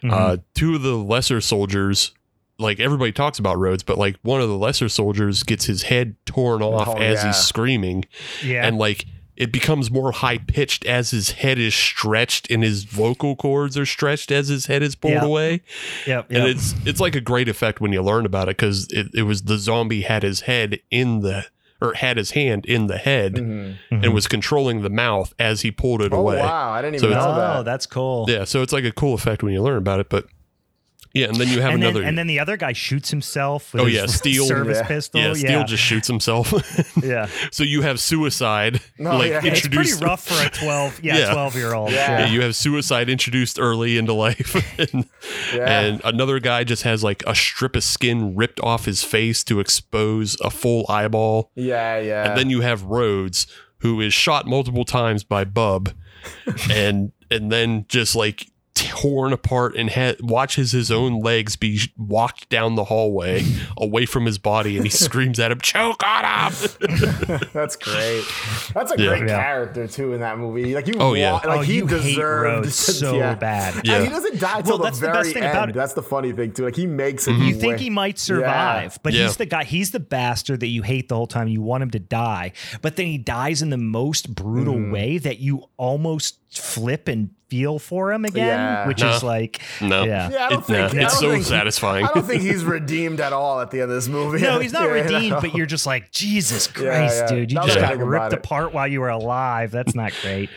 uh two of the lesser soldiers like everybody talks about Rhodes, but like one of the lesser soldiers gets his head torn off Oh, as yeah. he's screaming, Yeah. and like it becomes more high pitched as his head is stretched and his vocal cords are stretched as his head is pulled Yeah. away. yep. And yep. it's it's like a great effect when you learn about it because it, it was the zombie had his head in the or had his hand in the head Mhm. and was controlling the mouth as he pulled it Oh away. wow, I didn't even it's- know oh, that. that's cool. Yeah, so it's like a cool effect when you learn about it, but yeah, and then you have and another then and then the other guy shoots himself. With Oh, his yeah, Steel. service Yeah. pistol. yeah, Yeah, just shoots himself. yeah. so you have suicide Oh, like yeah. It's pretty introduced. rough for a twelve. Yeah, Yeah. twelve year old. Yeah. Yeah, you have suicide introduced early into life, and, Yeah. and another guy just has like a strip of skin ripped off his face to expose a full eyeball, yeah, yeah. and then you have Rhodes, who is shot multiple times by Bub, and and then just like t- torn apart and ha- watches his own legs be walked down the hallway away from his body, and he screams at him, "Choke on him!" That's great. That's a Yeah. great Yeah. character too in that movie. Like you, Oh, yeah. like oh, he you hate deserved Rhodes so yeah. bad. Yeah. And he doesn't die till Well, that's the the very best thing end. about it. That's the funny thing too. Like he makes it. You way- think he might survive, but Yeah. he's the guy. He's the bastard that you hate the whole time. You want him to die, but then he dies in the most brutal Mm-hmm. way that you almost flip and feel for him again, Yeah. Which No. is like, No. yeah. Yeah, I don't It- nah, think I it's don't so think- satisfying. I don't think he's redeemed at all at the end of this movie. No, he's not Yeah, redeemed, no. but you're just like, Jesus Christ, yeah. dude. You Now just that got ripped apart while you were alive. That's not great.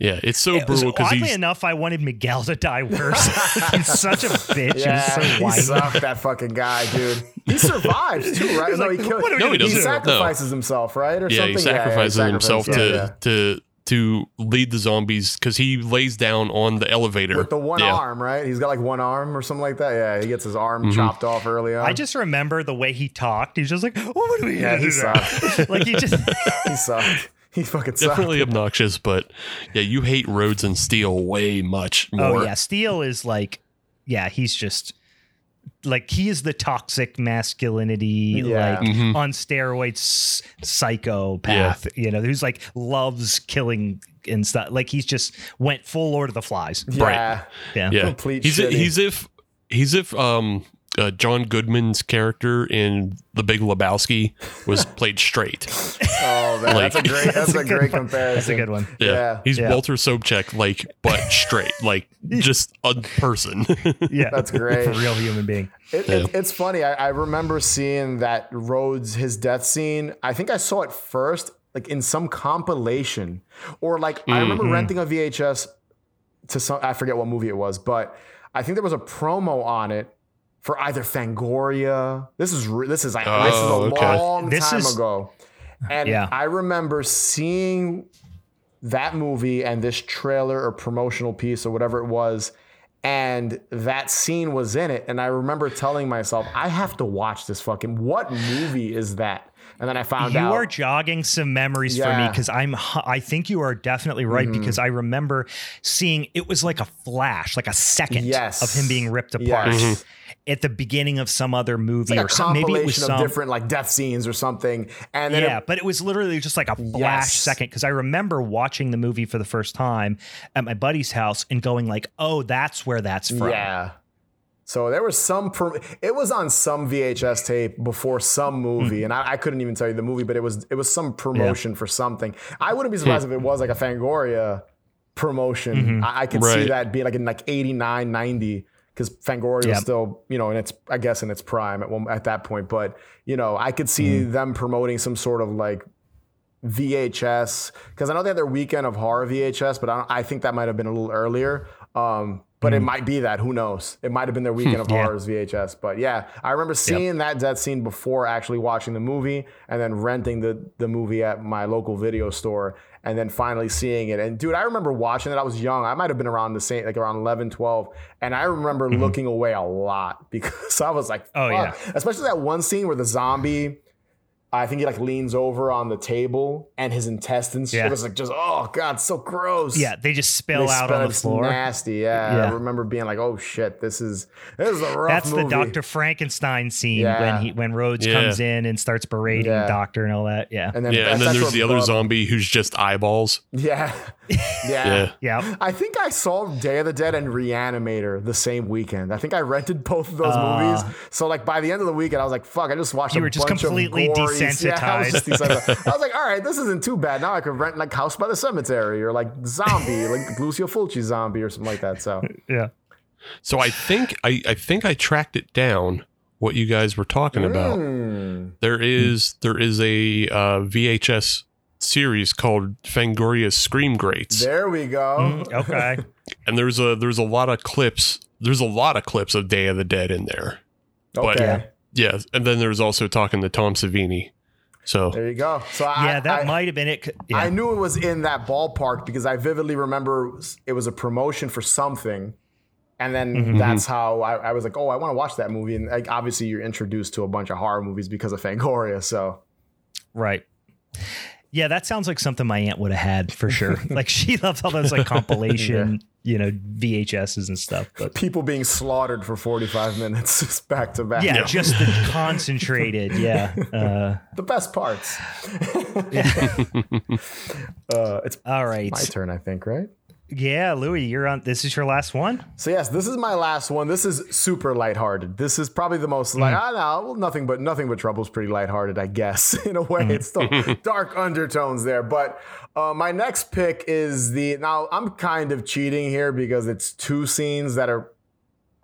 Yeah, it's so It brutal because oddly he's enough, I wanted Miguel to die worse. he's such a bitch. Yeah, he's so he whiny. sucked that fucking guy, dude. He survives too, right? He's no, like, he killed. what No, he gonna doesn't. He No. sacrifices himself, right, or yeah, something. he sacrifices yeah, himself to yeah, yeah. to to lead the zombies because he lays down on the elevator with the one Yeah. arm, right? He's got like one arm or something like that. Yeah, he gets his arm Mm-hmm. chopped off early on. I just remember the way he talked. He's just like, oh, "What are we Yeah, gonna he do like he just he sucked. He fucking sucked. Definitely obnoxious, but yeah, you hate Rhodes and Steel way much more. Oh yeah, Steel is like, yeah, he's just like he is the toxic masculinity, Yeah. like Mhm. on steroids psychopath. You know, who's like loves killing and stuff. Like he's just went full Lord of the Flies. yeah. Right. Yeah, yeah. Complete he's shitty. he's if he's if um uh, John Goodman's character in The Big Lebowski was played straight. Oh, man, Like- that's a great. That's, a, a great one. comparison. That's a good one. Yeah, Yeah. he's Yeah. Walter Sobchak, like but straight, like just a person. Yeah, That's great. For real human being. It, it, it's funny. I, I remember seeing that Rhodes his death scene. I think I saw it first, like in some compilation, or like I remember Mm-hmm. renting a VHS to some. I forget what movie it was, but I think there was a promo on it for either Fangoria. This is this is like this is a Oh, okay. long This time is- ago, and Yeah. I remember seeing that movie and this trailer or promotional piece or whatever it was and that scene was in it and i remember telling myself i have to watch this fucking what movie is that and then i found you out you are jogging some memories for me because I'm I think you are definitely right Mm-hmm. because I remember seeing it was like a flash, like a second Yes. of him being ripped apart Yes. at the beginning of some other movie like or a something. Maybe it was compilation some of different like death scenes or something and then yeah, it- but it was literally just like a flash Yes. second because I remember watching the movie for the first time at my buddy's house and going like, "Oh, that's where that's from." yeah so there was some pro- it was on some vhs tape before some Hmm. movie and I, I couldn't even tell you the movie but it was it was some promotion for something i wouldn't be surprised if it was like a fangoria promotion Mm-hmm. I, I could see that being like in like 89 90 because Fangoria Yeah. was still, you know, in its, I guess, in its prime at one, at that point. But you know, I could see Mm-hmm. them promoting some sort of like VHS because I know they had their weekend of horror VHS, but I, don't, I think that might have been a little earlier. Um, but it might be that. Who knows? It might have been their weekend of Mm-hmm. Yeah. horrors VHS. But yeah, I remember seeing that death scene before actually watching the movie, and then renting the the movie at my local video store, and then finally seeing it. And dude, I remember watching it. I was young. I might have been around the same, like around 11, 12. And I remember looking away a lot because I was like, Mm-hmm. Oh, yeah. Especially that one scene where the zombie, I think he like leans over on the table and his intestines. Yeah. It was like just, oh God, so gross. Yeah, they just spill They out spell on the floor. Nasty. Yeah. Yeah. I remember being like, oh shit, this is this is a rough That's movie. the Doctor Frankenstein scene Yeah. when he when Rhodes Yeah. comes in and starts berating Yeah. Doctor and all that. Yeah, And then yeah, and then there's the other Bub- zombie who's just eyeballs. Yeah. yeah. Yeah. yeah. I think I saw Day of the Dead and Reanimator the same weekend. I think I rented both of those Uh, movies. So like by the end of the weekend, I was like, "Fuck!" I just watched. You a were just bunch of completely gory- Yeah, I was, just desensitized. I was like, "All right, this isn't too bad." Now I could rent like House by the Cemetery or like Zombie, like Lucio Fulci Zombie or something like that. So Yeah. So I think I, I think I tracked it down what you guys were talking about. Hmm. There is there is a uh, VHS series called Fangoria's Scream Greats. there we go. Mm, okay. and there's a there's a lot of clips there's a lot of clips of Day of the Dead in there. But- Okay, Yeah, and then there's also talking to Tom Savini. So there you go. So I, Yeah, that I, might have been it. Yeah. I knew it was in that ballpark because I vividly remember it was a promotion for something. And then Mm-hmm. that's how I, I was like, oh, I want to watch that movie. And like, obviously, you're introduced to a bunch of horror movies because of Fangoria. So Right. Yeah, that sounds like something my aunt would have had for sure. like she loves all those like compilation you know VHSs and stuff. But people being slaughtered for 45 minutes just back to back. yeah, just the concentrated. Yeah, uh, the best parts. uh, it's all right. my turn, I think, right? Yeah, Louis, you're on. This is your last one. So yes, this is my last one. This is super lighthearted. This is probably the most light. Mm. I know, well, nothing but nothing but trouble is pretty lighthearted, I guess. In a way, Mm. it's still dark undertones there. But uh, my next pick is the. Now I'm kind of cheating here because it's two scenes that are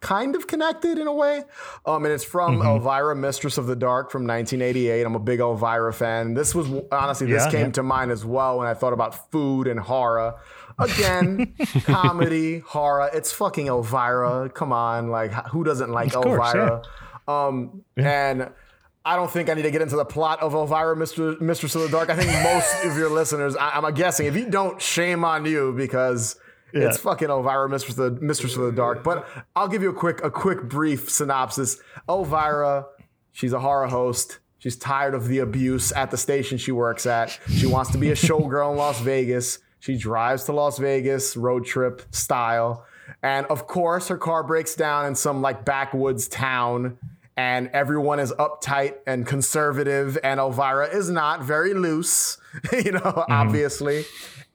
kind of connected in a way. Um, and it's from Mm-hmm. Elvira, Mistress of the Dark from 1988. I'm a big Elvira fan. This was honestly, this Yeah, came yeah. to mind as well when I thought about food and horror. Again, comedy, horror. It's fucking Elvira. Come on, like who doesn't like course, Elvira? Um, and I don't think I need to get into the plot of Elvira, Mistress, Mistress of the Dark. I think most of your listeners, I, I'm guessing, if you don't, shame on you because it's fucking Elvira, Mistress of, the, Mistress of the Dark. But I'll give you a quick, a quick, brief synopsis. Elvira, she's a horror host. She's tired of the abuse at the station she works at. She wants to be a showgirl in Las Vegas. She drives to Las Vegas, road trip style. And of course, her car breaks down in some like backwoods town, and everyone is uptight and conservative, and Elvira is not very loose, you know, mm-hmm. obviously.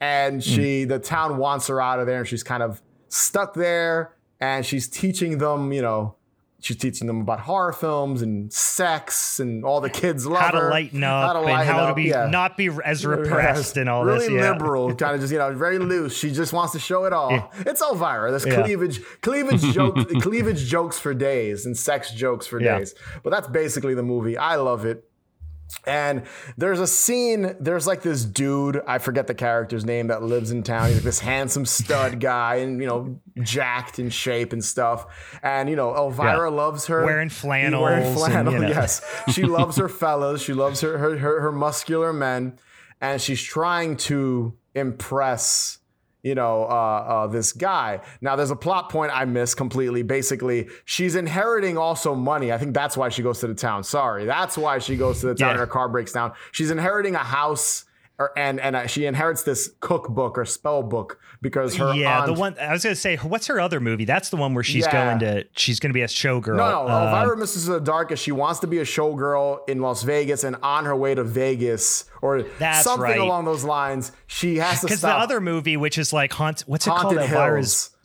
And mm. she, the town wants her out of there, and she's kind of stuck there, and she's teaching them, you know, she's teaching them about horror films and sex, and all the kids love How to her. lighten up and lighten how to be yeah not be as repressed and all really this. Yeah. liberal, kind of just you know very loose. She just wants to show it all. It's Elvira. There's Yeah. cleavage, cleavage jokes, cleavage jokes for days, and sex jokes for Yeah. days. But that's basically the movie. I love it. And there's a scene, there's like this dude, I forget the character's name, that lives in town. He's like this handsome stud guy and, you know, jacked in shape and stuff. And, you know, Elvira Yeah. loves her. Wearing flannels Wearing and, flannel, you know. yes. She loves her fellas. She loves her, her, her, her muscular men. And she's trying to impress you know, uh, uh, this guy. Now, there's a plot point I missed completely. Basically, she's inheriting also money. I think that's why she goes to the town. Sorry, that's why she goes to the town Yeah. her car breaks down. She's inheriting a house. Or, and and uh, she inherits this cookbook or spell book because her yeah, aunt, the one I was gonna say, what's her other movie? That's the one where she's Yeah. going to she's gonna be a showgirl. No, no. Uh, Elvira Misses the Dark is she wants to be a showgirl in Las Vegas, and on her way to Vegas or something right. along those lines, she has to because the other movie, which is like haunt, what's it Haunted called? Elvira's Hills.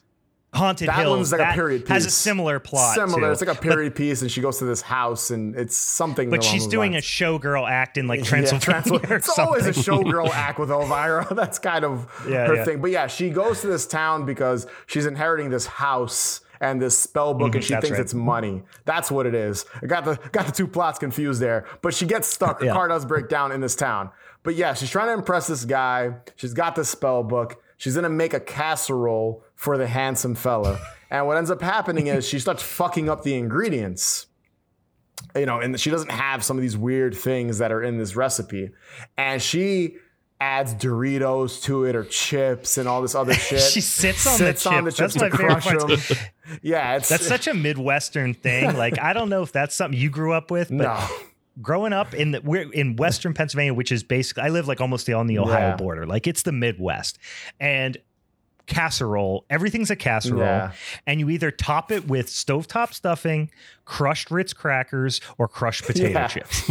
Haunted That Hills. one's like a that period piece. Has a similar plot. Similar. too. It's like a period piece, and she goes to this house, and it's something. But she's doing lines. a showgirl act in like Yeah, Transylvania. Transylvania. or It's always a showgirl act with Elvira. That's kind of Yeah, her yeah. thing. But yeah, she goes to this town because she's inheriting this house and this spell book, and she Mm-hmm, thinks right. it's money. That's what it is. I got the got the two plots confused there. But she gets stuck. Her Yeah. car does break down in this town. But yeah, she's trying to impress this guy. She's got this spell book. She's gonna make a casserole for the handsome fella. And what ends up happening is she starts fucking up the ingredients you know, and she doesn't have some of these weird things that are in this recipe. And she adds Doritos to it or chips and all this other shit. She sits on the Sits on the chips. chips That's my favorite part. Yeah, it's That's such a Midwestern thing. Like I don't know if that's something you grew up with, but no. growing up in the we're in Western Pennsylvania, which is basically I live like almost on the Ohio Yeah. border. Like it's the Midwest. And casserole, everything's a casserole. Yeah. And you either top it with stovetop stuffing, crushed Ritz crackers, or crushed potato Yeah. chips.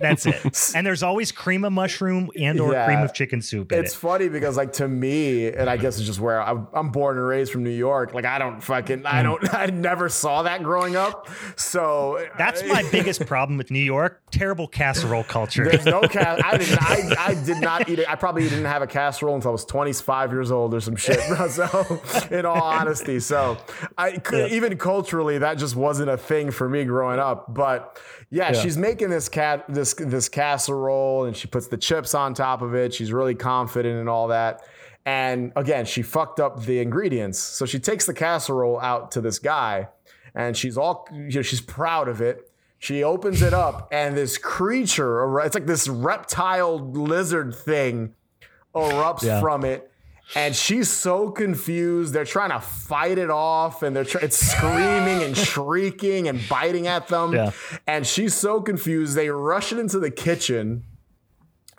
That's it. And there's always cream of mushroom and or Yeah. cream of chicken soup in It's it. funny because, like, to me, and I guess it's just where I'm, I'm born and raised from New York. Like, I don't fucking, Mm. I don't, I never saw that growing up. So That's my biggest problem with New York. Terrible casserole culture. There's no. I didn't. I, I did not eat it. I probably didn't have a casserole until I was 25 years old or some shit. So, in all honesty, so I could, even culturally that just wasn't a thing for me growing up. But yeah, she's making this cat this this casserole and she puts the chips on top of it. She's really confident and all that. And again, she fucked up the ingredients. So she takes the casserole out to this guy, and she's all you know, she's proud of it. She opens it up, and this creature, it's like this reptile lizard thing, erupts Yeah. from it. And she's so confused. They're trying to fight it off, and they're try- it's screaming and shrieking and biting at them. Yeah. And she's so confused. They rush it into the kitchen,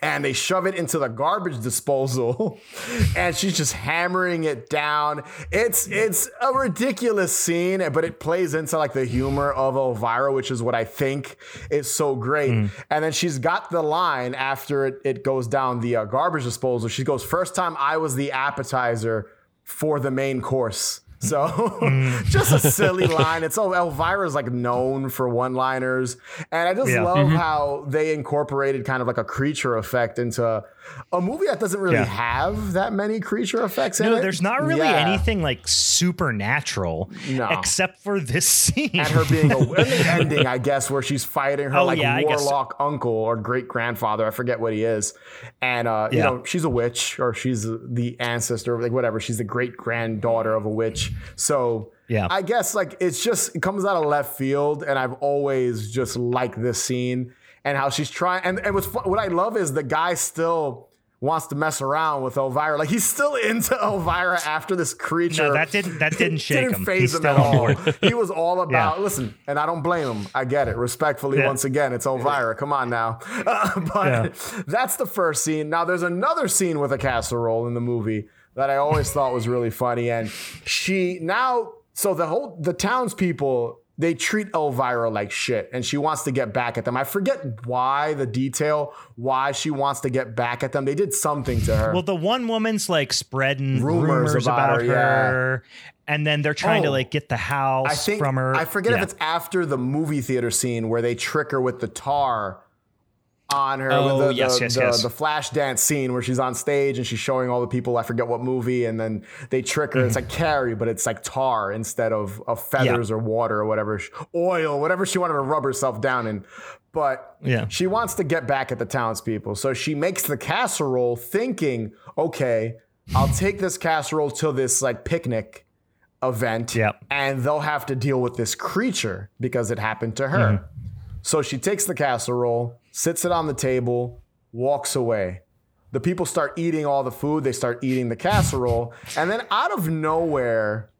and they shove it into the garbage disposal and she's just hammering it down. It's it's a ridiculous scene but it plays into like the humor of elvira which is what i think is so great. Mm. and then she's got the line after it, it goes down the uh, garbage disposal. She goes first time i was the appetizer for the main course so mm. just a silly line. It's oh Elvira's like known for one-liners. And I just yeah. love mm-hmm. how they incorporated kind of like a creature effect into a movie that doesn't really yeah. have that many creature effects no, it. there's not really yeah. anything like supernatural no. except for this scene. And her being a the ending, I guess, where she's fighting her oh, like yeah, warlock so. uncle or great grandfather. I forget what he is. And uh, you know, she's a witch or she's the ancestor, like whatever. She's the great granddaughter of a witch. So yeah. I guess like it's just it comes out of left field, and I've always just liked this scene and how she's trying. And, and what's what I love is the guy still wants to mess around with Elvira. Like he's still into Elvira after this creature. No, that didn't that didn't shake didn't him. Phase him at all. he was all about yeah. listen, and I don't blame him. I get it. Respectfully, yeah. once again, it's Elvira. Come on now. Uh, but yeah. that's the first scene. Now there's another scene with a casserole in the movie that I always thought was really funny, and she now. So the whole the townspeople they treat Elvira like shit and she wants to get back at them. I forget why the detail, why she wants to get back at them. They did something to her. Well, the one woman's like spreading rumors, rumors about, about, her. yeah. And then they're trying oh, to like get the house I think, from her. I forget yeah. if it's after the movie theater scene where they trick her with the tar on her oh, the, yes, the, yes, the, yes. the flash dance scene where she's on stage and she's showing all the people I forget what movie and then they trick her mm-hmm. it's like Carrie but it's like tar instead of, of feathers yeah. or water or whatever oil whatever she wanted to rub herself down in but yeah. she wants to get back at the townspeople so she makes the casserole thinking okay I'll take this casserole to this like picnic event yep. and they'll have to deal with this creature because it happened to her mm-hmm. so she takes the casserole sits it on the table, walks away. The people start eating all the food, they start eating the casserole, and then out of nowhere,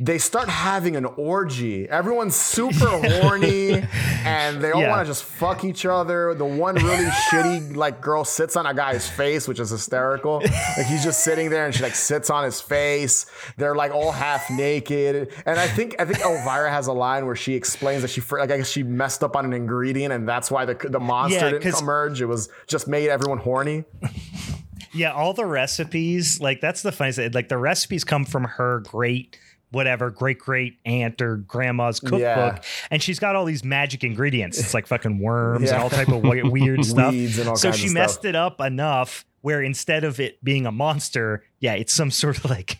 they start having an orgy. Everyone's super horny and they all yeah. want to just fuck each other. The one really shitty like girl sits on a guy's face, which is hysterical. Like he's just sitting there and she like sits on his face. They're like all half naked. And I think I think Elvira has a line where she explains that she like I guess she messed up on an ingredient and that's why the the monster yeah, didn't emerge. It was just made everyone horny. Yeah, all the recipes, like that's the funny thing. Like the recipes come from her great whatever great great aunt or grandma's cookbook yeah. and she's got all these magic ingredients it's like fucking worms yeah. and all type of weird stuff so she messed stuff. it up enough where instead of it being a monster yeah it's some sort of like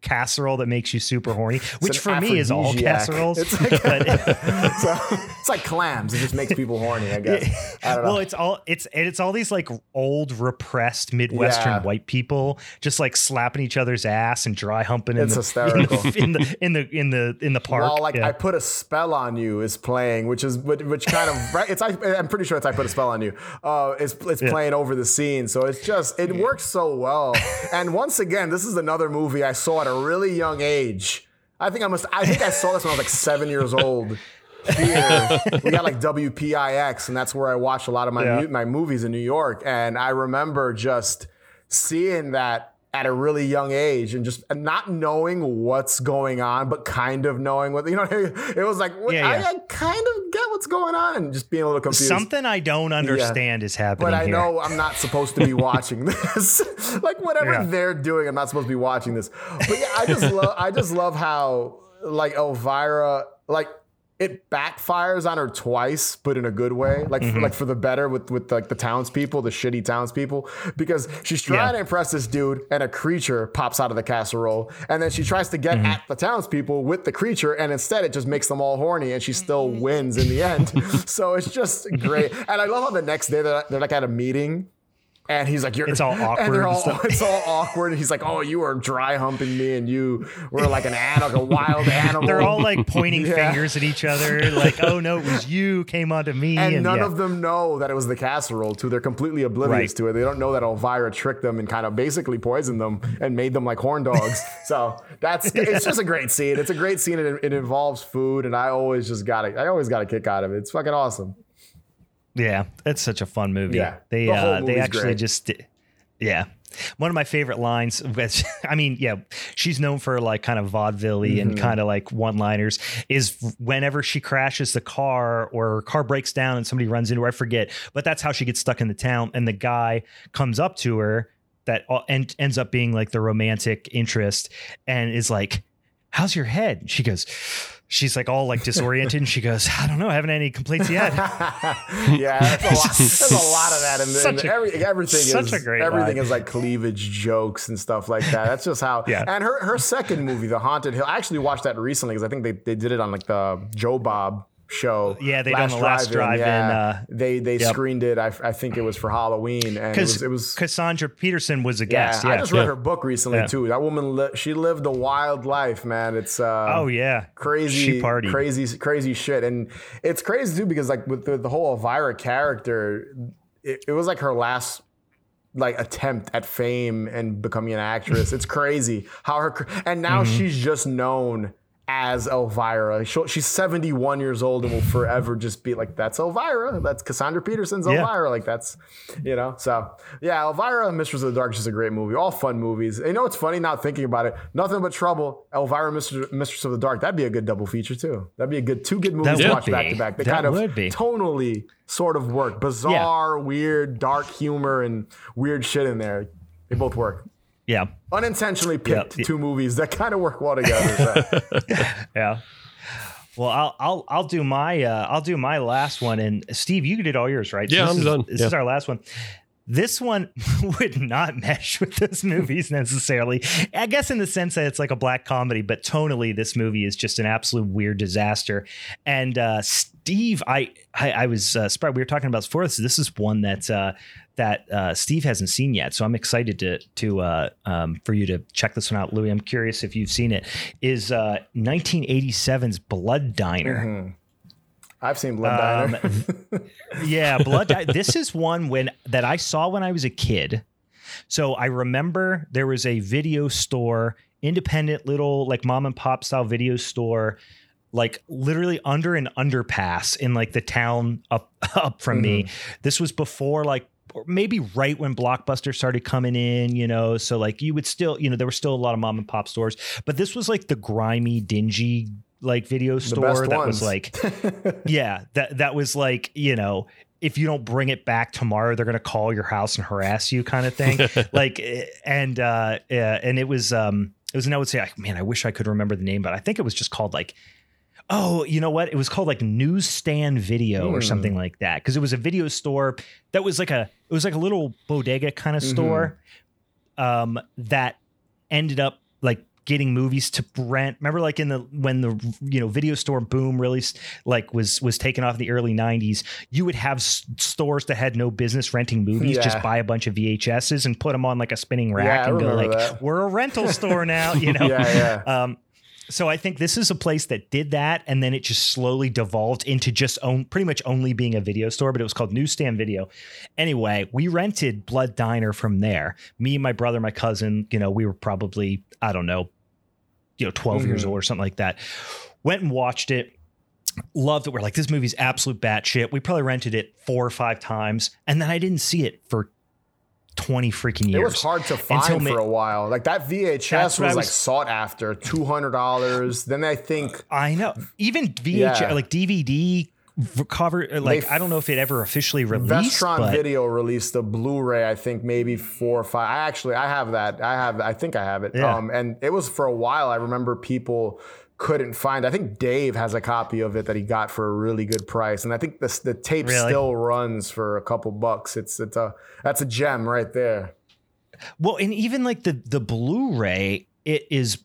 casserole that makes you super horny, which for me is all casseroles. It's like, it's like clams. It just makes people horny. I guess. I well, it's all it's it's all these like old repressed Midwestern yeah. white people just like slapping each other's ass and dry humping. It's in the, in the in the in the in the park. Well, like yeah. I put a spell on you is playing, which is which, which kind of right. It's I, am pretty sure it's I put a spell on you. Uh, it's it's yeah. playing over the scene, so it's just it works so well. and once again, this is another movie I saw at a really young age. I think I must. I think I saw this when I was like seven years old. Here we got like WPIX, and that's where I watched a lot of my yeah. my movies in New York. And I remember just seeing that at a really young age and just not knowing what's going on, but kind of knowing what you know. It was like yeah, yeah. I, I, kind of what's going on, and just being a little confused. Something I don't understand yeah. is happening. But I here. know I'm not supposed to be watching this. like whatever they're doing, I'm not supposed to be watching this. But yeah, I just love. I just love how like Elvira like it backfires on her twice, but in a good way, like mm-hmm. for, like for the better with with like the townspeople, the shitty townspeople, because she's trying yeah. to impress this dude, and a creature pops out of the casserole, and then she tries to get mm-hmm. at the townspeople with the creature, and instead it just makes them all horny, and she still wins in the end. so it's just great, and I love how the next day they're, they're like at a meeting, and he's like, "You're." It's all awkward. And all, it's all awkward. And he's like, "Oh, you are dry humping me, and you were like an animal, like a wild animal." They're all like pointing yeah. fingers at each other, like, "Oh no, it was you came onto me." And, and none yeah. of them know that it was the casserole. Too, they're completely oblivious right. to it. They don't know that Elvira tricked them and kind of basically poisoned them and made them like horn dogs. so that's yeah. it's just a great scene. It's a great scene. It, it involves food, and I always just got it. I always got a kick out of it. It's fucking awesome. Yeah, it's such a fun movie. Yeah, they the uh, they actually great. just yeah. One of my favorite lines, which, I mean, yeah, she's known for like kind of vaudeville Mm-hmm. and kind of like one liners, is whenever she crashes the car or her car breaks down and somebody runs into her, I forget, but that's how she gets stuck in the town. And the guy comes up to her that uh, and ends up being like the romantic interest and is like, How's your head? She goes, She's like all like disoriented and she goes, I don't know, I haven't had any complaints yet. yeah, that's a lot, there's a lot of that in, the, in Such a- every, everything. such is, a great everything is like cleavage jokes and stuff like that. That's just how. Yeah. And her her second movie, The Haunted Hill, I actually watched that recently because I think they, they did it on like the Joe Bob show. Yeah, they done the Last Drive-In, Yeah, uh, they they yep. screened it. I, I think it was for Halloween, and it Because was, it was Cassandra Peterson was a guest. yeah, guest. I just read Yeah. her book recently Yeah. too. That woman, li- she lived a wild life, man. It's uh, oh yeah. crazy, crazy, crazy shit. And it's crazy too because like with the, the whole Elvira character, it, it was like her last like attempt at fame and becoming an actress. it's crazy how her and now Mm-hmm. she's just known as Elvira. She'll, she's 71 years old and will forever just be like, that's Elvira. That's Cassandra Peterson's Yeah. Elvira. Like that's, you know, so yeah, Elvira Mistress of the Dark is just a great movie. All fun movies. And you know what's funny not thinking about it? Nothing but trouble. Elvira, Mistress, Mistress of the Dark. That'd be a good double feature too. That'd be a good, two good movies to watch back to back. They That kind of be. tonally sort of work. Bizarre, weird, dark humor and weird shit in there. They both work. Yeah. Unintentionally picked Yeah. two movies that kind of work well together. so. Yeah. Well, I'll I'll I'll do my uh, I'll do my last one, and Steve, you did all yours, right? Yeah, this I'm is- done. This Yeah. is our last one. This one would not mesh with those movies necessarily. I guess in the sense that it's like a black comedy, but tonally, this movie is just an absolute weird disaster. And uh, Steve, I I, I was uh, surprised. We were talking about this before this. This is one that uh, that uh, Steve hasn't seen yet, so I'm excited to to uh, um, for you to check this one out, Louis. I'm curious if you've seen it. Is uh, 1987's Blood Diner? Mm-hmm. I've seen Blood Diner. Um, yeah, Blood. Di- this is one when that I saw when I was a kid. So I remember there was a video store, independent little like mom and pop style video store, like literally under an underpass in like the town up up from me. This was before like maybe right when Blockbuster started coming in, you know. So like you would still, you know, there were still a lot of mom and pop stores, but this was like the grimy, dingy like video store that ones. was like yeah, that that was like, you know, if you don't bring it back tomorrow, they're going to call your house and harass you kind of thing. like and uh yeah, and it was um it was and I would say like, man, I wish I could remember the name, but I think it was just called like Oh, you know what? It was called like Newsstand Video or Hmm. something like that because it was a video store that was like a it was like a little bodega kind of Mhm. store um that ended up like getting movies to rent remember like in the when the you know video store boom really like was was taken off in the early 90s you would have s- stores that had no business renting movies Yeah. just buy a bunch of vhs's and put them on like a spinning rack Yeah, and go like that. we're a rental store now you know yeah, yeah. um, so I think this is a place that did that, and then it just slowly devolved into just own pretty much only being a video store. But it was called Newsstand Video. Anyway, we rented Blood Diner from there. Me, my brother, my cousin. You know, we were probably I don't know, you know, 12 years Mhm. old or something like that. Went and watched it. Loved it. We're like, this movie's absolute batshit. We probably rented it four or five times, and then I didn't see it for twenty freaking years. It was hard to find Until ma- for a while. Like that VHS That's was, like sought after, two hundred dollars. Then I think I know. Even VHS, Yeah. like DVD cover, like They I don't know if it ever officially released. Vestron but Video released a Blu-ray. I think maybe four or five. I actually I have that. I have. I think I have it. Yeah. Um, and it was for a while. I remember people couldn't find. I think Dave has a copy of it that he got for a really good price. And I think this the tape Really? still runs for a couple bucks. It's it's a that's a gem right there. well, and even like the the Blu-ray, it is.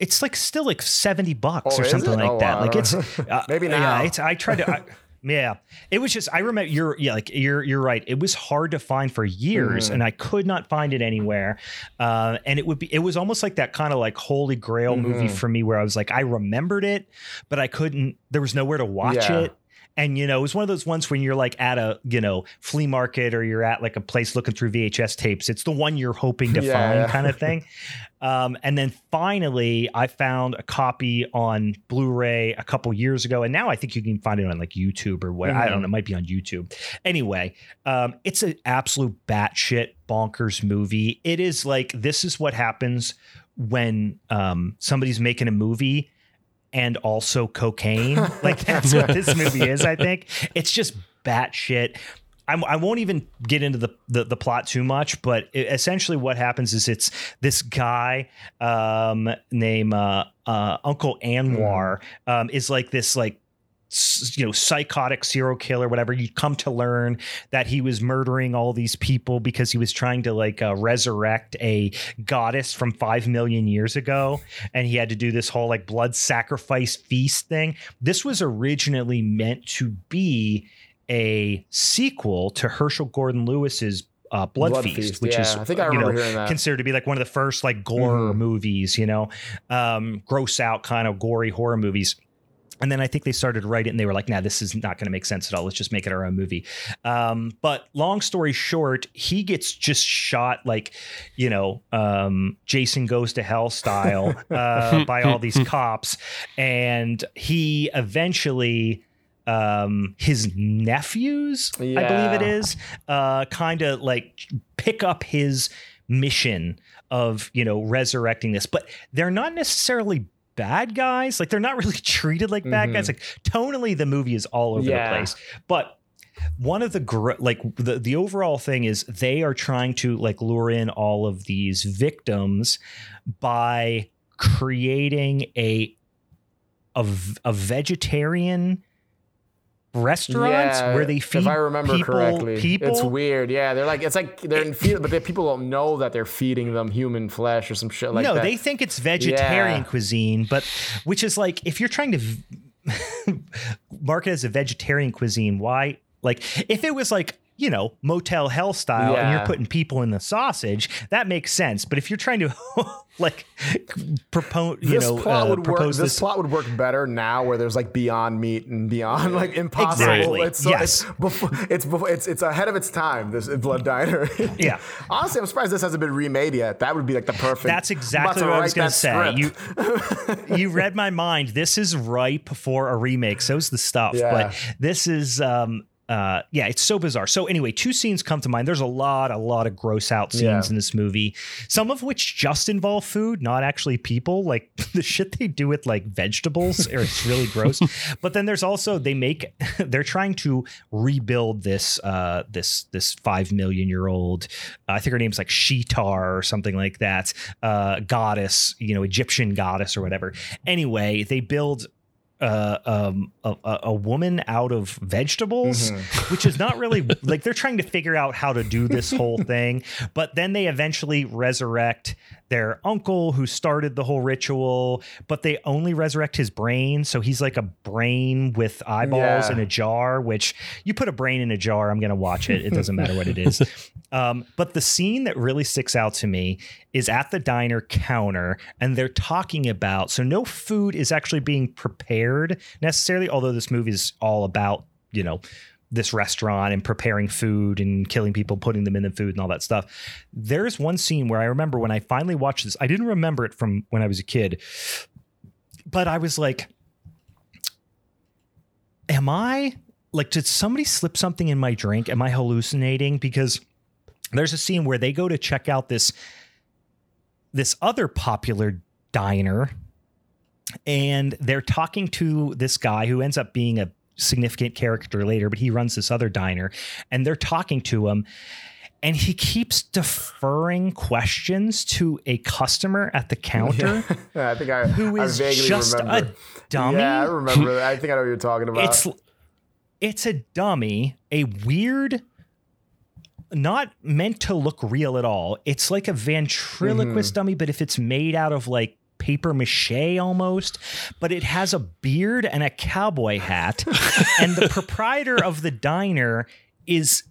It's like still like seventy bucks Oh, or something like Oh, that. wow. Like it's uh, Maybe Yeah, it's. I tried to. I, yeah, it was just. I remember you're. Yeah, like you're. You're right. It was hard to find for years, Mhm. and I could not find it anywhere. Uh, and it would be. It was almost like that kind of like holy grail movie Mhm. for me, where I was like, I remembered it, but I couldn't. There was nowhere to watch Yeah. it. And you know it was one of those ones when you're like at a you know flea market or you're at like a place looking through VHS tapes. It's the one you're hoping to Yeah, find, kind of thing. Um, and then finally, I found a copy on Blu-ray a couple years ago, and now I think you can find it on like YouTube or what. I don't know. It might be on YouTube. Anyway, um, it's an absolute batshit bonkers movie. It is like this is what happens when um, somebody's making a movie and also cocaine. like that's what this movie is. I think it's just batshit. I'm, I won't even get into the, the, the plot too much, but it, essentially what happens is it's this guy um, named uh, uh, Uncle Anwar um, is like this like you know psychotic serial killer whatever you come to learn that he was murdering all these people because he was trying to like uh, resurrect a goddess from 5 million years ago and he had to do this whole like blood sacrifice feast thing this was originally meant to be a sequel to Herschell Gordon Lewis's uh, Blood, Blood Feast, Feast, which yeah. is I think I you know, considered to be like one of the first like gore Mhm. movies, you know, um, gross out kind of gory horror movies. And then I think they started to write it and they were like, nah, this is not going to make sense at all. Let's just make it our own movie. Um, but long story short, he gets just shot like, you know, um, Jason goes to hell style uh, by all these cops. And he eventually, um, his nephews, I believe it is uh, kind of like pick up his mission of, you know, resurrecting this. But they're not necessarily bad guys. Like they're not really treated like bad guys. Mm-hmm. Like tonally, the movie is all over Yeah. the place. But one of the gr- like the the overall thing is they are trying to like lure in all of these victims by creating a a vegetarian restaurant Yeah, where they feed if I remember people, correctly, people it's weird. Yeah, they're like it's like they're in feed, but they, people don't know that they're feeding them human flesh or some shit like no, that. they think it's vegetarian Yeah. cuisine, but which is like if you're trying to market as a vegetarian cuisine, why? Like if it was like you know Motel Hell style and you're putting people in the sausage, that makes sense. But if you're trying to like propose, you this know, plot uh, would work. This, this. plot would work better now, where there's like Beyond Meat and Beyond like Impossible. Exactly. It's so, Yes. it's before it's before it's it's ahead of its time. This Blood Diner. Yeah. Honestly, I'm surprised this hasn't been remade yet. That would be like the perfect. That's exactly what I was going to say. You you read my mind. This is ripe for a remake. So So's the stuff. Yeah. But this is um uh yeah, it's so bizarre. So anyway, two scenes come to mind. There's a lot, a lot of gross out scenes Yeah. in this movie. Some of which just involve food, not actually people. Like the shit they do with like vegetables or it's really gross. But then there's also they make they're trying to rebuild this uh this this five million year old I think her name's like Sheetar or something like that, uh, goddess, you know, Egyptian goddess or whatever. Anyway, they build uh, um, a, a a woman out of vegetables, which is not really like they're trying to figure out how to do this whole thing. But then they eventually resurrect their uncle who started the whole ritual, but they only resurrect his brain. So he's like a brain with eyeballs Yeah. in a jar, which you put a brain in a jar, I'm going to watch it. It doesn't matter what it is. Um, but the scene that really sticks out to me is at the diner counter, and they're talking about so no food is actually being prepared necessarily, although this movie is all about, you know, this restaurant and preparing food and killing people, putting them in the food and all that stuff. There's one scene where I remember when I finally watched this, I didn't remember it from when I was a kid, but I was like, am I like, did somebody slip something in my drink? Am I hallucinating? Because there's a scene where they go to check out this this other popular diner and they're talking to this guy who ends up being a significant character later but he runs this other diner and they're talking to him and he keeps deferring questions to a customer at the counter Yeah, I think I, who I vaguely just remember. a dummy Yeah, I remember. I think I know what you're talking about. it's it's a dummy, a weird not meant to look real at all. It's like a ventriloquist Mm-hmm. dummy, but if it's made out of like paper mache almost, but it has a beard and a cowboy hat. and the proprietor of the diner is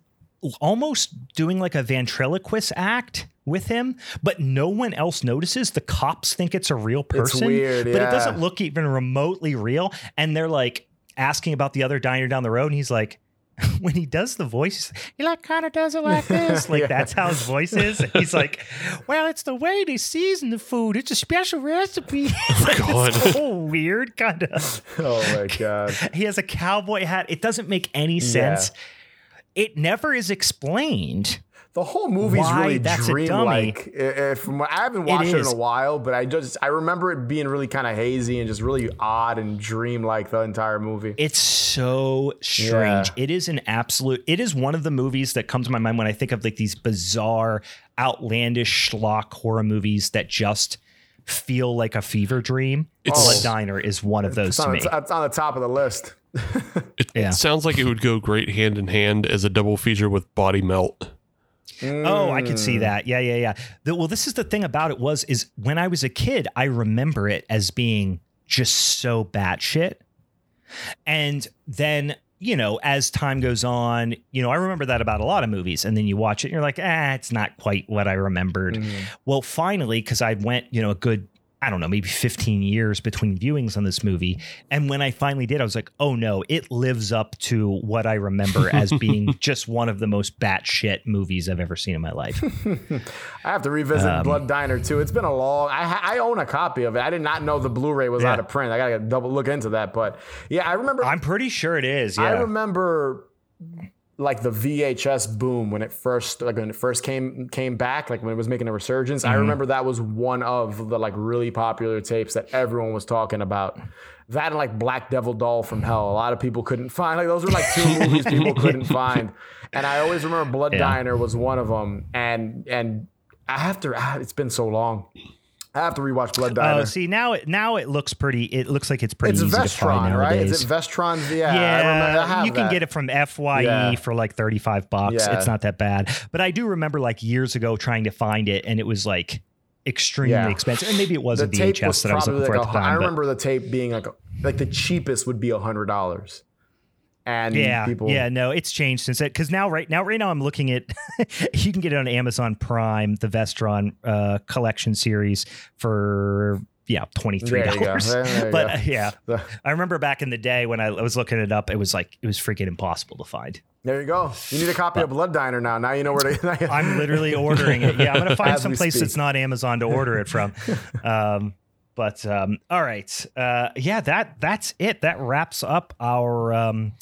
almost doing like a ventriloquist act with him, but no one else notices. The cops think it's a real person, weird, but it doesn't look even remotely real. And they're like, asking about the other diner down the road, and he's like, when he does the voice, he like kind of does it like this. Like Yeah. that's how his voice is. And he's like, well, it's the way they season the food. It's a special recipe. Oh it's God. so weird, kind of. Oh my god. He has a cowboy hat. It doesn't make any sense. It never is explained. The whole movie's Why really that's a dummy. dreamlike. If I haven't watched it, in a while, but I just I remember it being really kind of hazy and just really odd and dreamlike the entire movie. It's so strange. Yeah. It is an absolute. It is one of the movies that comes to my mind when I think of like these bizarre, outlandish schlock horror movies that just feel like a fever dream. It's- Blood Diner is one of those It's to on, me. the, it's on the top of the list. It Yeah. sounds like it would go great hand in hand as a double feature with Body Melt. Oh, I could Mm. see that. Yeah, yeah, yeah. The- well, this is the thing about it was is when I was a kid, I remember it as being just so batshit, and then you know, as time goes on, you know, I remember that about a lot of movies, and then you watch it, and you're like, ah, it's not quite what I remembered. Mm. Well, finally, because I went, you know, a good, I don't know, maybe 15 years between viewings on this movie. And when I finally did, I was like, oh no, it lives up to what I remember as being just one of the most batshit movies I've ever seen in my life. I have to revisit Um, Blood Diner too. It's been a long. I I own a copy of it. I did not know the Blu-ray was Yeah. out of print. I gotta double look into that. But yeah, I remember. I'm pretty sure it is. Yeah. I remember like the VHS boom when it first like when it first came came back like when it was making a resurgence. Mm-hmm. I remember that was one of the like really popular tapes that everyone was talking about. That and like Black Devil Doll from Hell. A lot of people couldn't find like those were like two movies people couldn't find. And I always remember Blood Yeah. Diner was one of them. And and I have to ah, it's been so long. I have to rewatch Blood oh, Diner. Oh, see now it now it looks pretty. It looks like it's pretty it's easy to find Vestron, right? Is it Vestron? Yeah, I Yeah, remember, I have you can that. get it from Fye Yeah. for like thirty five bucks. Yeah. It's not that bad. But I do remember like years ago trying to find it, and it was like extremely Yeah. expensive. And maybe it was the a tape VHS was that I was looking for like at a, the time. I remember the tape being like like the cheapest would be a hundred dollars, and yeah, people yeah, no, it's changed since it because now, right now, right now, I'm looking at you can get it on Amazon Prime, the Vestron uh, collection series for yeah twenty three There you go. dollars. There- there you But uh, yeah, I remember back in the day when I was looking it up, it was like it was freaking impossible to find. there you go. You need a copy of Blood Diner now. Now you know where to. I'm literally ordering it. Yeah, I'm gonna find some place that's not Amazon to order it from. Um, but um, all right, uh, yeah, that that's it. That wraps up our um,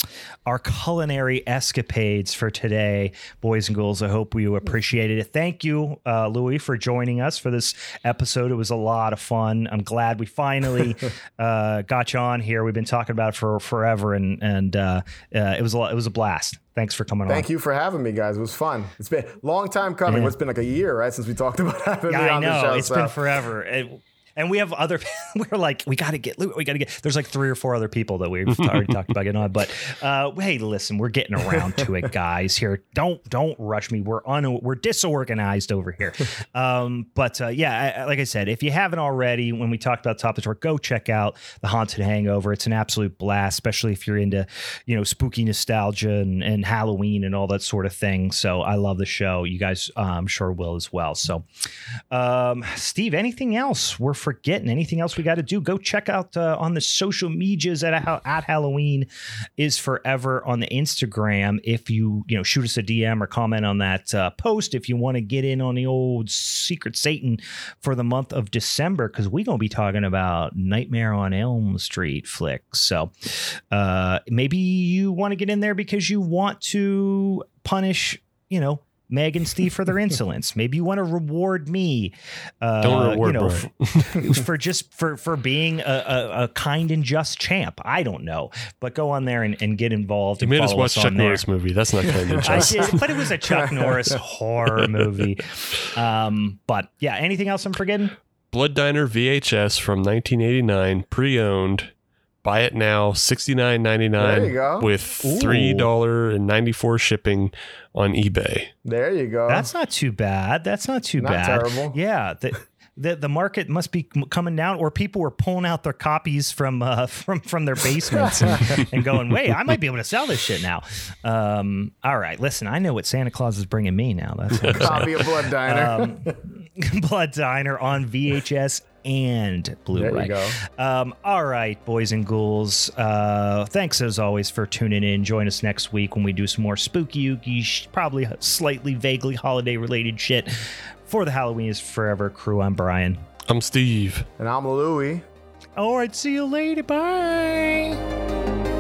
our culinary escapades for today, boys and girls. I hope you appreciated it. Thank you, uh, Louis, for joining us for this episode. It was a lot of fun. I'm glad we finally uh, got you on here. We've been talking about it for forever, and and uh, uh, it was a it was a blast. Thanks for coming on. Thank you for having me, guys. It was fun. It's been a long time coming. Yeah. It's been like a year, right, since we talked about having Yeah, me I on the know. show. It's so- been forever. It- and we have other. We're like, we got to get. We got to get. There's like three or four other people that we've already talked about getting on. But uh, hey, listen, we're getting around to it, guys. Here, don't don't rush me. We're un. We're disorganized over here. Um, but uh, yeah, I, like I said, if you haven't already, when we talked about Top of the Tour, go check out the Haunted Hangover. It's an absolute blast, especially if you're into you know spooky nostalgia and, and Halloween and all that sort of thing. So I love the show. You guys, uh, I'm sure will as well. So. Um, Steve, anything else we're forgetting? Anything else we got to do? Go check out uh, on the social medias at at Halloween is forever on the Instagram. If you you know shoot us a DM or comment on that uh, post, if you want to get in on the old Secret Satan for the month of December, because we're gonna be talking about Nightmare on Elm Street flicks. So uh, maybe you want to get in there because you want to punish, you know. Meg and Steve for their insolence. Maybe you want to reward me. Uh, Don't reward you know, Brian. f- for just for for being a, a, a kind and just champ. I don't know, but go on there and, and get involved. You and made us watch on Chuck there. Norris movie. That's not kind I just. did, but it was a Chuck Norris horror movie. Um, but yeah, anything else I'm forgetting? Blood Diner VHS from 1989, pre-owned. Buy it now, sixty nine ninety There you go. with three dollar and ninety four shipping on eBay. There you go. That's not too bad. That's not too bad. Not bad. terrible. Yeah. The, the, the market must be coming down, or people were pulling out their copies from uh, from from their basements and, and going, "Wait, I might be able to sell this shit now." Um, all right, listen, I know what Santa Claus is bringing me now. That's what copy of Blood Diner. um, Blood Diner on VHS and Blu-ray. There you go. Um, all right, boys and ghouls. Uh, thanks as always for tuning in. Join us next week when we do some more spooky, ooky, probably slightly vaguely holiday related shit for the Halloween is Forever crew. I'm Brian. I'm Steve. And I'm Louie. All right, see you later. Bye.